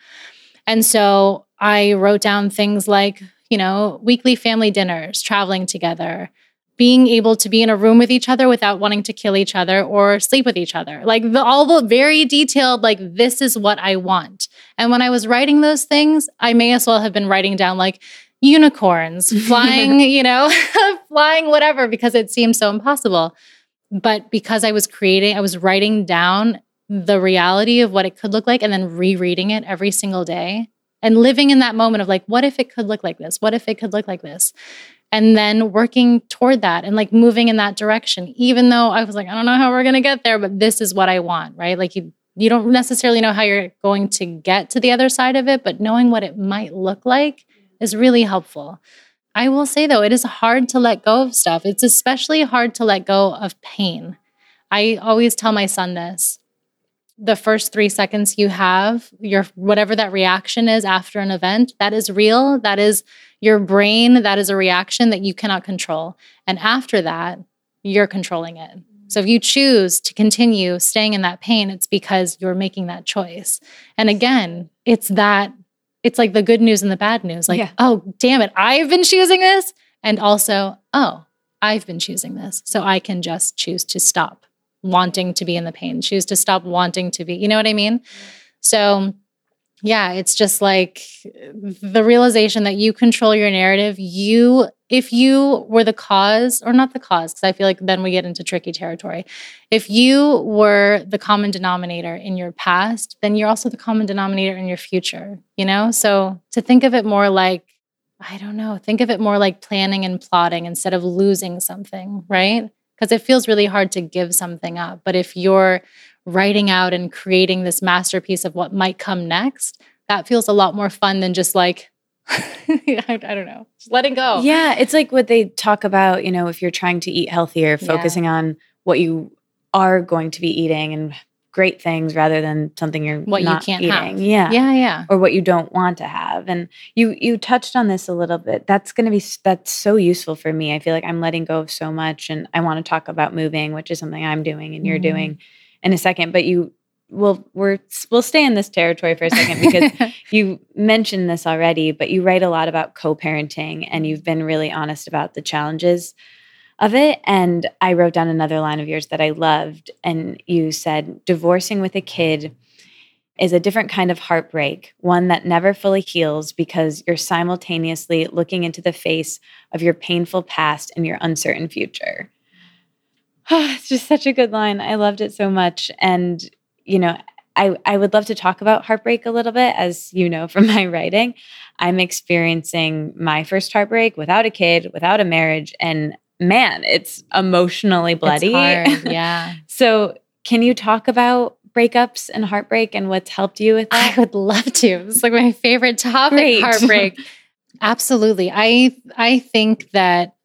A: And so I wrote down things like, you know, weekly family dinners, traveling together, being able to be in a room with each other without wanting to kill each other or sleep with each other. Like the, all the very detailed, like, this is what I want. And when I was writing those things, I may as well have been writing down, like, unicorns flying, you know, flying whatever, because it seemed so impossible. But because I was creating, I was writing down the reality of what it could look like and then rereading it every single day and living in that moment of like, what if it could look like this? What if it could look like this? And then working toward that and like moving in that direction, even though I was like, I don't know how we're going to get there, but this is what I want, right? Like you, you don't necessarily know how you're going to get to the other side of it, but knowing what it might look like is really helpful. I will say though, it is hard to let go of stuff. It's especially hard to let go of pain. I always tell my son this. The first 3 seconds you have, your whatever that reaction is after an event, that is real. That is your brain, that is a reaction that you cannot control. And after that, you're controlling it. So if you choose to continue staying in that pain, it's because you're making that choice. And again, it's that it's like the good news and the bad news. Like,
B: Yeah.
A: oh, damn it, I've been choosing this. And also, oh, I've been choosing this. So I can just choose to stop wanting to be in the pain, choose to stop wanting to be, you know what I mean? So, yeah, it's just like the realization that you control your narrative. You, if you were the cause, or not the cause, because I feel like then we get into tricky territory. If you were the common denominator in your past, then you're also the common denominator in your future, you know? So to think of it more like, I don't know, think of it more like planning and plotting instead of losing something, right? Because it feels really hard to give something up. But if you're writing out and creating this masterpiece of what might come next, that feels a lot more fun than just like, I, I don't know, just letting go.
B: Yeah, it's like what they talk about, you know, if you're trying to eat healthier,
A: Yeah.
B: focusing on what you are going to be eating and great things rather than something you're
A: What you
B: not
A: can't
B: eating.
A: have.
B: Yeah.
A: Yeah, yeah.
B: Or what you don't want to have. And you you touched on this a little bit. That's going to be that's so useful for me. I feel like I'm letting go of so much and I want to talk about moving, which is something I'm doing and you're
A: Mhm.
B: doing in a second, but you will we're we'll stay in this territory for a second because you mentioned this already, but you write a lot about co parenting and mm-hmm. you've been really honest about the challenges of it. And I wrote down another line of yours that I loved. And you said, divorcing with a kid is a different kind of heartbreak, one that never fully heals because you're simultaneously looking into the face of your painful past and your uncertain future. it's just such a good line. I loved it so much. And, you know, I, I would love to talk about heartbreak a little bit. As you know from my writing, I'm experiencing my first heartbreak without a kid, without a marriage. And man, it's emotionally bloody.
A: It's hard. Yeah.
B: so, can you talk about breakups and heartbreak and what's helped you with
A: I would love to. It's like my favorite topic,
B: Great.
A: heartbreak. Absolutely. I I think that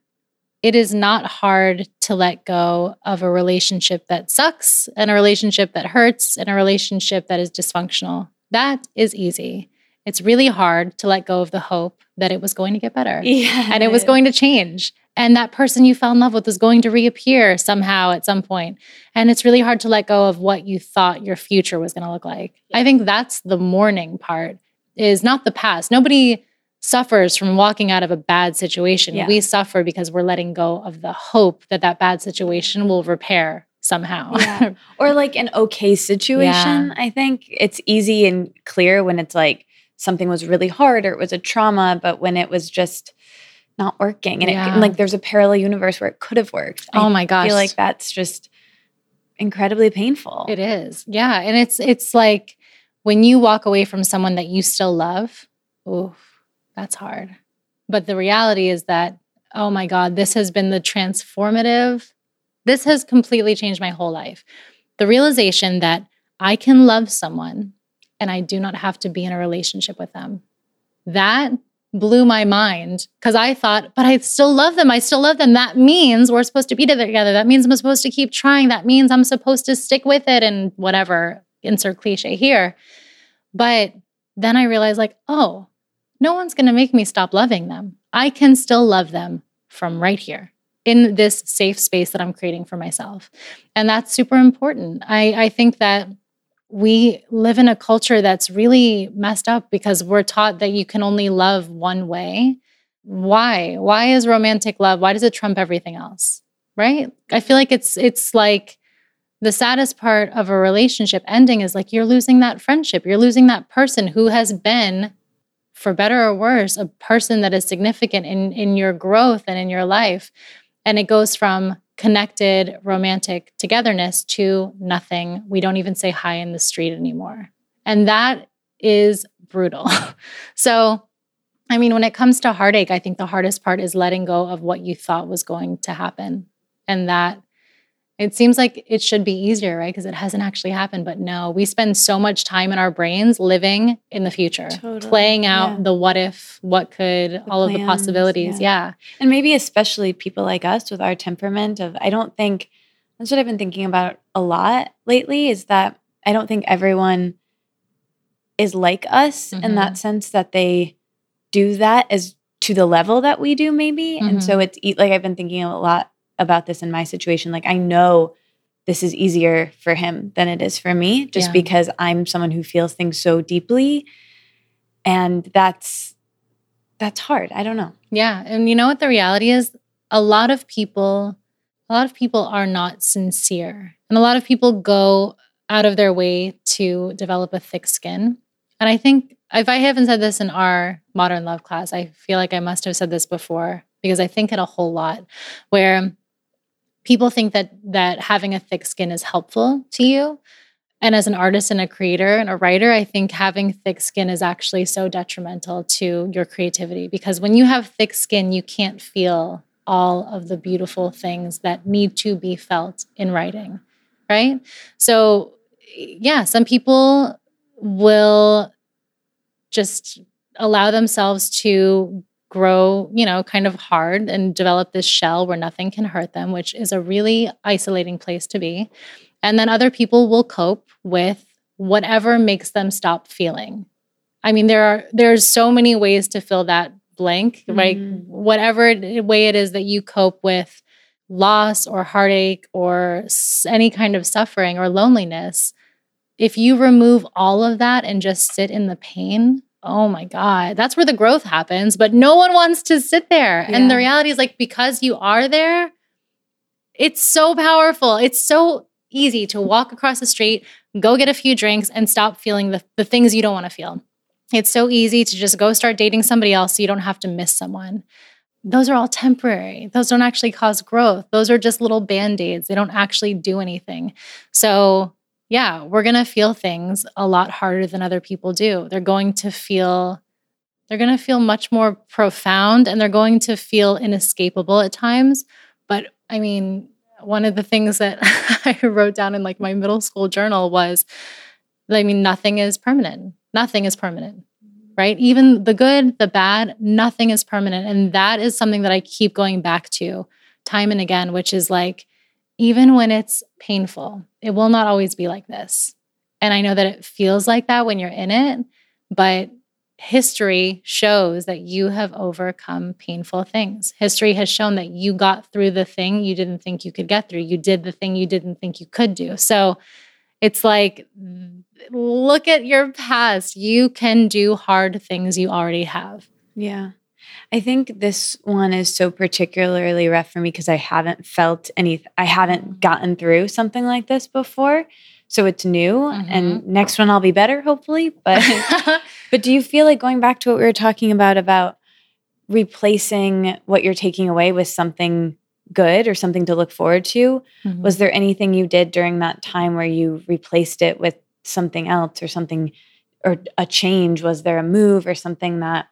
A: it is not hard to let go of a relationship that sucks and a relationship that hurts and a relationship that is dysfunctional. That is easy. It's really hard to let go of the hope that it was going to get better
B: yeah.
A: and it was going to change. And that person you fell in love with was going to reappear somehow at some point. And it's really hard to let go of what you thought your future was going to look like. I think that's the mourning part is not the past. Nobody suffers from walking out of a bad situation.
B: Yeah.
A: We suffer because we're letting go of the hope that that bad situation will repair somehow.
B: Yeah. or like an okay situation. I think it's easy and clear when it's like something was really hard or it was a trauma, but when it was just not working and,
A: Yeah.
B: it, like there's a parallel universe where it could have worked.
A: oh
B: I
A: my gosh.
B: I feel like that's just incredibly painful.
A: It is. Yeah. And it's it's like when you walk away from someone that you still love, ooh, that's hard. But the reality is that, oh my God, this has been the transformative, this has completely changed my whole life. The realization that I can love someone and I do not have to be in a relationship with them. That blew my mind because I thought, but I still love them. I still love them. That means we're supposed to be together. That means I'm supposed to keep trying. That means I'm supposed to stick with it and whatever, insert cliche here. But then I realized, like, oh, no one's going to make me stop loving them. I can still love them from right here in this safe space that I'm creating for myself. And that's super important. I, I think that we live in a culture that's really messed up because we're taught that you can only love one way. Why? Why is romantic love? Why does it trump everything else? Right? I feel like it's it's like the saddest part of a relationship ending is like you're losing that friendship. You're losing that person who has been for better or worse a person that is significant in in your growth and in your life. And it goes from connected romantic togetherness to nothing. We don't even say hi in the street anymore. And that is brutal. so, I mean, when it comes to heartache, I think the hardest part is letting go of what you thought was going to happen. And that it seems like it should be easier, right? Because it hasn't actually happened. But no, we spend so much time in our brains living in the future,
B: Totally,
A: playing out
B: yeah.
A: the what if, what could, all of the possibilities. Yeah.
B: And maybe especially people like us with our temperament of I don't think that's what I've been thinking about a lot lately is that I don't think everyone is like us in
A: Mhm.
B: that sense that they do that as to the level that we do maybe. And so it's e- like I've been thinking a lot about this in my situation like I know this is easier for him than it is for me just
A: Yeah.
B: because I'm someone who feels things so deeply
C: and that's that's hard i don't know
A: Yeah. And you know what the reality is? A lot of people, a lot of people are not sincere. And a lot of people go out of their way to develop a thick skin. And I think if I haven't said this in our modern love class, I feel like I must have said this before because I think it a whole lot where people think that that having a thick skin is helpful to you. And as an artist and a creator and a writer, I think having thick skin is actually so detrimental to your creativity because when you have thick skin, you can't feel all of the beautiful things that need to be felt in writing, right? So, yeah, some people will just allow themselves to grow, you know, kind of hard and develop this shell where nothing can hurt them, which is a really isolating place to be. And then other people will cope with whatever makes them stop feeling. I mean, there are there's so many ways to fill that blank, right?
C: Mhm.
A: Whatever way it is that you cope with loss or heartache or s- any kind of suffering or loneliness, if you remove all of that and just sit in the pain, oh my God, that's where the growth happens. But no one wants to sit there. And the reality is, like, because you are there, it's so powerful. It's so easy to walk across the street, go get a few drinks, and stop feeling the, the things you don't want to feel. It's so easy to just go start dating somebody else so you don't have to miss someone. Those are all temporary. Those don't actually cause growth. Those are just little band aids. They don't actually do anything. So, yeah, we're going to feel things a lot harder than other people do. They're going to feel they're going to feel much more profound and they're going to feel inescapable at times. But I mean, one of the things that I wrote down in like my middle school journal was I mean, nothing is permanent. Nothing is permanent, right? Even the good, the bad, nothing is permanent. And that is something that I keep going back to time and again, which is like, even when it's painful, it will not always be like this. And I know that it feels like that when you're in it, but history shows that you have overcome painful things. History has shown that you got through the thing you didn't think you could get through. You did the thing you didn't think you could do. So it's like, look at your past. You can do hard things you already have.
C: Yeah. I think this one is so particularly rough for me because I haven't felt any, I haven't gotten through something like this before. So it's new. And next one I'll be better, hopefully. But, but do you feel like going back to what we were talking about, about replacing what you're taking away with something good or something to look forward to?
A: Mm-hmm.
C: Was there anything you did during that time where you replaced it with something else or something or a change? Was there a move or something that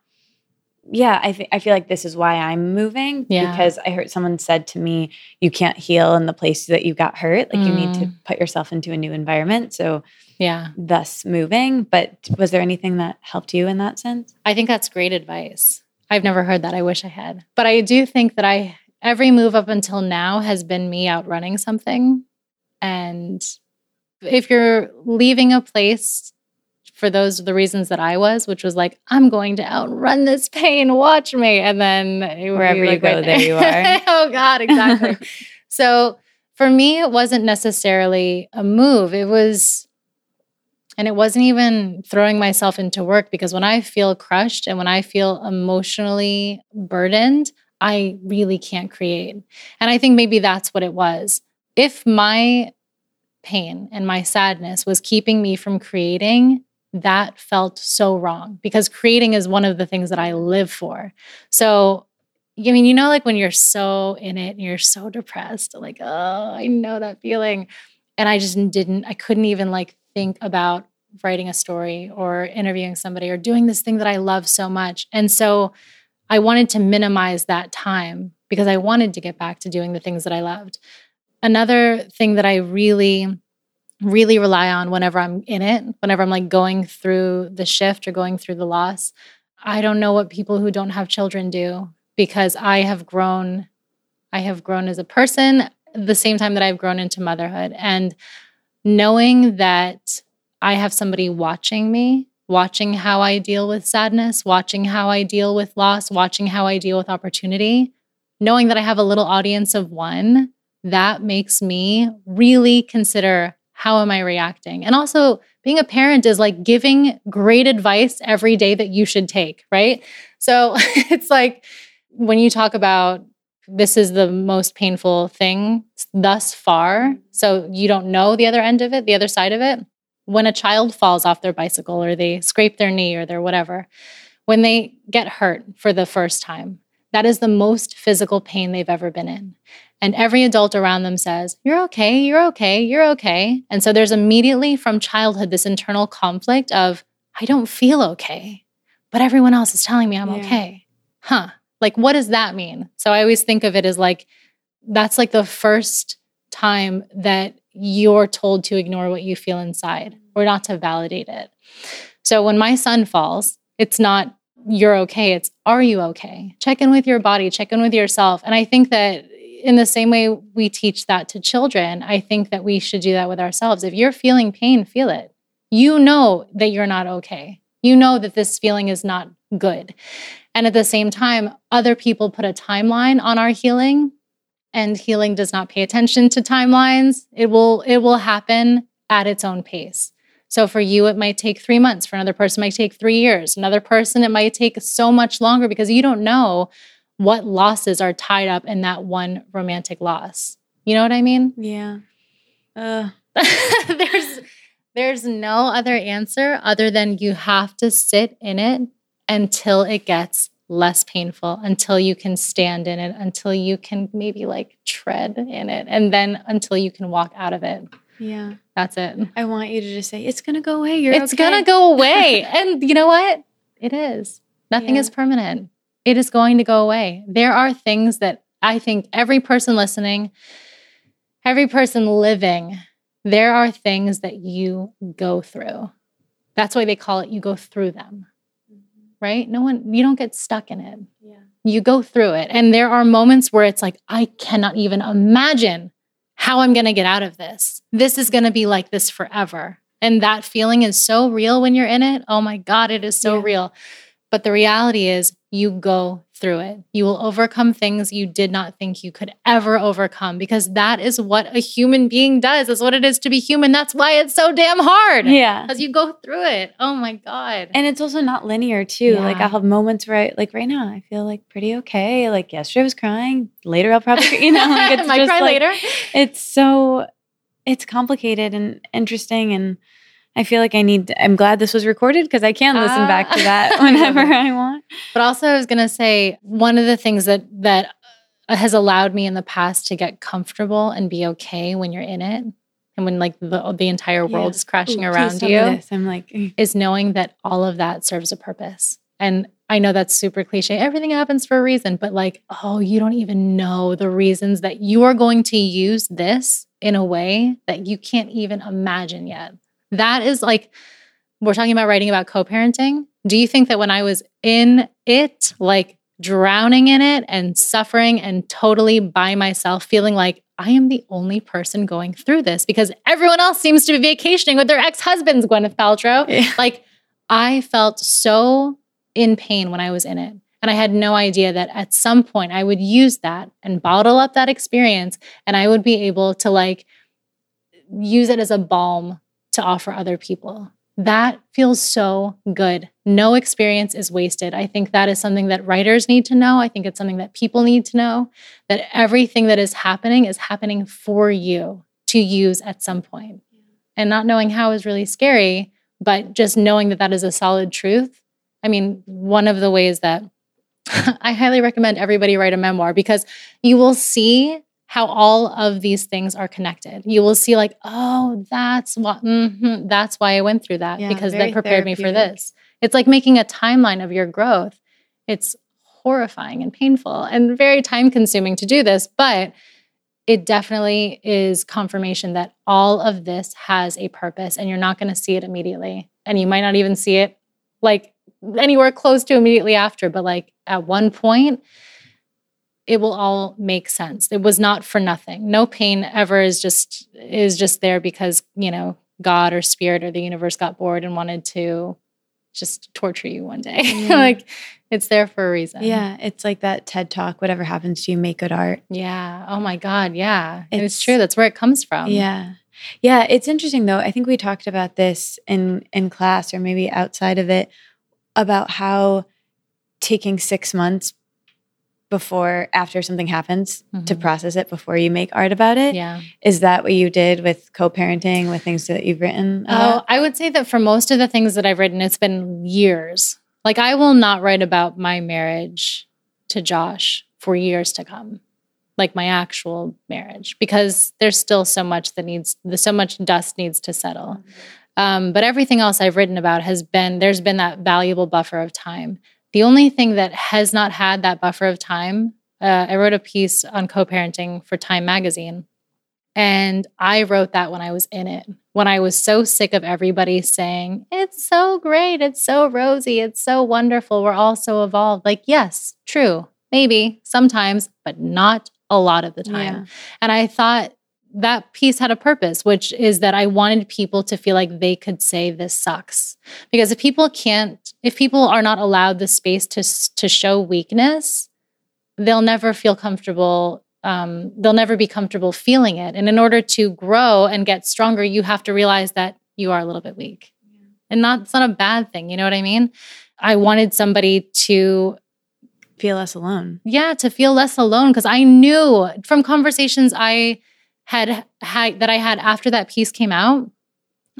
C: yeah, I th- I feel like this is why I'm moving
A: Yeah.
C: because I heard someone said to me, you can't heal in the place that you got hurt. Like you need to
A: Mm.
C: put yourself into a new environment. So
A: yeah.
C: thus moving. But was there anything that helped you in that sense?
A: I think that's great advice. I've never heard that. I wish I had. But I do think that I every move up until now has been me outrunning something. And if you're leaving a place for those the reasons that I was, which was like, I'm going to outrun this pain, watch me. And then
C: Wherever you go,
A: right
C: there you are.
A: oh God, exactly. so for me, it wasn't necessarily a move. It was and it wasn't even throwing myself into work because when I feel crushed and when I feel emotionally burdened, I really can't create. And I think maybe that's what it was. If my pain and my sadness was keeping me from creating, that felt so wrong because creating is one of the things that I live for. So, I mean, you know, like when you're so in it and you're so depressed, like, oh, I know that feeling. And I just didn't, I couldn't even like think about writing a story or interviewing somebody or doing this thing that I love so much. And so I wanted to minimize that time because I wanted to get back to doing the things that I loved. Another thing that I really, really rely on whenever I'm in it, whenever I'm like going through the shift or going through the loss, I don't know what people who don't have children do because I have grown I have grown as a person the same time that I've grown into motherhood. And knowing that I have somebody watching me, watching how I deal with sadness, watching how I deal with loss, watching how I deal with opportunity, knowing that I have a little audience of one, that makes me really consider how am I reacting? And also being a parent is like giving great advice every day that you should take, right? So it's like when you talk about this is the most painful thing thus far. So you don't know the other end of it, the other side of it. When a child falls off their bicycle or they scrape their knee or their whatever, when they get hurt for the first time, that is the most physical pain they've ever been in. And every adult around them says, You're okay, you're okay, you're okay. And so there's immediately from childhood this internal conflict of, I don't feel okay, but everyone else is telling me I'm yeah. okay. Huh. Like, what does that mean? So I always think of it as like, that's like the first time that you're told to ignore what you feel inside or not to validate it. So when my son falls, it's not, you're okay. It's, are you okay? Check in with your body, check in with yourself. And I think that in the same way we teach that to children, I think that we should do that with ourselves. If you're feeling pain, feel it. You know that you're not okay. You know that this feeling is not good. And at the same time, other people put a timeline on our healing, and healing does not pay attention to timelines. It will it will happen at its own pace. So for you, it might take three months. For another person, it might take three years. Another person, it might take so much longer because you don't know what losses are tied up in that one romantic loss. You know what I mean?
C: Yeah. Uh.
A: there's there's no other answer other than you have to sit in it until it gets less painful, until you can stand in it, until you can maybe like tread in it, and then until you can walk out of it.
C: Yeah.
A: That's it.
C: I want you to just say, it's going to go away. You're
A: It's
C: okay.
A: going to go away. and you know what? It is. Nothing yeah. is permanent. It is going to go away. There are things that I think every person listening, every person living, there are things that you go through. That's why they call it you go through them mm-hmm. right? No one, you don't get stuck in it.
C: Yeah.
A: You go through it. And there are moments where it's like, I cannot even imagine how I'm going to get out of this. This is going to be like this forever. And that feeling is so real when you're in it. Oh my God, it is so yeah. real. But the reality is, you go through it. You will overcome things you did not think you could ever overcome because that is what a human being does. That's what it is to be human. That's why it's so damn hard.
C: Yeah.
A: Because you go through it. Oh my God.
C: And it's also not linear too. Yeah. Like I'll have moments where I like right now, I feel like pretty okay. Like yesterday I was crying. Later I'll probably, you know, like
A: it's Might just cry
C: like,
A: later.
C: It's so it's complicated and interesting and I feel like I need, I'm glad this was recorded because I can listen uh, back to that whenever I want.
A: But also, I was going to say one of the things that, that has allowed me in the past to get comfortable and be okay when you're in it and when like the, the entire world yeah. is crashing Ooh, around you
C: i'm like
A: is knowing that all of that serves a purpose. And i know that's super cliche. Everything happens for a reason but like oh you don't even know the reasons that you are going to use this in a way that you can't even imagine yet that is like, we're talking about writing about co parenting. Do you think that when I was in it, like drowning in it and suffering and totally by myself, feeling like I am the only person going through this because everyone else seems to be vacationing with their ex husbands, Gwyneth Paltrow? Yeah. Like, I felt so in pain when I was in it. And I had no idea that at some point I would use that and bottle up that experience and I would be able to like use it as a balm to offer other people. That feels so good. No experience is wasted. I think that is something that writers need to know. I think it's something that people need to know that everything that is happening is happening for you to use at some point. And not knowing how is really scary, but just knowing that that is a solid truth. I mean, one of the ways that I highly recommend everybody write a memoir because you will see how all of these things are connected. You will see, like, oh, that's what, mm-hmm, that's why I went through that yeah, because that prepared me for this. It's like making a timeline of your growth. It's horrifying and painful and very time consuming to do this, but it definitely is confirmation that all of this has a purpose and you're not going to see it immediately. And you might not even see it like anywhere close to immediately after, but like at one point, it will all make sense. It was not for nothing. No pain ever is just is just there because, you know, God or spirit or the universe got bored and wanted to just torture you one day. Like it's there for a reason.
C: Yeah, it's like that TED talk whatever happens to you make good art.
A: Yeah. Oh my god, yeah. It's, it's true. That's where it comes from.
C: Yeah.
B: Yeah, it's interesting though. I think we talked about this in in class or maybe outside of it about how taking 6 months before after something happens to
A: Mhm.
B: process it before you make art about it.
A: Yeah.
B: Is that what you did with co-parenting with things that you've written?
A: Oh? I would say that for most of the things that I've written, it's been years. Like I will not write about my marriage to Josh for years to come, like my actual marriage, because there's still so much that needs, so much dust needs to settle. Um, but everything else I've written about has been, there's been that valuable buffer of time. The only thing that has not had that buffer of time, uh, I wrote a piece on co parenting for Time Magazine. And I wrote that when I was in it, when I was so sick of everybody saying, it's so great, it's so rosy, it's so wonderful, we're all so evolved. Like, yes, true, maybe sometimes, but not a lot of the time.
B: Yeah.
A: And I thought that piece had a purpose, which is that I wanted people to feel like they could say this sucks. Because if people can't, if people are not allowed the space to to show weakness, they'll never feel comfortable. Um, they'll never be comfortable feeling it. And in order to grow and get stronger, you have to realize that you are a little bit weak, and not it's not a bad thing. You know what I mean? I wanted somebody to
B: Feel less alone.
A: yeah to feel less alone because i knew from conversations i had had that i had after that piece came out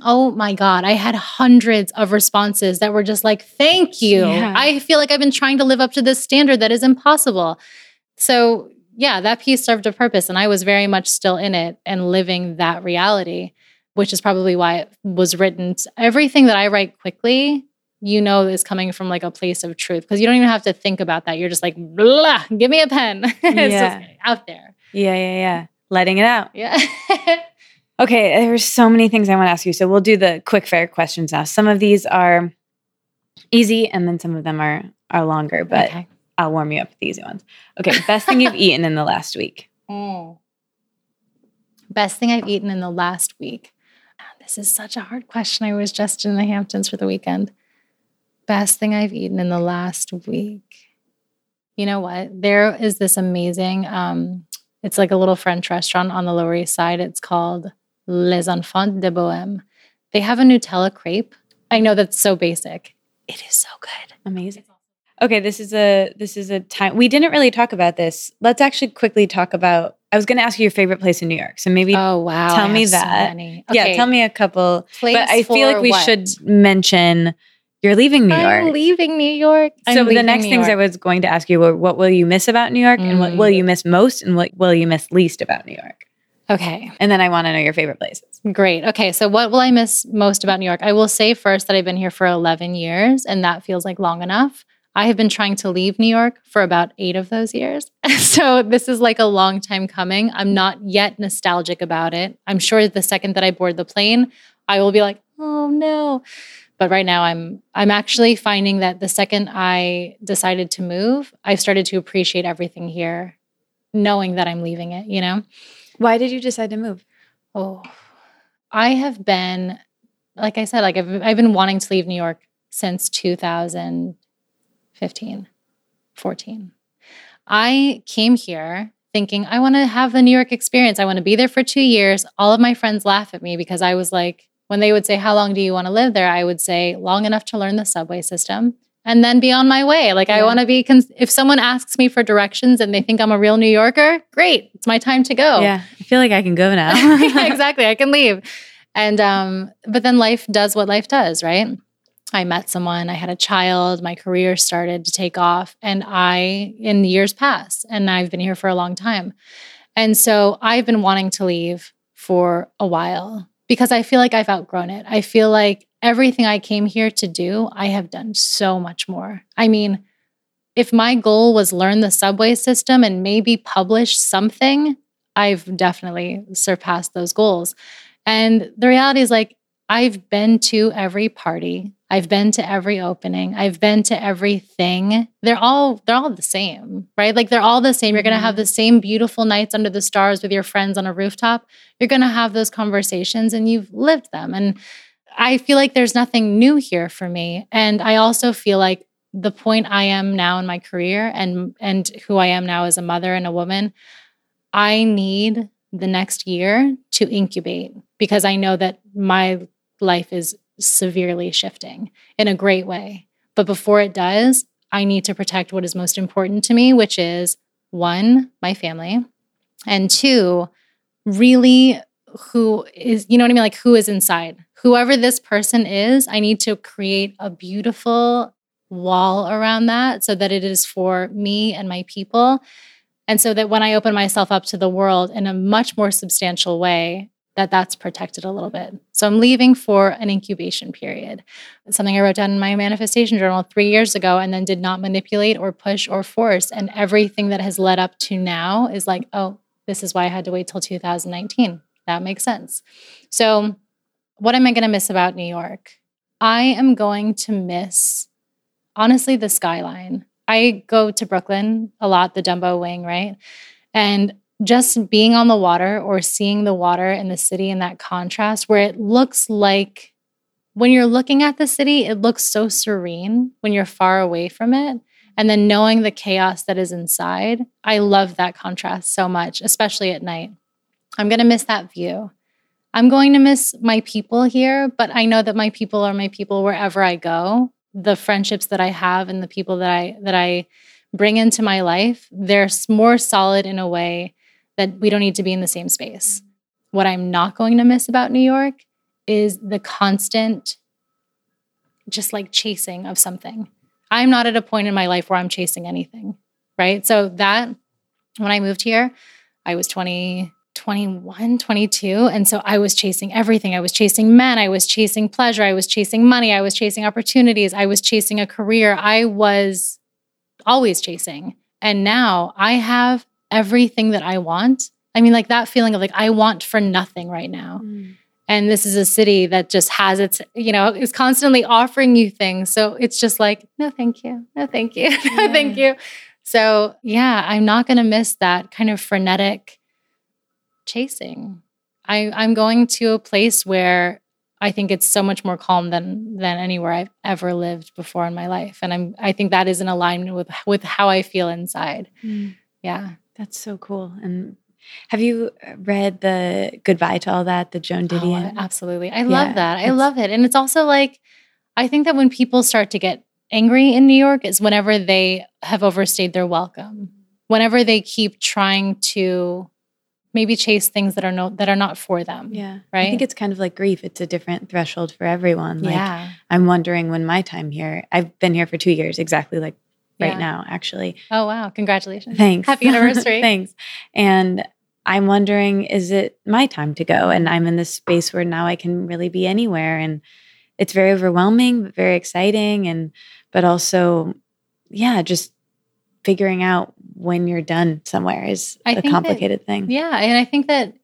A: oh my god i had hundreds of responses that were just like thank you
B: Yeah.
A: i feel like i've been trying to live up to this standard that is impossible so yeah that piece served a purpose and i was very much still in it and living that reality which is probably why it was written everything that i write quickly you know is coming from like a place of truth because you don't even have to think about that. You're just like, blah, give me a pen. it's
B: Yeah.
A: just out there.
B: Yeah, yeah, yeah. Letting it out.
A: Yeah.
B: Okay, there's so many things I want to ask you. So we'll do the quick fire questions now. Some of these are easy and then some of them are are longer, but
A: okay.
B: I'll warm you up with the easy ones. Okay, best thing you've eaten in the last week.
A: Mm. Best thing I've eaten in the last week. This is such a hard question. I was just in the Hamptons for the weekend. Best thing I've eaten in the last week. You know what? There is this amazing, um, it's like a little French restaurant on the Lower East Side. It's called Les Enfants de Bohème. They have a Nutella crepe. I know that's so basic. It is so good.
B: Amazing. Okay, this is a this is a time we didn't really talk about this. Let's actually quickly talk about I was going to ask you your favorite place in New York. So maybe
A: Oh wow!
B: tell
A: I
B: me
A: have so
B: that.
A: many.
B: yeah, tell me a couple.
A: place
B: but I feel like we
A: what?
B: should mention you're leaving New York.
A: I'm leaving New York.
B: So the next
A: New
B: things I was going to ask you were what will you miss about New York and what
A: Mm.
B: will you miss most and what will you miss least about New York?
A: Okay,
B: And then I want to know your favorite places.
A: great. Okay, so what will I miss most about New York? I will say first that I've been here for 11 years, and that feels like long enough. I have been trying to leave New York for about eight of those years. so this is like a long time coming. I'm not yet nostalgic about it. I'm sure the second that I board the plane, I will be like, oh no. But right now I'm I'm actually finding that the second I decided to move, I've started to appreciate everything here, knowing that I'm leaving it, you know?
B: Why did you decide to move?
A: Oh, I have been, like I said, like I've, I've been wanting to leave New York since 2015, 14. I came here thinking, I want to have the New York experience. I want to be there for two years. All of my friends laugh at me because I was like, when they would say, How long do you want to live there? I would say, Long enough to learn the subway system and then be on my way. Like, I want to be, cons- if someone asks me for directions and they think I'm a real New Yorker, great, it's my time to go.
B: Yeah, I feel like I can go now.
A: Yeah, exactly. I can leave. And um, but then life does what life does, right? I met someone, I had a child, my career started to take off, and I in years past, and I've been here for a long time. And so I've been wanting to leave for a while because I feel like I've outgrown it. I feel like everything I came here to do, I have done so much more. I mean, if my goal was learn the subway system and maybe publish something, I've definitely surpassed those goals. And the reality is like I've been to every party. I've been to every opening. I've been to everything. They're all they're all the same, right? Like they're all the same. You're going to have mm-hmm. the same beautiful nights under the stars with your friends on a rooftop. You're going to have those conversations and you've lived them. And I feel like there's nothing new here for me. And I also feel like the point I am now in my career and and who I am now as a mother and a woman, I need the next year to incubate because I know that my life is severely shifting in a great way. But before it does, I need to protect what is most important to me, which is one, my family, and two, really who is, you know what I mean? Like who is inside. Whoever this person is, I need to create a beautiful wall around that so that it is for me and my people. And so that when I open myself up to the world in a much more substantial way, that that's protected a little bit. So I'm leaving for an incubation period. It's something I wrote down in my manifestation journal 3 years ago and then did not manipulate or push or force and everything that has led up to now is like, oh, this is why I had to wait till 2019. That makes sense. So what am I going to miss about New York? I am going to miss honestly the skyline. I go to Brooklyn a lot, the Dumbo wing, right? And just being on the water or seeing the water in the city in that contrast where it looks like when you're looking at the city, it looks so serene when you're far away from it. And then knowing the chaos that is inside, I love that contrast so much, especially at night. I'm going to miss that view. I'm going to miss my people here, but I know that my people are my people wherever I go. The friendships that I have and the people that I that I bring into my life, they're more solid in a way that we don't need to be in the same space. What I'm not going to miss about New York is the constant, just like chasing of something. I'm not at a point in my life where I'm chasing anything, right? So that when I moved here, I was 20, 21, 22. And so I was chasing everything. I was chasing men. I was chasing pleasure. I was chasing money. I was chasing opportunities. I was chasing a career. I was always chasing. And now I have everything that I want. I mean, like that feeling of like, I want for nothing right now. Mm. And this is a city that just has its, you know, is constantly offering you things. So it's just like, no, thank you. No, thank you. no, thank you. So yeah, I'm not going to miss that kind of frenetic chasing. I, I'm going to a place where I think it's so much more calm than than anywhere I've ever lived before in my life, and I'm I think that is in alignment with with how I feel inside. Mm. Yeah.
C: That's so cool. And have you uh, read the Goodbye to All That, the Joan
A: oh, Didion? Oh, absolutely. I love that. I love it. And it's also like, I think that when people start to get angry in New York is whenever they have overstayed their welcome. Whenever they keep trying to maybe chase things that are no that are not for them.
C: Yeah.
A: Right.
C: I think it's kind of like grief. It's a different threshold for everyone. Like
A: yeah.
C: I'm wondering when my time here, I've been here for two years, exactly like right yeah. now, actually.
A: Oh, wow. Congratulations.
C: Thanks.
A: Happy anniversary.
C: Thanks. And I'm wondering, is it my time to go? And I'm in this space where now I can really be anywhere. And it's very overwhelming, but very exciting. And, but also, yeah, just figuring out when you're done somewhere is I a complicated
A: that,
C: thing.
A: Yeah. And I think that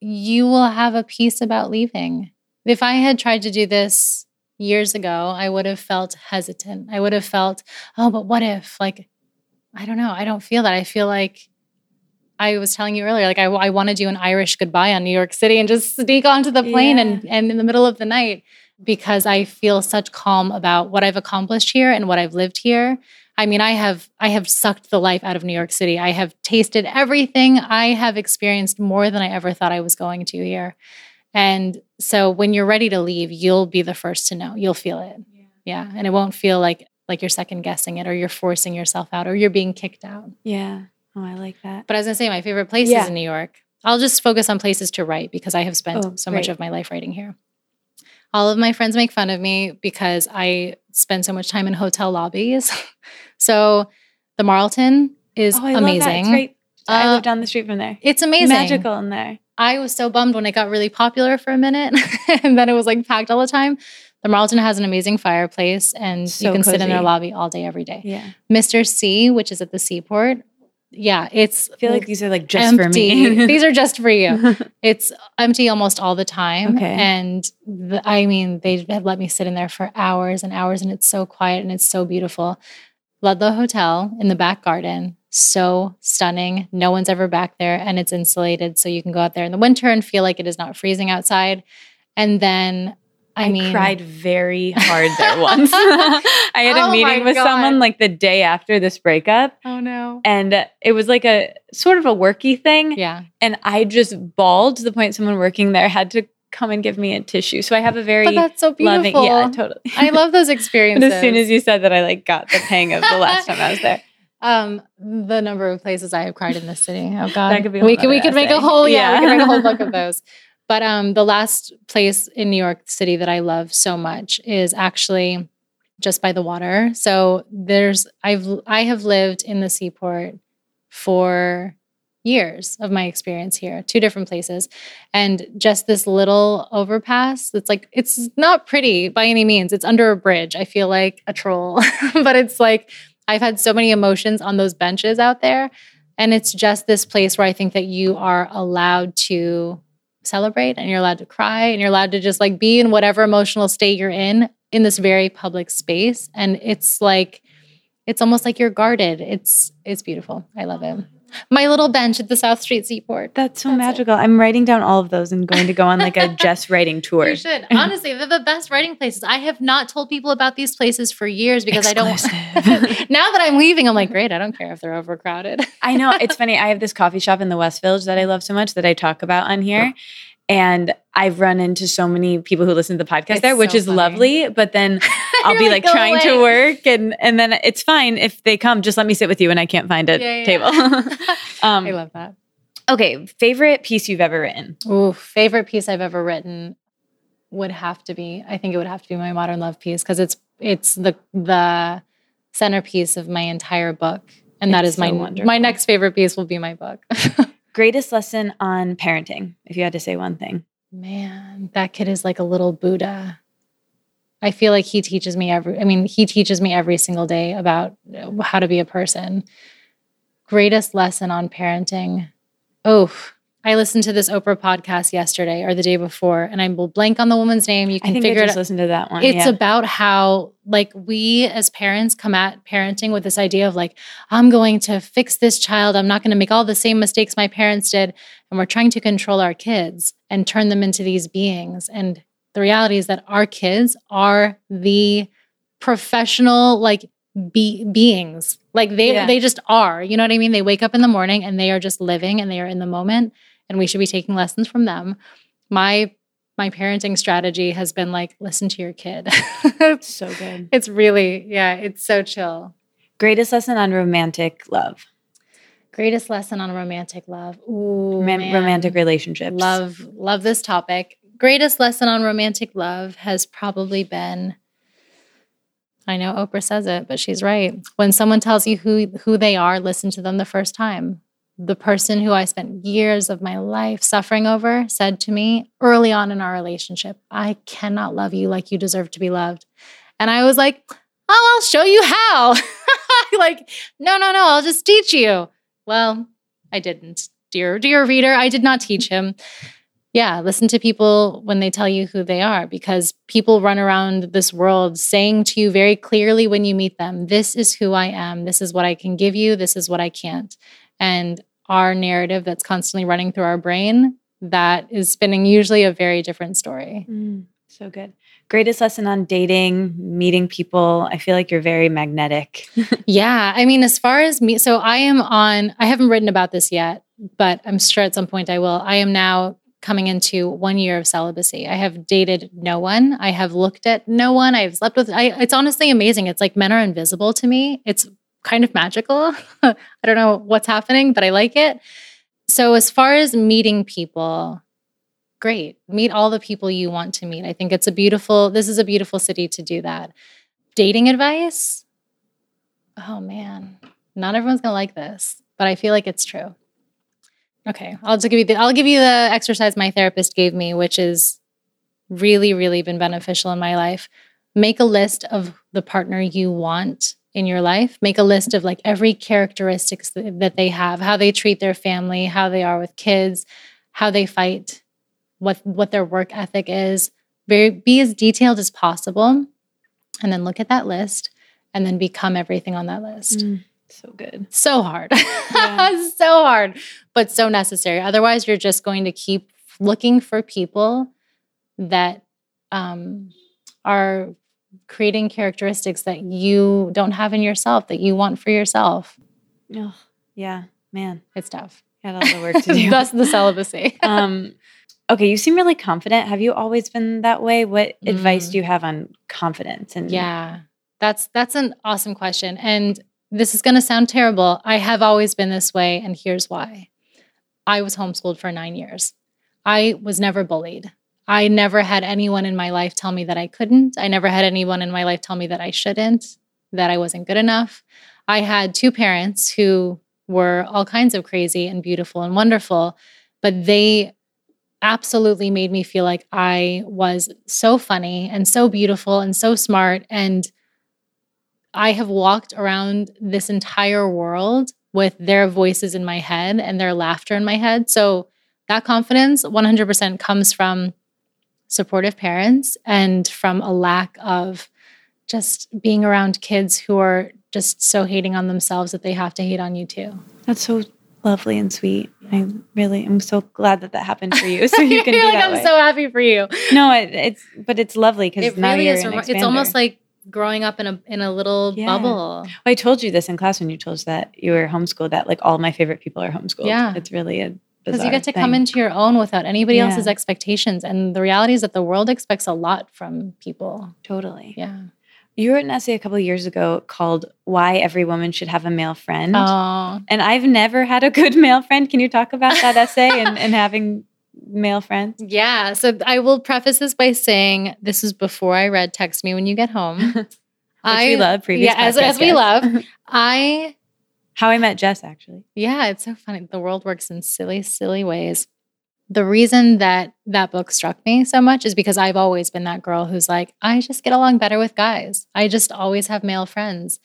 A: you will have a piece about leaving. If I had tried to do this years ago, I would have felt hesitant. I would have felt, oh, but what if? Like, I don't know. I don't feel that. I feel like I was telling you earlier, like I, I want to do an Irish goodbye on New York City and just sneak onto the plane yeah. and, and in the middle of the night because I feel such calm about what I've accomplished here and what I've lived here. I mean, I have I have sucked the life out of New York City. I have tasted everything. I have experienced more than I ever thought I was going to here. And so when you're ready to leave, you'll be the first to know. You'll feel it. Yeah. yeah. And it won't feel like like you're second guessing it or you're forcing yourself out or you're being kicked out.
C: Yeah. Oh, I like that.
A: But as I say, my favorite place yeah. is in New York. I'll just focus on places to write because I have spent oh, so great. much of my life writing here. All of my friends make fun of me because I spend so much time in hotel lobbies. so the Marlton is oh, amazing.
C: Right. Uh, I live down the street from there.
A: It's amazing.
C: Magical in there.
A: I was so bummed when it got really popular for a minute and then it was like packed all the time. The Marlton has an amazing fireplace and so you can cozy. sit in their lobby all day, every day.
C: Yeah.
A: Mr. C, which is at the seaport. Yeah, it's.
C: I feel like, these are like just empty.
A: for me. these are just for you. It's empty almost all the time.
C: Okay.
A: And the, I mean, they have let me sit in there for hours and hours, and it's so quiet and it's so beautiful. Ludlow Hotel in the back garden so stunning. No one's ever back there and it's insulated. So you can go out there in the winter and feel like it is not freezing outside. And then I, mean I mean,
C: cried very hard there once. I had a oh meeting with God. someone like the day after this breakup.
A: Oh no.
C: And it was like a sort of a worky thing.
A: Yeah.
C: And I just bawled to the point someone working there had to
B: come and give me a tissue. So I have a very
A: But that's so
B: loving.
A: beautiful.
B: Yeah, totally.
A: I love those experiences.
B: as soon as you said that, I like got the pang of the last time I was there.
A: Um, the number of places I have cried in this city. Oh God,
B: That could be a
A: we could we could make a whole yeah, we could make a whole book of those. But um, the last place in New York City that I love so much is actually just by the water. So there's I've I have lived in the seaport for years of my experience here, two different places. And just this little overpass that's like, it's not pretty by any means. It's under a bridge. I feel like a troll, but it's like, I've had so many emotions on those benches out there. And it's just this place where I think that you are allowed to celebrate and you're allowed to cry and you're allowed to just like be in whatever emotional state you're in in this very public space. And it's like, it's almost like you're guarded. It's it's beautiful. I love it. My little bench at the South Street Seaport.
B: That's so
A: That's it.
B: magical. I'm writing down all of those and going to go on like a Jess writing tour.
A: You should. Honestly, they're the best writing places. I have not told people about these places for years because I don't. Now that I'm leaving, I'm like, great. I don't care if they're overcrowded.
B: I know it's funny. I have this coffee shop in the West Village that I love so much that I talk about on here. And I've run into so many people who listen to the podcast
A: It's
B: there, which
A: so
B: is
A: funny.
B: lovely. But then I'll be like
A: "Go
B: trying to work and and then it's fine if they come, just let me sit with you and I can't find a
A: Yeah, yeah.
B: table. um,
A: I love that.
B: okay, favorite piece you've ever written.
A: Ooh, favorite piece I've ever written would have to be. I think it would have to be my modern love piece because it's it's the the centerpiece of my entire book, and that
B: It's
A: is my
B: so
A: my next favorite piece will be my book.
B: Greatest lesson on parenting, if you had to say one thing.
A: Man, that kid is like a little Buddha. I feel like he teaches me every I mean, he teaches me every single day about uh, how to be a person. Greatest lesson on parenting. Oh, I listened to this Oprah podcast yesterday or the day before, and I will blank on the woman's name. You
B: I
A: can
B: think I
A: figure it
B: just
A: out.
B: listened to that one.
A: It's
B: yeah.
A: about how, like, we as parents come at parenting with this idea of, like, I'm going to fix this child. I'm not going to make all the same mistakes my parents did. And we're trying to control our kids and turn them into these beings. And the reality is that our kids are the professional, like, be- beings. Like, they,
B: Yeah.
A: they just are. You know what I mean? They wake up in the morning and they are just living and they are in the moment. And we should be taking lessons from them. My my parenting strategy has been like listen to your kid.
B: so good.
A: it's really, yeah, it's so chill.
B: Greatest lesson on romantic love,
A: Greatest lesson on romantic love. Ooh,
B: Roman-
A: man.
B: romantic relationships.
A: Love, love this topic. Greatest lesson on romantic love has probably been. I know Oprah says it, but she's right. When someone tells you who who they are, listen to them the first time. The person who I spent years of my life suffering over said to me early on in our relationship, "I cannot love you like you deserve to be loved." And I was like, "Oh, I'll show you how." like, "No, no, no, I'll just teach you." Well, I didn't. Dear dear reader, I did not teach him yeah, listen to people when they tell you who they are because people run around this world saying to you very clearly when you meet them, this is who I am, this is what I can give you, this is what I can't. And our narrative that's constantly running through our brain, that is spinning usually a very different story.
B: Mm, so good. Greatest lesson on dating, meeting people. I feel like you're very magnetic.
A: Yeah, I mean, as far as me, so I am on, I haven't written about this yet, but I'm sure at some point I will. I am now coming into one year of celibacy. I have dated no one. I have looked at no one. I've slept with, I, it's honestly amazing. It's like men are invisible to me. It's kind of magical. I don't know what's happening, but I like it. So, as far as meeting people, great. Meet all the people you want to meet. I think it's a beautiful, this is a beautiful city to do that. Dating advice, oh man, not everyone's gonna like this, but I feel like it's true. Okay, I'll just give you the I'll give you the exercise my therapist gave me, which is really, really been beneficial in my life. Make a list of the partner you want in your life. Make a list of like every characteristics that, they have, how they treat their family, how they are with kids, how they fight, what what their work ethic is. Very be as detailed as possible, and then look at that list, and then become everything on that list
B: Mm, so good.
A: so hard
B: Yeah.
A: so hard but so necessary otherwise you're just going to keep looking for people that um, are creating characteristics that you don't have in yourself that you want for yourself
B: Oh, yeah, man.
A: it's tough
B: Got a lot of work to do.
A: that's the celibacy
B: um,
C: okay, you seem really confident. Have you always been that way? What advice
A: Mm.
C: do you have on confidence? And
A: Yeah. That's that's an awesome question. And this is going to sound terrible. I have always been this way and here's why. I was homeschooled for 9 years. I was never bullied. I never had anyone in my life tell me that I couldn't. I never had anyone in my life tell me that I shouldn't, that I wasn't good enough. I had two parents who were all kinds of crazy and beautiful and wonderful, but they absolutely made me feel like I was so funny and so beautiful and so smart. And I have walked around this entire world with their voices in my head and their laughter in my head. So that confidence 100% comes from supportive parents and from a lack of just being around kids who are just so hating on themselves that they have to hate on you too.
C: That's so lovely and sweet. I really am so glad that that happened for you. So you can be
A: like,
C: that
A: I'm
C: way.
A: so happy for you.
C: no, it, it's but it's lovely because
A: It
C: now
A: really
C: you're
A: is.
C: an
A: remi- It's almost like growing up in a in a little
C: Yeah.
A: bubble.
C: I told you this in class when you told us that you were homeschooled. That like all my favorite people are homeschooled.
A: Yeah.
C: it's really a
A: Because you get to come into your own without anybody
C: Yeah.
A: else's expectations. And the reality is that the world expects a lot from people.
C: totally.
A: Yeah.
C: You wrote an essay a couple of years ago called "Why Every Woman Should Have a Male Friend."
A: Oh,
C: And I've never had a good male friend. Can you talk about that essay and, and having male friends?
A: yeah. So I will preface this by saying this is before I read Text Me When You Get Home.
C: Which
A: I
C: we love. Previous
A: yeah, as, as we love. I
C: How I Met Jess, actually.
A: Yeah, it's so funny. The world works in silly, silly ways. The reason that that book struck me so much is because I've always been that girl who's like, I just get along better with guys. I just always have male friends.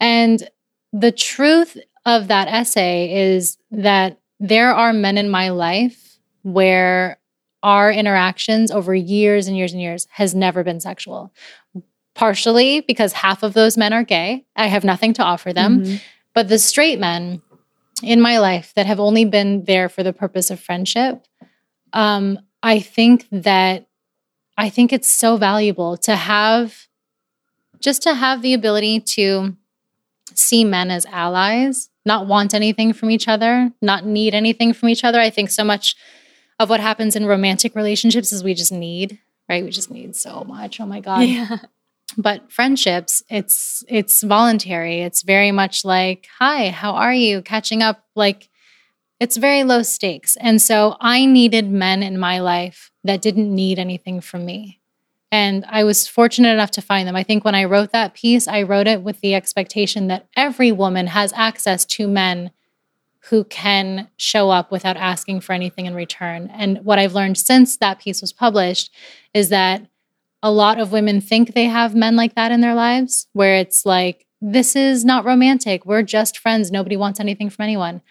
A: And the truth of that essay is that there are men in my life where our interactions over years and years and years has never been sexual. Partially because half of those men are gay. I have nothing to offer them.
C: Mhm.
A: But the straight men in my life that have only been there for the purpose of friendship, um, I think that I think it's so valuable to have just to have the ability to see men as allies, not want anything from each other, not need anything from each other. I think so much of what happens in romantic relationships is we just need, right? We just need so much. Oh my God
C: Yeah.
A: But friendships it's it's voluntary. It's very much like hi how are you? Catching up like it's very low stakes. And so i needed men in my life that didn't need anything from me. And i was fortunate enough to find them. I think when i wrote that piece i wrote it with the expectation that every woman has access to men who can show up without asking for anything in return. And what i've learned since that piece was published is that a lot of women think they have men like that in their lives where it's like this is not romantic. We're just friends. Nobody wants anything from anyone.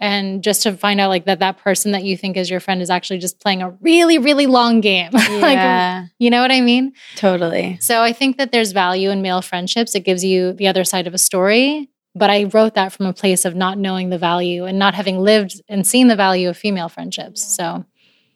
A: And just to find out like that that person that you think is your friend is actually just playing a really really long game. Like
C: Yeah.
A: you know what i mean?
C: Totally.
A: so i think that there's value in male friendships. It gives you the other side of a story. But i wrote that from a place of not knowing the value and not having lived and seen the value of female friendships. So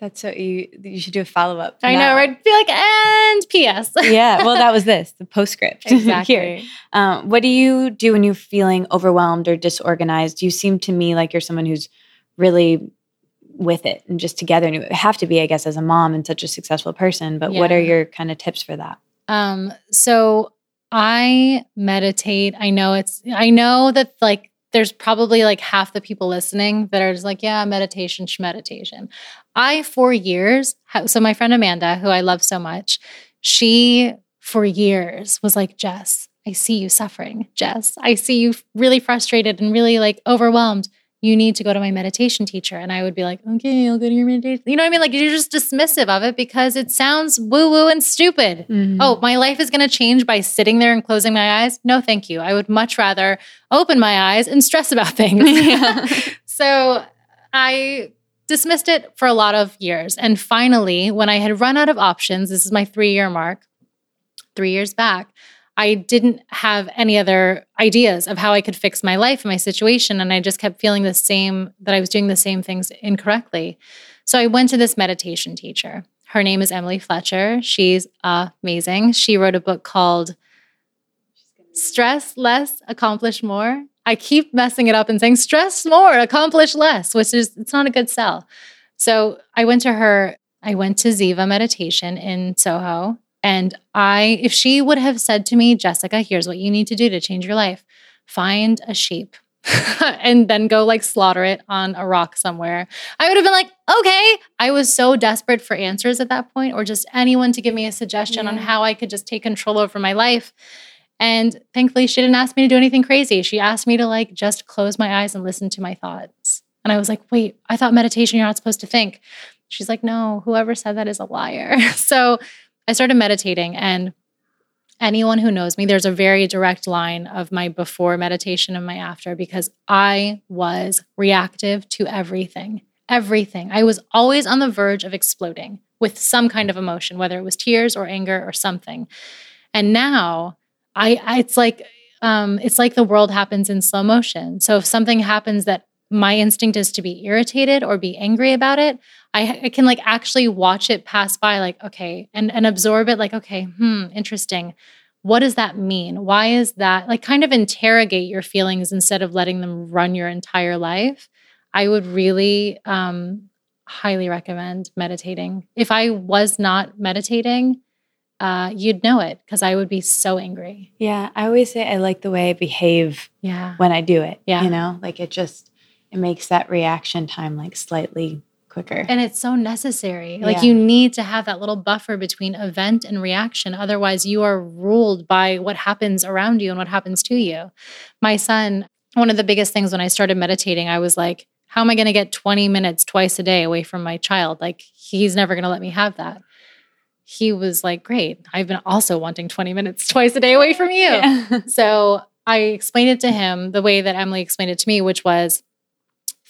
C: That's so you you should do a follow up.
A: i know right be like and ps
C: yeah. Well, that was this the postscript. Here.
A: exactly
C: Um, what do you do when you're feeling overwhelmed or disorganized? You seem to me like you're someone who's really with it and just together. And you have to be, I guess, as a mom and such a successful person. But what are your kind of tips for that?
A: Um, so I meditate. I know it's I know that like there's probably like half the people listening that are just like, yeah, meditation, meditation. I for years, so my friend Amanda, who I love so much, she for years was like, Jess, I see you suffering. Jess, I see you really frustrated and really like overwhelmed. You need to go to my meditation teacher. And I would be like, okay, I'll go to your meditation. You know what I mean? Like you're just dismissive of it because it sounds woo woo and stupid. Mm-hmm. Oh, my life is going to change by sitting there and closing my eyes? No, thank you. I would much rather open my eyes and stress about things. So I dismissed it for a lot of years. And finally, when I had run out of options, this is my three year mark, three years back, I didn't have any other ideas of how I could fix my life and my situation. And I just kept feeling the same, that I was doing the same things incorrectly. So I went to this meditation teacher. Her name is Emily Fletcher. She's amazing. She wrote a book called Stress Less, Accomplish More. I keep messing it up and saying stress more, accomplish less, which is it's not a good sell. So I went to her, I went to Ziva meditation in Soho. And I, if she would have said to me, Jessica, here's what you need to do to change your life find a sheep and then go like slaughter it on a rock somewhere. I would have been like, okay. I was so desperate for answers at that point, or just anyone to give me a suggestion yeah. on how I could just take control over my life. And thankfully, she didn't ask me to do anything crazy. She asked me to like just close my eyes and listen to my thoughts. And I was like, wait, I thought meditation, you're not supposed to think. She's like, no, whoever said that is a liar. so I started meditating and anyone who knows me, there's a very direct line of my before meditation and my after because I was reactive to everything. Everything. I was always on the verge of exploding with some kind of emotion, whether it was tears or anger or something. And now I, I it's like um, it's like the world happens in slow motion. So if something happens that my instinct is to be irritated or be angry about it, I, I, can like actually watch it pass by, like, okay, and, and absorb it, like, okay, hmm, interesting. What does that mean? Why is that? Like, kind of interrogate your feelings instead of letting them run your entire life. I would really um, highly recommend meditating. If I was not meditating, uh, you'd know it because I would be so angry.
C: Yeah, I always say I like the way I behave.
A: Yeah,
C: when I do it.
A: Yeah,
C: you know, like it just it makes that reaction time like slightly quicker.
A: And it's so necessary. Like yeah. you need to have that little buffer between event and reaction. Otherwise, you are ruled by what happens around you and what happens to you. My son, one of the biggest things when I started meditating, I was like, how am I going to get 20 minutes twice a day away from my child? Like, he's never going to let me have that. He was like, Great. I've been also wanting 20 minutes twice a day away from you. Yeah. so I explained it to him the way that Emily explained it to me, which was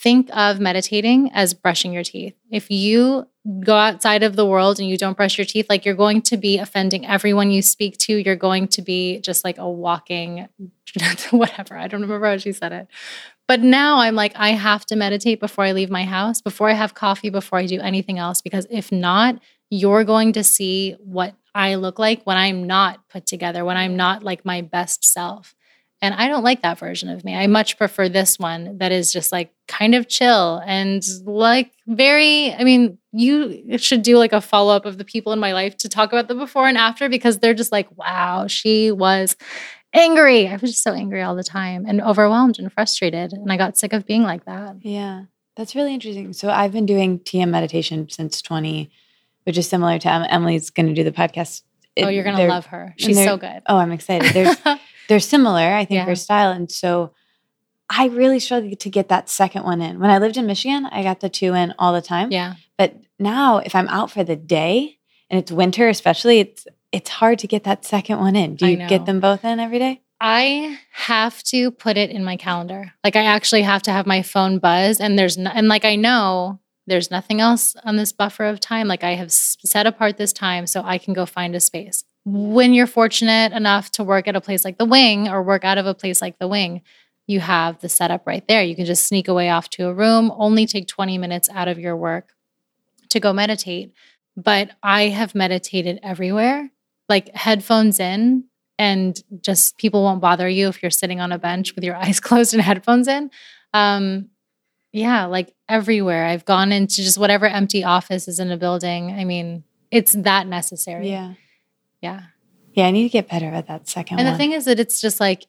A: think of meditating as brushing your teeth. If you go outside of the world and you don't brush your teeth, like you're going to be offending everyone you speak to. You're going to be just like a walking, whatever. I don't remember how she said it. But now I'm like, I have to meditate before I leave my house, before I have coffee, before I do anything else, because if not, you're going to see what I look like when I'm not put together, when I'm not like my best self. And I don't like that version of me. I much prefer this one that is just like kind of chill and like very, I mean, you should do like a follow up of the people in my life to talk about the before and after because they're just like, wow, she was angry. I was just so angry all the time and overwhelmed and frustrated. And I got sick of being like that.
C: Yeah. That's really interesting. So I've been doing TM meditation since 20, which is similar to Emily's going to do the podcast.
A: oh, you're going to love her. She's so good.
C: Oh, I'm excited. There's they're similar, I think, yeah. their style. And so I really struggled to get that second one in. When I lived in Michigan, I got the two in all the time.
A: Yeah.
C: But now if I'm out for the day and it's winter especially, it's it's hard to get that second one in. Do you get them both in every day?
A: I have to put it in my calendar. Like I actually have to have my phone buzz and there's no, and like I know there's nothing else on this buffer of time. Like I have set apart this time so I can go find a space when you're fortunate enough to work at a place like the wing or work out of a place like the wing, you have the setup right there. You can just sneak away off to a room, only take 20 minutes out of your work to go meditate. But I have meditated everywhere, like headphones in, and just people won't bother you if you're sitting on a bench with your eyes closed and headphones in. Um, yeah, like everywhere. I've gone into just whatever empty office is in a building. I mean, it's that necessary.
C: Yeah.
A: Yeah.
C: Yeah, I need to get better at that second
A: and
C: one.
A: the thing is that it's just like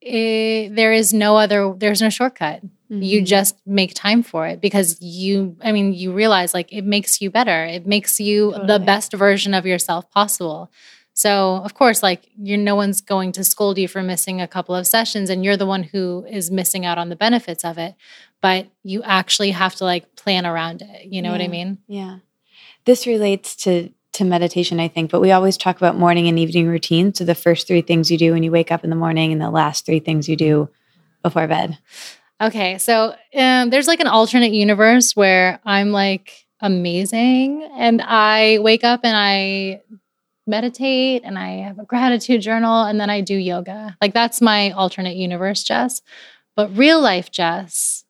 A: it, eh, there is no other there's no shortcut. Mm-hmm. You just make time for it because you I mean you realize like it makes you better. It makes you totally. the best version of yourself possible. So, of course, like you're no one's going to scold you for missing a couple of sessions and you're the one who is missing out on the benefits of it, but you actually have to like plan around it. You know
C: yeah.
A: what I mean?
C: Yeah. This relates to to meditation, I think, but we always talk about morning and evening routines. So the first three things you do when you wake up in the morning and the last three things you do before bed.
A: Okay. So um, there's like an alternate universe where I'm like amazing and I wake up and I meditate and I have a gratitude journal and then I do yoga. Like that's my alternate universe, Jess. But real life Jess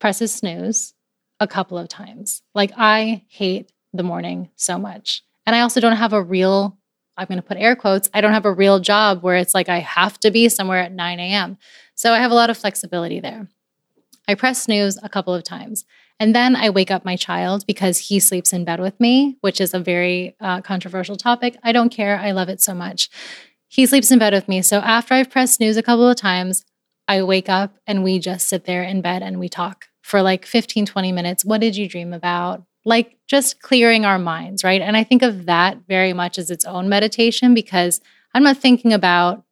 A: presses snooze a couple of times. Like I hate the morning so much. And I also don't have a real, I'm going to put air quotes, I don't have a real job where it's like I have to be somewhere at 9 a.m. So I have a lot of flexibility there. I press snooze a couple of times. And then I wake up my child because he sleeps in bed with me, which is a very uh, controversial topic. I don't care. I love it so much. He sleeps in bed with me. So after I've pressed snooze a couple of times, I wake up and we just sit there in bed and we talk for like 15, 20 minutes. What did you dream about? Like just clearing our minds, right? And I think of that very much as its own meditation because I'm not thinking about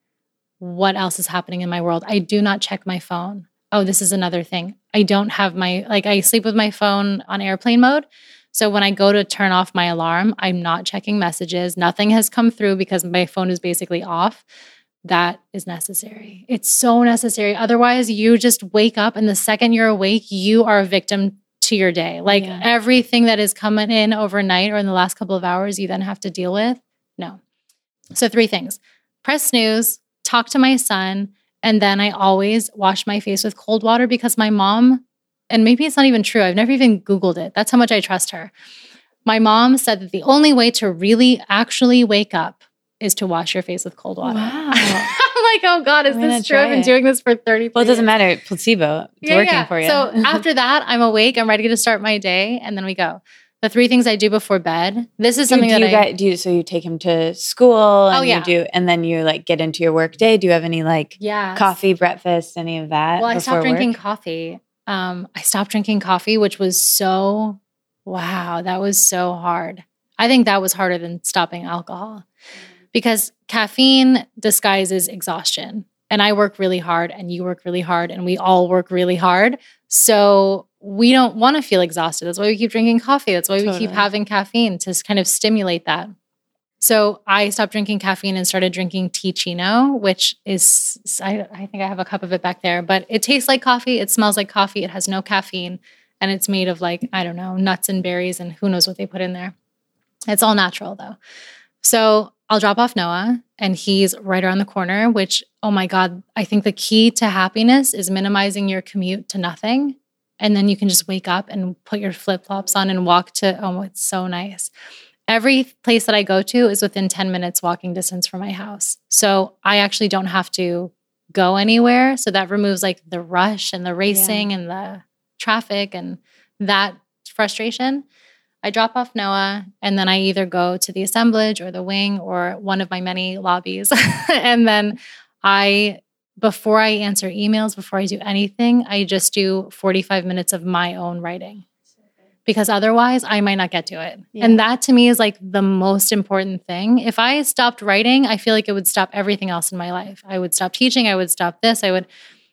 A: what else is happening in my world. I do not check my phone. Oh, this is another thing. I don't have my, like, I sleep with my phone on airplane mode. So when I go to turn off my alarm, I'm not checking messages. Nothing has come through because my phone is basically off. That is necessary. It's so necessary. Otherwise, you just wake up and the second you're awake, you are a victim to your day. Like
C: Yeah.
A: everything that is coming in overnight or in the last couple of hours, you then have to deal with. No. So, three things press snooze, talk to my son, and then I always wash my face with cold water because my mom, and maybe it's not even true, I've never even Googled it. That's how much I trust her. My mom said that the only way to really actually wake up is to wash your face with cold water.
C: Wow.
A: I'm like, oh God, is this true? I've been
C: it.
A: doing this for 30
C: Well, it doesn't matter. Placebo. It's working for you.
A: So after that, I'm awake. I'm ready to start my day, and then we go. The three things I do before bed. This is
C: do,
A: something
C: do
A: that
C: you
A: I
C: guys, do you, so you take him to school and
A: Oh, yeah.
C: you do and then you like get into your work day. Do you have any like
A: yeah
C: coffee, breakfast, any of that?
A: Well, I stopped drinking
C: work?
A: coffee. Um, I stopped drinking coffee, which was so wow. That was so hard. I think that was harder than stopping alcohol because caffeine disguises exhaustion. And I work really hard, and you work really hard, and we all work really hard. So we don't want to feel exhausted. That's why we keep drinking coffee. That's why we keep having caffeine to kind of stimulate that. So I stopped drinking caffeine and started drinking Teeccino, which is I, I think I have a cup of it back there, but it tastes like coffee. It smells like coffee. It has no caffeine, and it's made of like I don't know nuts and berries and who knows what they put in there. It's all natural though. So I'll drop off Noah, and he's right around the corner. Which oh my god, I think the key to happiness is minimizing your commute to nothing, and then you can just wake up and put your flip flops on and walk to. Oh, it's so nice every place that I go to is within 10 minutes walking distance from my house. So I actually don't have to go anywhere. So that removes like the rush and the racing and the traffic and that frustration. I drop off Noah and then I either go to the assemblage or the wing or one of my many lobbies. and then I, before I answer emails, before I do anything, I just do 45 minutes of my own writing because otherwise I might not get to it.
C: Yeah.
A: And that to me is like the most important thing. If I stopped writing, I feel like it would stop everything else in my life. I would stop teaching, I would stop this, I would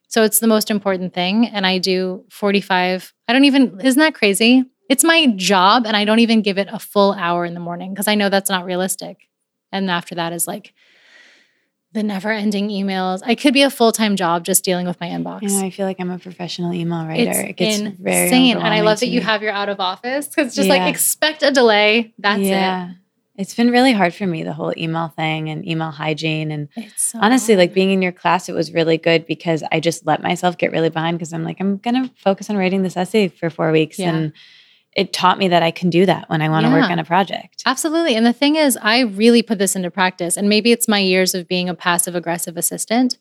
A: so it's the most important thing and I do 45 I don't even isn't that crazy? It's my job and I don't even give it a full hour in the morning because I know that's not realistic. And after that is like the never ending emails. I could be a full time job just dealing with my inbox.
C: You know, I feel like I'm a professional email writer.
A: It's
C: it gets very
A: insane. And I love that you have your out of office because just
C: Yeah.
A: like expect a delay. That's
C: yeah. It's been really hard for me, the whole email thing and email hygiene. And.
A: So
C: honestly, like being in your class, it was really good because I just let myself get really behind because I'm like, I'm going to focus on writing this essay for four weeks.
A: Yeah.
C: And it taught me that I can do that when I want to work on a project.
A: Absolutely. And the thing is, I really put this into practice. And maybe it's my years of being a passive aggressive assistant.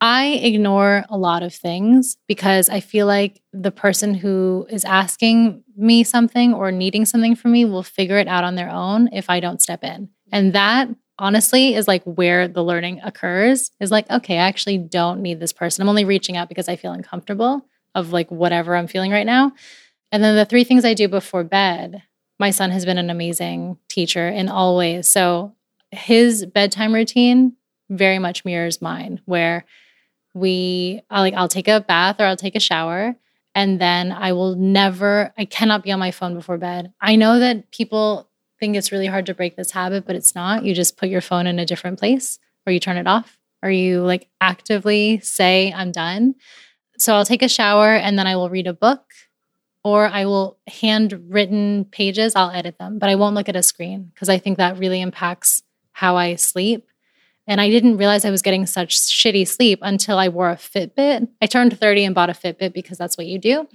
A: I ignore a lot of things because I feel like the person who is asking me something or needing something from me will figure it out on their own if I don't step in. And that honestly is like where the learning occurs is like, okay, I actually don't need this person. I'm only reaching out because I feel uncomfortable of like whatever I'm feeling right now. And then the three things I do before bed my son has been an amazing teacher in all ways. So his bedtime routine very much mirrors mine, where we I'll, like I'll take a bath or I'll take a shower and then I will never I cannot be on my phone before bed. I know that people think it's really hard to break this habit, but it's not. You just put your phone in a different place or you turn it off or you like actively say I'm done. So I'll take a shower and then I will read a book or I will handwritten pages, I'll edit them, but I won't look at a screen because I think that really impacts how I sleep. And I didn't realize I was getting such shitty sleep until I wore a Fitbit. I turned 30 and bought a Fitbit because that's what you do.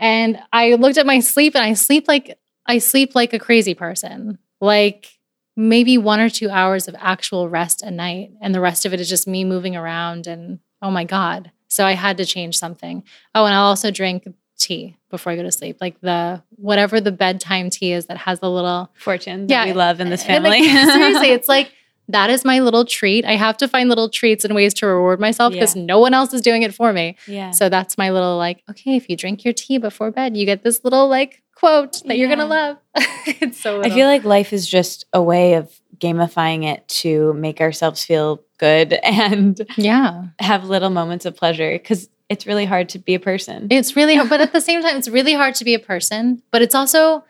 A: And I looked at my sleep and I sleep like I sleep like a crazy person. Like maybe one or two hours of actual rest a night. And the rest of it is just me moving around and oh my God. So I had to change something. Oh, and I'll also drink tea before I go to sleep. Like the whatever the bedtime tea is that has the little
B: fortune that we love in this
A: and, like,
B: family.
A: seriously, it's like that is my little treat. I have to find little treats and ways to reward myself because
B: Yeah.
A: no one else is doing it for me.
B: yeah.
A: So that's my little like, okay, if you drink your tea before bed, you get this little like quote that you're gonna love. it's so
B: I feel like life is just a way of gamifying it to make ourselves feel good and
A: yeah.
B: have little moments of pleasure because it's really hard to be a person.
A: It's really hard, but at the same time, it's really hard to be a person, but it's also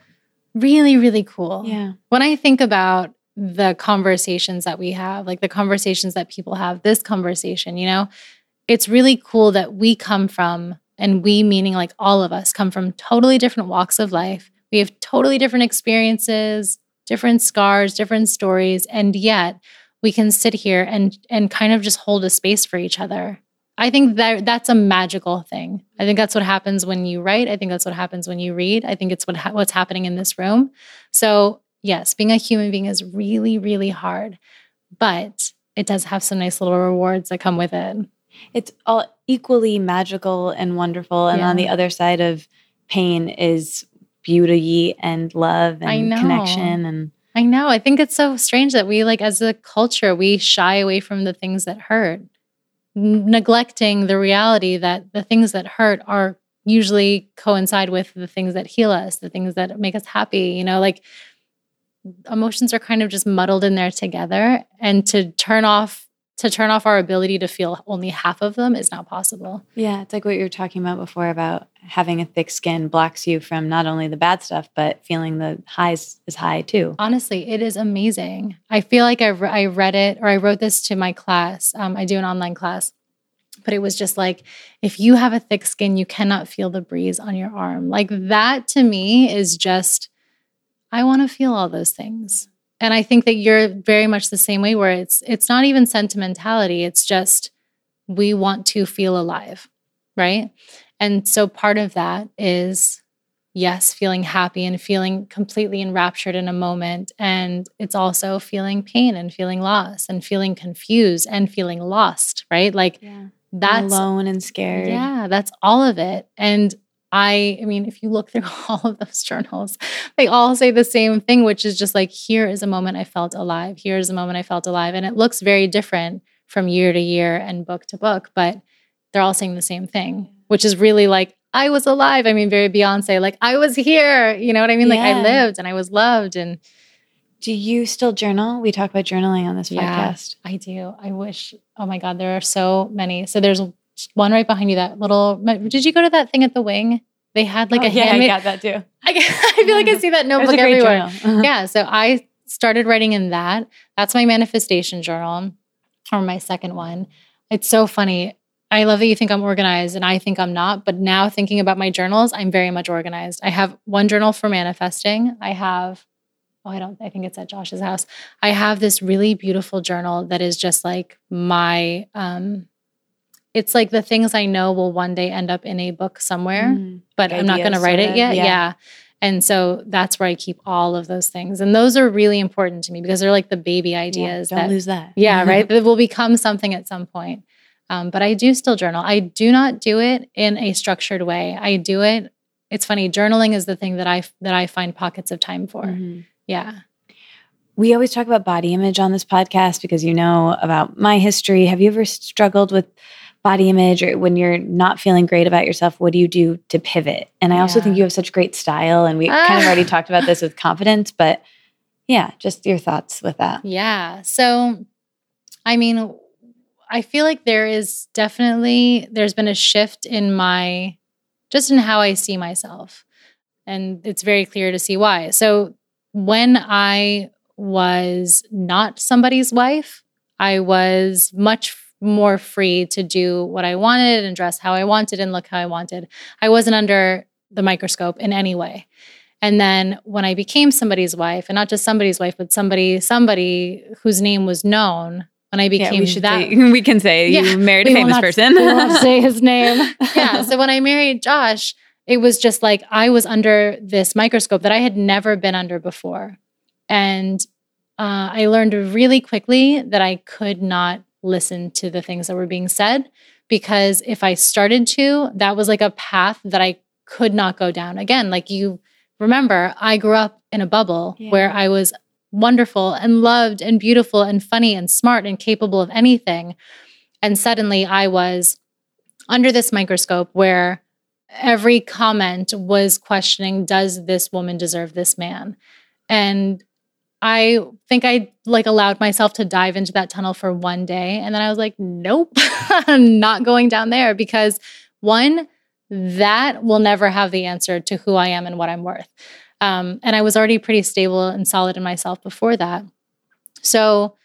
A: really, really cool.
B: yeah.
A: When I think about the conversations that we have, like the conversations that people have, this conversation, you know, it's really cool that we come from, and we meaning like all of us come from totally different walks of life. We have totally different experiences, different scars, different stories, and yet we can sit here and and kind of just hold a space for each other. I think that that's a magical thing. I think that's what happens when you write. I think that's what happens when you read. I think it's what ha- what's happening in this room. So, yes, being a human being is really really hard, but it does have some nice little rewards that come with it.
B: It's all equally magical and wonderful. And on the other side of pain is beauty and love and connection. And
A: I know. I think it's so strange that we like as a culture we shy away from the things that hurt, neglecting the reality that the things that hurt are usually coincide with the things that heal us, the things that make us happy, you know, like emotions are kind of just muddled in there together and to turn off to turn off our ability to feel only half of them is not possible.
B: yeah, it's like what you were talking about before about having a thick skin blocks you from not only the bad stuff, but feeling the highs is high too.
A: Honestly, it is amazing. I feel like I, re- I read it or I wrote this to my class. Um, I do an online class, but it was just like, if you have a thick skin, you cannot feel the breeze on your arm. Like that to me is just, I want to feel all those things. And I think that you're very much the same way where it's it's not even sentimentality, it's just we want to feel alive, right? And so part of that is yes, feeling happy and feeling completely enraptured in a moment. And it's also feeling pain and feeling loss and feeling confused and feeling lost, right? Like
B: Yeah.
A: that's
B: alone and scared.
A: yeah, that's all of it. And I, I mean, if you look through all of those journals, they all say the same thing, which is just like, here is a moment I felt alive. Here is a moment I felt alive. And it looks very different from year to year and book to book, but they're all saying the same thing, which is really like, I was alive. I mean, very Beyonce, like, I was here. You know what I mean? Like, I lived and I was loved. And
B: Do you still journal? We talk about journaling on this
A: Yeah.
B: podcast.
A: I do. I wish. Oh my God, there are so many. So there's one right behind you. That little. Did you go to that thing at the wing? They had like
B: Oh,
A: a
B: yeah, I got that too.
A: I, I feel like I see that notebook everywhere. Yeah. So I started writing in that. That's my manifestation journal, or my second one. It's so funny. I love that you think I'm organized and I think I'm not. But now thinking about my journals, I'm very much organized. I have one journal for manifesting. I have, oh, I don't, I think it's at Josh's house. I have this really beautiful journal that is just like my, um, it's like the things I know will one day end up in a book somewhere
B: Mm.
A: but I'm not going to write it yet.
B: yeah.
A: Yeah. And so that's where I keep all of those things. And those are really important to me because they're like the baby
B: Yeah,
A: ideas
B: don't
A: that,
B: lose that.
A: yeah, right, that will become something at some point. Um, but I do still journal. I do not do it in a structured way. I do it. It's funny. Journaling is the thing that I that I find pockets of time for.
B: Mhm.
A: Yeah.
B: We always talk about body image on this podcast because you know about my history. Have you ever struggled with body image or when you're not feeling great about yourself? What do you do to pivot? And I also
A: Yeah.
B: think you have such great style, and we kind of
A: Ah.
B: already talked about this with confidence, but yeah, just your thoughts with that.
A: Yeah. So, I mean, I feel like there is definitely there's been a shift in my just in how I see myself. And it's very clear to see why. So, when I was not somebody's wife, I was much more free to do what I wanted and dress how I wanted and look how I wanted. I wasn't under the microscope in any way. And then when I became somebody's wife, and not just somebody's wife, but somebody, somebody whose name was known, when I became
B: yeah, we
A: that,
B: say, we can say
A: Yeah,
B: you married a famous
A: not-
B: person.
A: we won't say his name. Yeah. So when I married Josh, it was just like I was under this microscope that I had never been under before. And uh, I learned really quickly that I could not listen to the things that were being said because if I started to, that was like a path that I could not go down. Again, like you remember, I grew up in a bubble
C: Yeah.
A: where I was wonderful and loved and beautiful and funny and smart and capable of anything. And suddenly I was under this microscope where every comment was questioning does this woman deserve this man? And I think I like allowed myself to dive into that tunnel for one day and then I was like nope, I'm not going down there because one that will never have the answer to who I am and what I'm worth. Um, and I was already pretty stable and solid in myself before that. So,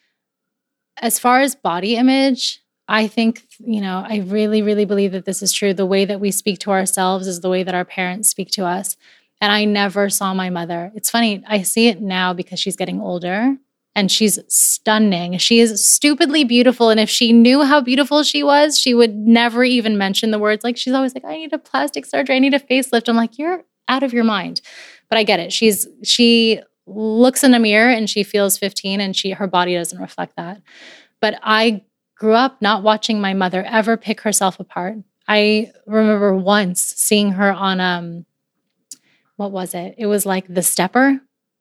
A: as far as body image, I think, you know, I really, really believe that this is true. The way that we speak to ourselves is the way that our parents speak to us. And I never saw my mother. It's funny, I see it now because she's getting older and she's stunning. She is stupidly beautiful. And if she knew how beautiful she was, she would never even mention the words. Like she's always like, I need a plastic surgery, I need a facelift. I'm like, you're out of your mind. But I get it. She's she looks in a mirror and she feels 15 and she her body doesn't reflect that. But I grew up not watching my mother ever pick herself apart. I remember once seeing her on um what was it? It was like the stepper.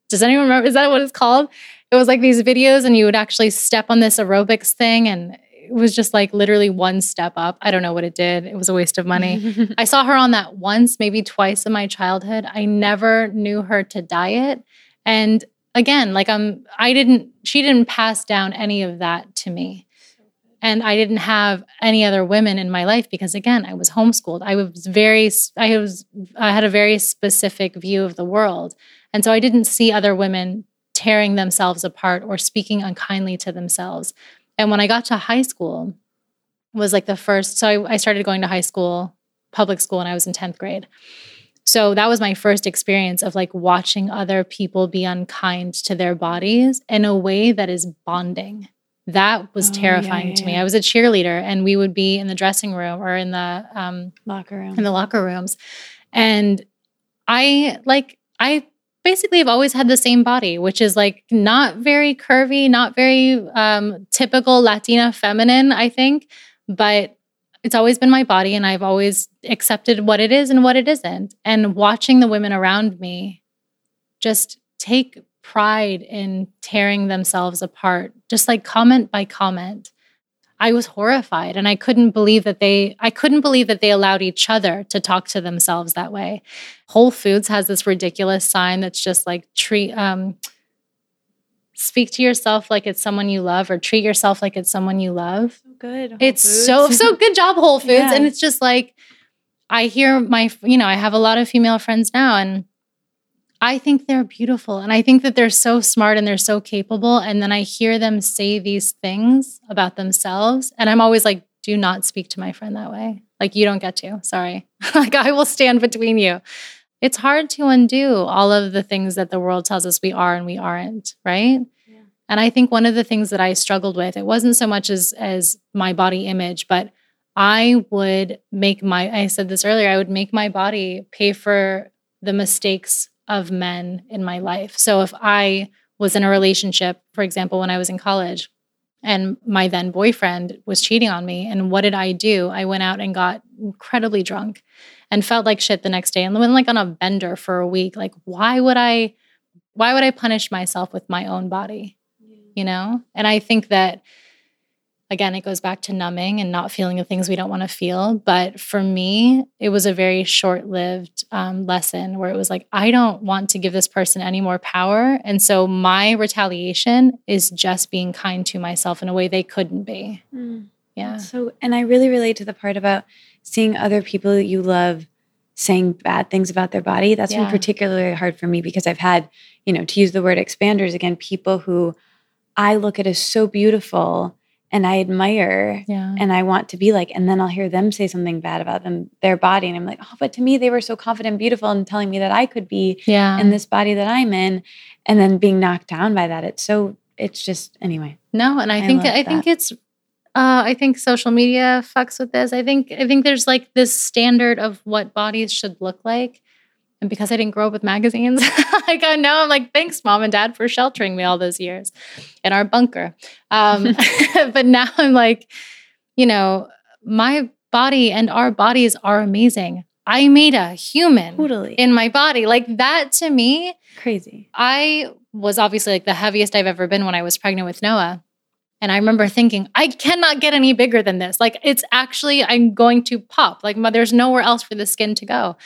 A: Does anyone remember? Is that what it's called? It was like these videos, and you would actually step on this aerobics thing, and it was just like literally one step up. I don't know what it did. It was a waste of money. I saw her on that once, maybe twice in my childhood. I never knew her to diet. And again, like I'm I didn't she didn't pass down any of that to me. And I didn't have any other women in my life because again, I was homeschooled. I was very I was I had a very specific view of the world. And so I didn't see other women tearing themselves apart or speaking unkindly to themselves. And when I got to high school, was like the first. So I, I started going to high school, public school, when I was in 10th grade. So that was my first experience of like watching other people be unkind to their bodies in a way that is bonding. That was
C: Oh, yeah,
A: terrifying
C: yeah,
A: to me.
C: yeah.
A: I was a cheerleader and we would be in the dressing room or in the um,
C: Locker room.
A: in the locker rooms. And I like, I basically have always had the same body, which is like not very curvy, not very um, typical Latina feminine, I think, but it's always been my body and I've always accepted what it is and what it isn't. And watching the women around me just take pride in tearing themselves apart, just like comment by comment. I was horrified and I couldn't believe that they I couldn't believe that they allowed each other to talk to themselves that way. Whole Foods has this ridiculous sign that's just like treat um speak to yourself like it's someone you love or treat yourself like it's someone you love.
C: so good. Whole
A: It's
C: Foods.
A: so so good job Whole Foods
C: Yeah.
A: and it's just like I hear my you know I have a lot of female friends now and I think they're beautiful and I think that they're so smart and they're so capable and then I hear them say these things about themselves and I'm always like do not speak to my friend that way. Like you don't get to sorry. Like I will stand between you. It's hard to undo all of the things that the world tells us we are and we aren't right?
C: Yeah.
A: and I think one of the things that I struggled with it wasn't so much as as my body image but I would make my I said this earlier I would make my body pay for the mistakes of men in my life. So if I was in a relationship, for example, when I was in college, and my then boyfriend was cheating on me, and what did I do? I went out and got incredibly drunk and felt like shit the next day and went like on a bender for a week. Like, why would I why would I punish myself with my own body? You know? And I think that again, it goes back to numbing and not feeling the things we don't want to feel. But for me, it was a very short lived um, lesson where it was like, I don't want to give this person any more power. And so my retaliation is just being kind to myself in a way they couldn't be.
C: Mm.
A: Yeah.
C: So, and I really relate to the part about seeing other people that you love saying bad things about their body. That's been particularly hard for me because I've had, you know, to use the word expanders again, people who I look at as so beautiful and I admire
A: Yeah.
C: and I want to be like, and then I'll hear them say something bad about them, their body. And I'm like, oh, but to me, they were so confident, beautiful, and telling me that I could be
A: yeah.
C: in this body that I'm in, and then being knocked down by that. It's so, it's just, anyway.
A: No, and I,
C: I
A: think I think it's uh, I think social media fucks with this. I think I think there's like this standard of what bodies should look like. And because I didn't grow up with magazines, like I know I'm like, thanks, mom and dad, for sheltering me all those years in our bunker. Um, but now I'm like, you know, my body and our bodies are amazing. I made a human
C: Totally.
A: in my body. Like that to me,
C: Crazy.
A: I was obviously like the heaviest I've ever been when I was pregnant with Noah. And I remember thinking, I cannot get any bigger than this. Like it's actually, I'm going to pop. Like there's nowhere else for the skin to go.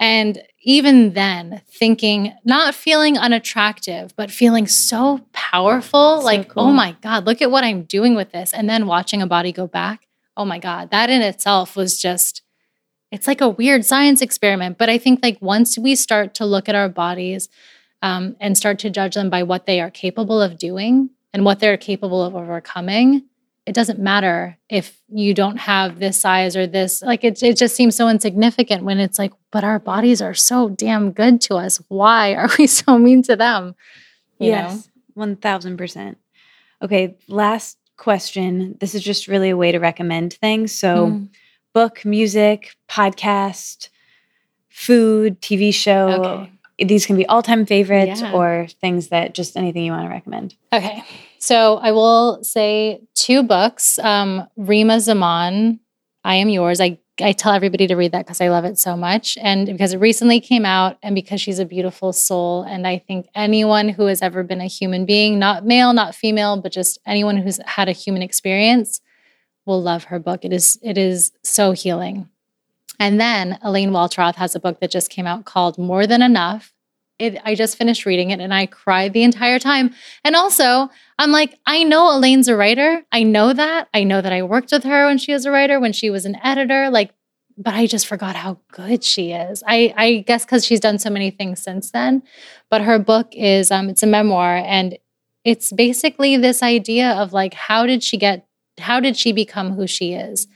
A: And even then, thinking, not feeling unattractive, but feeling so powerful,
C: So
A: like,
C: cool.
A: oh my God, look at what I'm doing with this. And then watching a body go back. Oh my God, that in itself was just, it's like a weird science experiment. But I think like once we start to look at our bodies um, and start to judge them by what they are capable of doing and what they're capable of overcoming, it doesn't matter if you don't have this size or this. Like it, it just seems so insignificant when it's like, but our bodies are so damn good to us. Why are we so mean to them? You know?
C: yes. 1000%. Okay. Last question. This is just really a way to recommend things. So,
A: Mm.
C: book, music, podcast, food, TV show.
A: Okay.
C: These can be all time favorites
A: Yeah.
C: or things that just anything you want to recommend.
A: Okay. So I will say two books. Um, Reema Zaman, I Am Yours. I, I tell everybody to read that because I love it so much. And because it recently came out and because she's a beautiful soul. And I think anyone who has ever been a human being, not male, not female, but just anyone who's had a human experience will love her book. It is it is so healing. And then Elaine Welteroth has a book that just came out called More Than Enough. It, I just finished reading it and I cried the entire time. And also, I'm like, I know Elaine's a writer. I know that. I know that I worked with her when she was a writer, when she was an editor. Like, but I just forgot how good she is. I, I guess because she's done so many things since then. But her book is, um, it's a memoir, and it's basically this idea of like, how did she get, how did she become who she is?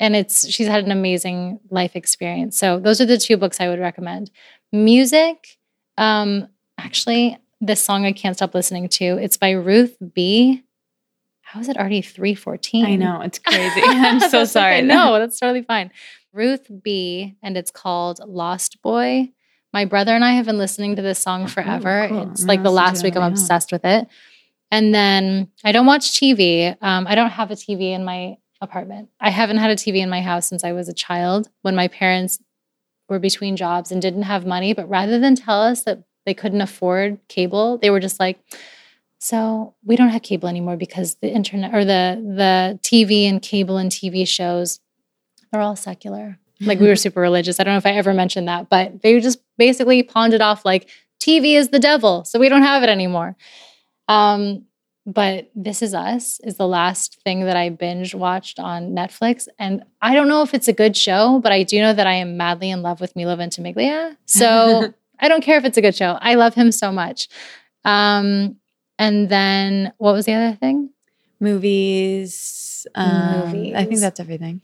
A: And it's she's had an amazing life experience. So those are the two books I would recommend. Music, um, actually, this song I can't stop listening to. It's by Ruth B. How is it already 314?
C: I know. It's crazy. I'm so sorry.
A: okay. No, that's totally fine. Ruth B. and it's called Lost Boy. My brother and I have been listening to this song forever.
C: Oh, cool.
A: It's
C: I'm
A: like the last week I'm
C: right now.
A: obsessed with it. And then I don't watch TV. Um, I don't have a TV in my apartment. I haven't had a TV in my house since I was a child when my parents were between jobs and didn't have money. But rather than tell us that they couldn't afford cable, they were just like, so we don't have cable anymore because the internet or the the TV and cable and TV shows they're all secular. Like we were super religious. I don't know if I ever mentioned that, but they just basically pawned it off like TV is the devil, so we don't have it anymore. Um, but This Is Us is the last thing that I binge watched on Netflix, and I don't know if it's a good show, but I do know that I am madly in love with Milo Ventimiglia. So I don't care if it's a good show. I love him so much. Um, and then what was the other thing?
C: Movies. Um, I think that's everything.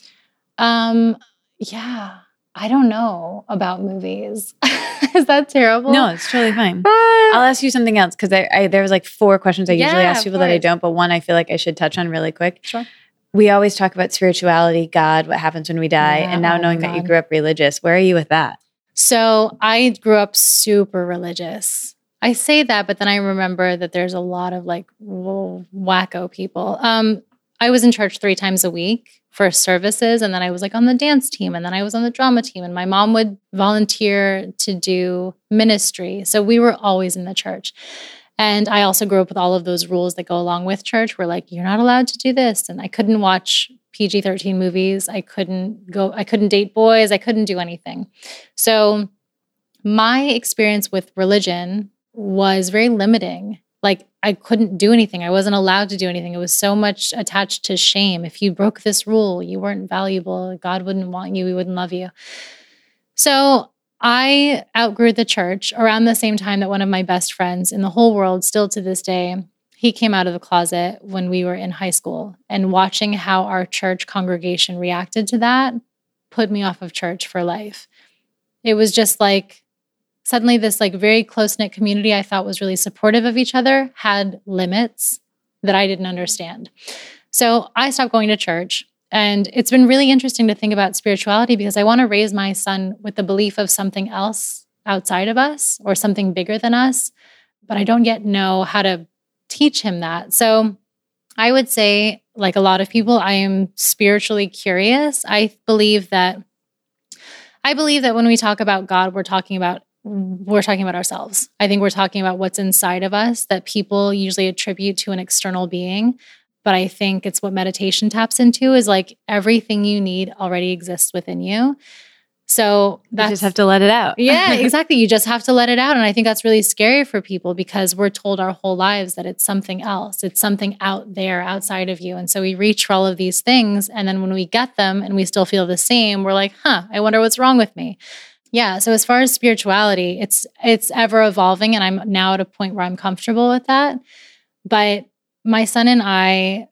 A: Um, yeah, I don't know about movies. Is that terrible?
C: No, it's totally fine. I'll ask you something else because I, I there was like four questions I usually ask people that I don't, but one I feel like I should touch on really quick.
A: Sure.
C: We always talk about spirituality, God, what happens when we die,
A: Yeah,
C: and now
A: oh
C: knowing that you grew up religious, where are you with that?
A: So I grew up super religious. I say that, but then I remember that there's a lot of like whoa, wacko people. Um, I was in church three times a week for services, and then I was like on the dance team, and then I was on the drama team, and my mom would volunteer to do ministry. So we were always in the church. And I also grew up with all of those rules that go along with church. Where like you're not allowed to do this, and I couldn't watch PG-13 movies. I couldn't go. I couldn't date boys. I couldn't do anything. So my experience with religion was very limiting. Like I couldn't do anything. I wasn't allowed to do anything. It was so much attached to shame. If you broke this rule, you weren't valuable. God wouldn't want you. He wouldn't love you. So I outgrew the church around the same time that one of my best friends in the whole world, still to this day, he came out of the closet when we were in high school. And watching how our church congregation reacted to that put me off of church for life. It was just like suddenly this like very close-knit community I thought was really supportive of each other had limits that I didn't understand. So I stopped going to church. And it's been really interesting to think about spirituality because I want to raise my son with the belief of something else outside of us or something bigger than us, but I don't yet know how to teach him that. So I would say, like a lot of people, I am spiritually curious. I believe that I believe that when we talk about God, we're talking about we're talking about ourselves. I think we're talking about what's inside of us that people usually attribute to an external being. But I think it's what meditation taps into is like everything you need already exists within you. So
B: you just have to let it out.
A: yeah, exactly. You just have to let it out. And I think that's really scary for people because we're told our whole lives that it's something else. It's something out there outside of you. And so we reach for all of these things. And then when we get them and we still feel the same, we're like, huh, I wonder what's wrong with me. Yeah. So as far as spirituality, it's it's ever evolving. And I'm now at a point where I'm comfortable with that. But my son and I,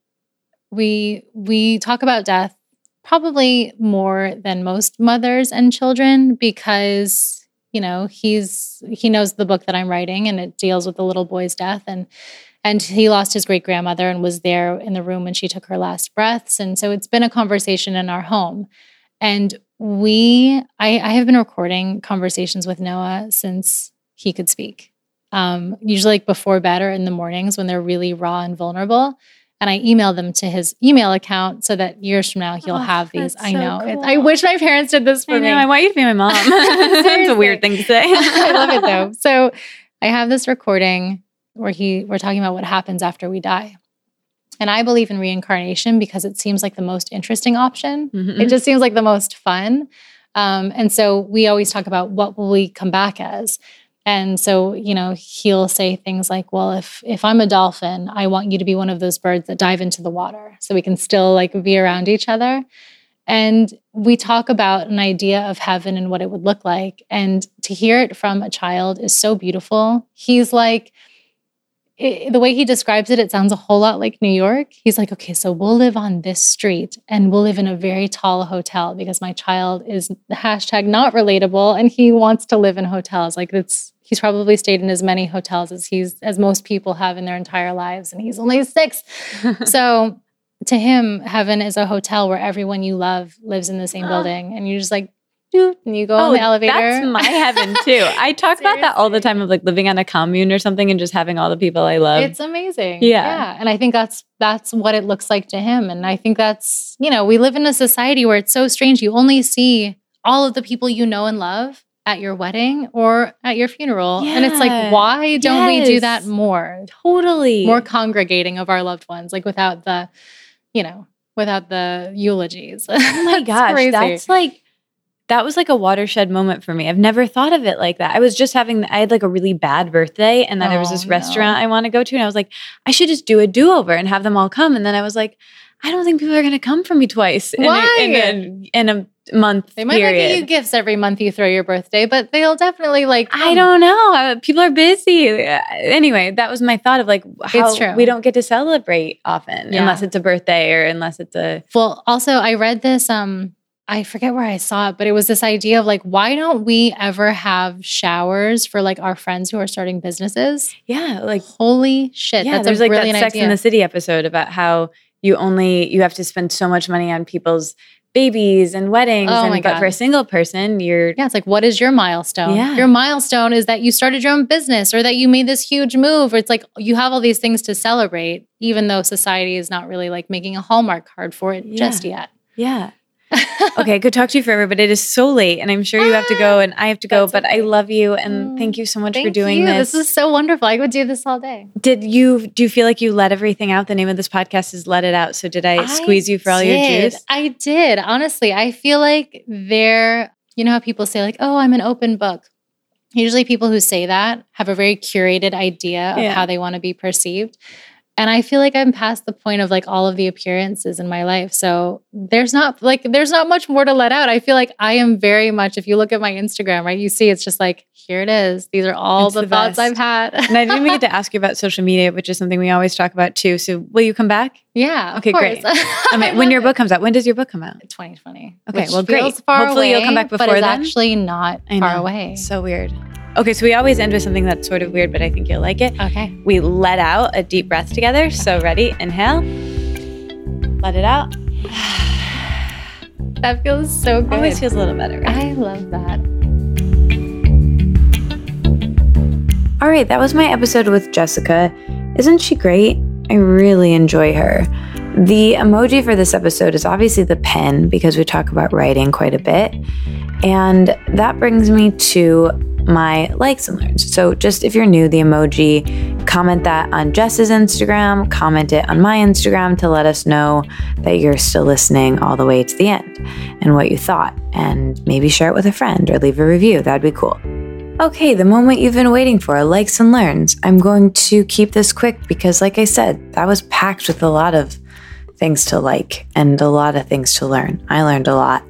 A: we we talk about death probably more than most mothers and children because you know he's he knows the book that i'm writing and it deals with the little boy's death and and he lost his great grandmother and was there in the room when she took her last breaths and so it's been a conversation in our home and we i, I have been recording conversations with noah since he could speak um, usually like before bed or in the mornings when they're really raw and vulnerable and I email them to his email account so that years from now he'll
B: Oh,
A: have these. I
B: so
A: know.
B: Cool.
A: I wish my parents did this for
B: I
A: me.
B: know. I want you to be my mom. That's a weird thing to say.
A: I love it though. So I have this recording where he we're talking about what happens after we die. And I believe in reincarnation because it seems like the most interesting option.
B: Mhm.
A: It just seems like the most fun. Um, and so we always talk about what will we come back as. And so, you know, he'll say things like, "Well, if if I'm a dolphin, I want you to be one of those birds that dive into the water, so we can still like be around each other." And we talk about an idea of heaven and what it would look like. And to hear it from a child is so beautiful. He's like, i the way he describes it, it sounds a whole lot like New York. He's like, okay, so we'll live on this street and we'll live in a very tall hotel because my child is hashtag not relatable and he wants to live in hotels. Like it's he's probably stayed in as many hotels as he's as most people have in their entire lives, and he's only six. so to him, heaven is a hotel where everyone you love lives in the same building, and you're just like and you go on oh, the elevator.
B: Oh, That's my heaven too. I talk about that all the time of like living on a commune or something and just having all the people I love.
A: it's amazing.
B: Yeah.
A: Yeah. And I think that's that's what it looks like to him. And I think that's, you know, we live in a society where it's so strange. You only see all of the people you know and love at your wedding or at your funeral. And it's like, why don't we do that more?
B: totally
A: More congregating of our loved ones, like without the, you know, without the eulogies.
B: Oh my gosh, that's like that was like a watershed moment for me. I've never thought of it like that. I was just having I had like a really bad birthday and then there was
A: Oh,
B: this
A: no.
B: restaurant I want to go to and I was like I should just do a do-over and have them all come and then I was like I don't think people are going to come for me twice in
A: Why?
B: a, in a, in a month
A: they might not
B: period.
A: get you gifts every month you throw your birthday, but they'll definitely like
B: I don't know. Uh, People are busy. Uh, Anyway, that was my thought of like how we don't get to celebrate often
A: Yeah.
B: unless it's a birthday or unless it's a
A: Well, also I read this um I forget where I saw it, but it was this idea of like why don't we ever have showers for like our friends who are starting businesses?
B: yeah, like
A: Holy shit,
B: yeah.
A: that's
B: there's
A: a
B: like that Sex
A: idea.
B: in the City episode about how you only you have to spend so much money on people's babies and weddings,
A: Oh
B: and
A: my
B: but for a single person, you're
A: yeah, it's like what is your milestone?
B: Yeah.
A: Your milestone is that you started your own business or that you made this huge move. Or it's like you have all these things to celebrate, even though society is not really like making a Hallmark card for it just yet.
B: yeah. Okay, I could talk to you forever, but it is so late, and I'm sure you have to go, and I have to go.
A: That's
B: But I love you, and
A: Mm,
B: thank you so much for doing
A: you.
B: this.
A: This is so wonderful. I would do this all day.
B: Did you do you feel like you let everything out? The name of this podcast is "Let It Out." So did I, squeeze you for all your juice?
A: I did. Honestly, I feel like they're, you know how people say, like, oh, I'm an open book. Usually people who say that have a very curated idea of
B: Yeah.
A: how they want to be perceived. And I feel like I'm past the point of like all of the appearances in my life. So there's not like there's not much more to let out. I feel like I am very much, if you look at my Instagram, right, you see it's just like, here it is. These are all
B: It's
A: the,
B: the
A: thoughts. I've had.
B: And I didn't even get to ask you about social media, which is something we always talk about too. So will you come back?
A: yeah. of
B: Okay, great. I mean, when your book comes out, when does your book come out?
A: 2020.
B: Okay, well, great. Hopefully you'll come
A: away,
B: back
A: but
B: before
A: it's
B: then.
A: actually not far away.
B: So weird. Okay, so we always end with something that's sort of weird, but I think you'll like it.
A: Okay.
B: We let out a deep breath together. So ready? Inhale. Let it out.
A: That feels so good.
B: Always feels a little better. Right?
A: I love that.
D: All right, that was my episode with Jessica. Isn't she great? I really enjoy her.
B: The emoji for this episode is obviously the pen because we talk about writing quite a bit. And that brings me to my likes and learns. So, just if you're new, the emoji, comment that on Jess's Instagram, comment it on my Instagram to let us know that you're still listening all the way to the end and what you thought. And maybe share it with a friend or leave a review. That'd be cool. Okay, the moment you've been waiting for likes and learns. I'm going to keep this quick because, like I said, that was packed with a lot of things to like and a lot of things to learn. I learned a lot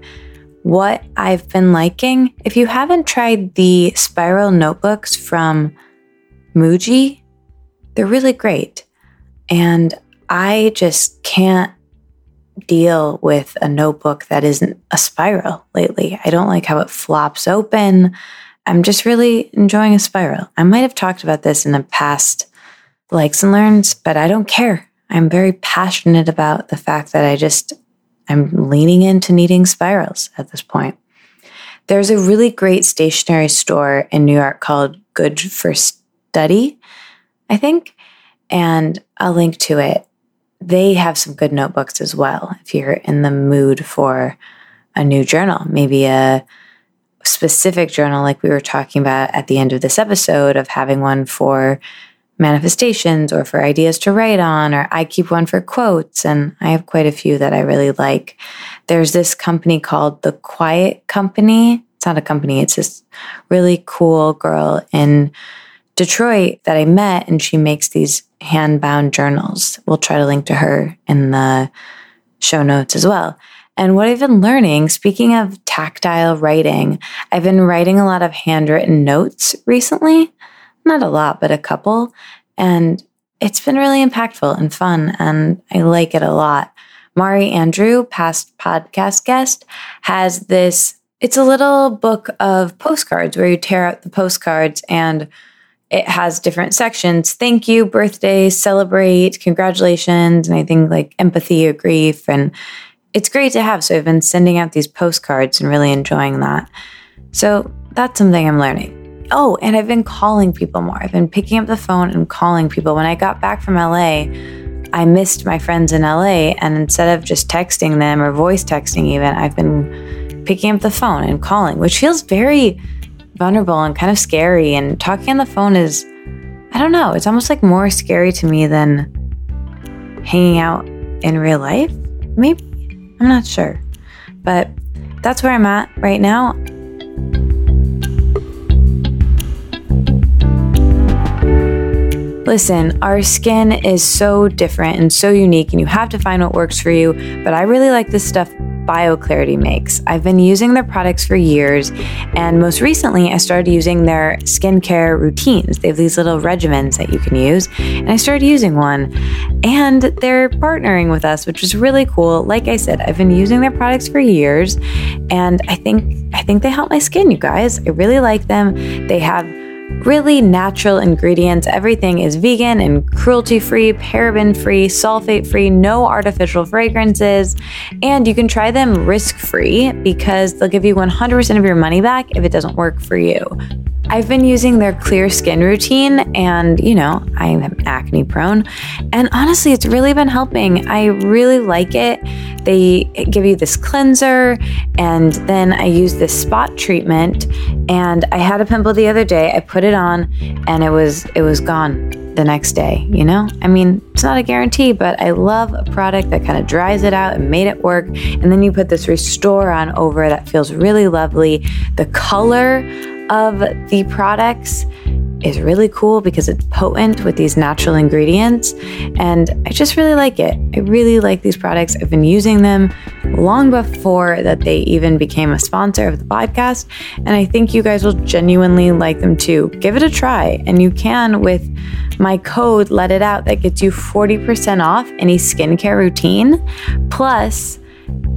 B: what I've been liking. If you haven't tried the spiral notebooks from Muji, they're really great. And I just can't deal with a notebook that isn't a spiral lately. I don't like how it flops open. I'm just really enjoying a spiral. I might have talked about this in the past likes and learns, but I don't care. I'm very passionate about the fact that I just I'm leaning into needing spirals at this point. There's a really great stationery store in New York called Good for Study, I think, and I'll link to it. They have some good notebooks as well if you're in the mood for a new journal, maybe a specific journal like we were talking about at the end of this episode of having one for manifestations or for ideas to write on, or I keep one for quotes, and I have quite a few that I really like. There's this company called The Quiet Company. It's not a company, it's this really cool girl in Detroit that I met, and she makes these hand bound journals. We'll try to link to her in the show notes as well. And what I've been learning, speaking of tactile writing, I've been writing a lot of handwritten notes recently not a lot, but a couple. And it's been really impactful and fun, and I like it a lot. Mari Andrew, past podcast guest, has this. It's a little book of postcards where you tear out the postcards and it has different sections thank you, birthday, celebrate, congratulations, and I think like empathy or grief. And it's great to have. So I've been sending out these postcards and really enjoying that. So that's something I'm learning. Oh, and I've been calling people more. I've been picking up the phone and calling people. When I got back from LA, I missed my friends in LA. And instead of just texting them or voice texting, even, I've been picking up the phone and calling, which feels very vulnerable and kind of scary. And talking on the phone is, I don't know, it's almost like more scary to me than hanging out in real life. Maybe. I'm not sure. But that's where I'm at right now. Listen, our skin is so different and so unique, and you have to find what works for you. But I really like this stuff BioClarity makes. I've been using their products for years, and most recently, I started using their skincare routines. They have these little regimens that you can use, and I started using one. And they're partnering with us, which is really cool. Like I said, I've been using their products for years, and I think I think they help my skin, you guys. I really like them. They have really natural ingredients. Everything is vegan and cruelty free, paraben free, sulfate free, no artificial fragrances. And you can try them risk free because they'll give you 100% of your money back if it doesn't work for you. I've been using their clear skin routine, and you know, I am acne prone. And honestly, it's really been helping. I really like it. They give you this cleanser, and then I use this spot treatment. And I had a pimple the other day. I put it on, and it was it was gone the next day, you know? I mean, it's not a guarantee, but I love a product that kind of dries it out and made it work. And then you put this restore on over that feels really lovely. The color of the products is really cool because it's potent with these natural ingredients. And I just really like it. I really like these products. I've been using them long before that they even became a sponsor of the podcast. And I think you guys will genuinely like them too. Give it a try. And you can with my code, Let It Out, that gets you 40% off any skincare routine. Plus,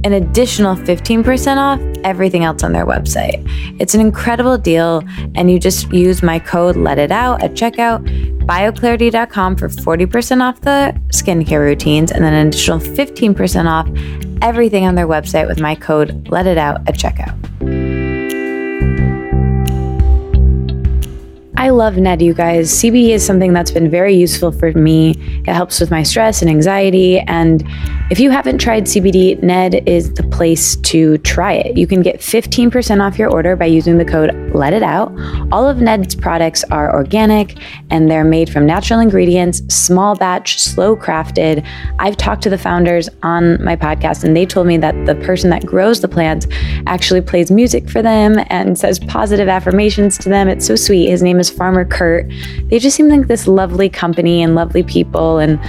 B: an additional 15% off everything else on their website. It's an incredible deal, and you just use my code Let It Out at checkout, bioclarity.com for 40% off the skincare routines, and then an additional 15% off everything on their website with my code Let It Out at checkout. I love Ned, you guys. CBD is something that's been very useful for me. It helps with my stress and anxiety. And if you haven't tried CBD, Ned is the place to try it. You can get 15% off your order by using the code Let It Out. All of Ned's products are organic and they're made from natural ingredients, small batch, slow crafted. I've talked to the founders on my podcast and they told me that the person that grows the plants actually plays music for them and says positive affirmations to them. It's so sweet. His name is Farmer Kurt. They just seem like this lovely company and lovely people. And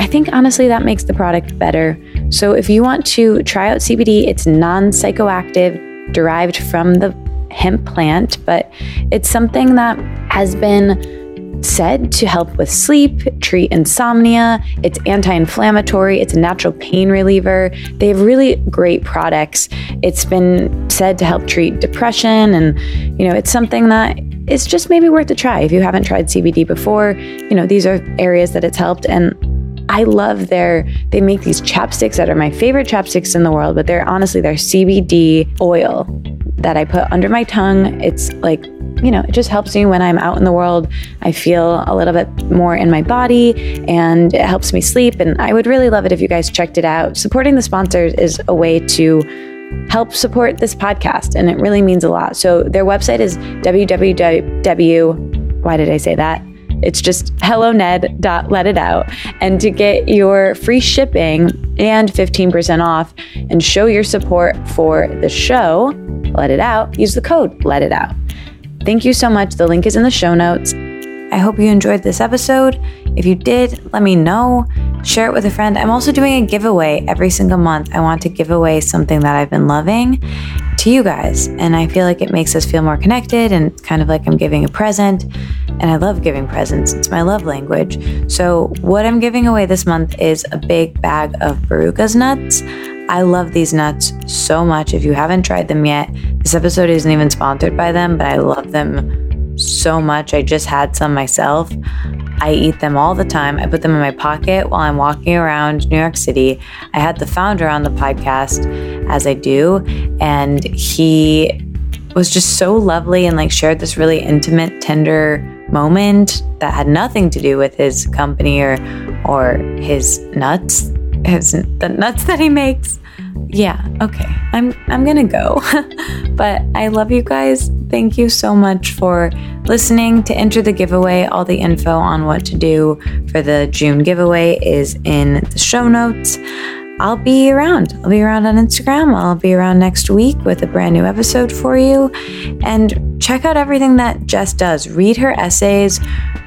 B: I think honestly that makes the product better. So if you want to try out CBD, it's non psychoactive, derived from the hemp plant, but it's something that has been said to help with sleep, treat insomnia. It's anti inflammatory, it's a natural pain reliever. They have really great products. It's been said to help treat depression, and you know, it's something that is just maybe worth a try if you haven't tried CBD before. You know, these are areas that it's helped, and I love their, they make these chapsticks that are my favorite chapsticks in the world, but they're honestly, they're CBD oil that I put under my tongue. It's like, you know, it just helps me when I'm out in the world. I feel a little bit more in my body and it helps me sleep. And I would really love it if you guys checked it out. Supporting the sponsors is a way to help support this podcast, and it really means a lot. So their website is www. Why did I say that? It's just helloned.letitout. And to get your free shipping and 15% off and show your support for the show, Let It Out, use the code Let It Out. Thank you so much. The link is in the show notes. I hope you enjoyed this episode. If you did, let me know. Share it with a friend. I'm also doing a giveaway every single month. I want to give away something that I've been loving to you guys. And I feel like it makes us feel more connected and it's kind of like I'm giving a present. And I love giving presents, it's my love language. So, what I'm giving away this month is a big bag of Barukas nuts. I love these nuts so much. If you haven't tried them yet, this episode isn't even sponsored by them, but I love them so much. I just had some myself. I eat them all the time. I put them in my pocket while I'm walking around New York City. I had the founder on the podcast, as I do, and he was just so lovely and like shared this really intimate, tender moment that had nothing to do with his company or or his nuts, his the nuts that he makes yeah, okay. I'm I'm going to go. but I love you guys. Thank you so much for listening. To enter the giveaway, all the info on what to do for the June giveaway is in the show notes. I'll be around. I'll be around on Instagram. I'll be around next week with a brand new episode for you. And check out everything that Jess does. Read her essays,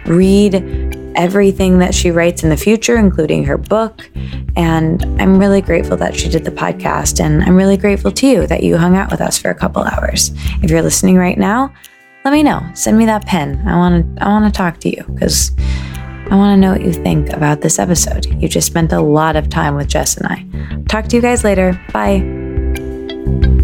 B: read everything that she writes in the future, including her book. And I'm really grateful that she did the podcast. And I'm really grateful to you that you hung out with us for a couple hours. If you're listening right now, let me know. Send me that pen. I want to I want to talk to you because I want to know what you think about this episode. You just spent a lot of time with Jess and I. Talk to you guys later. Bye.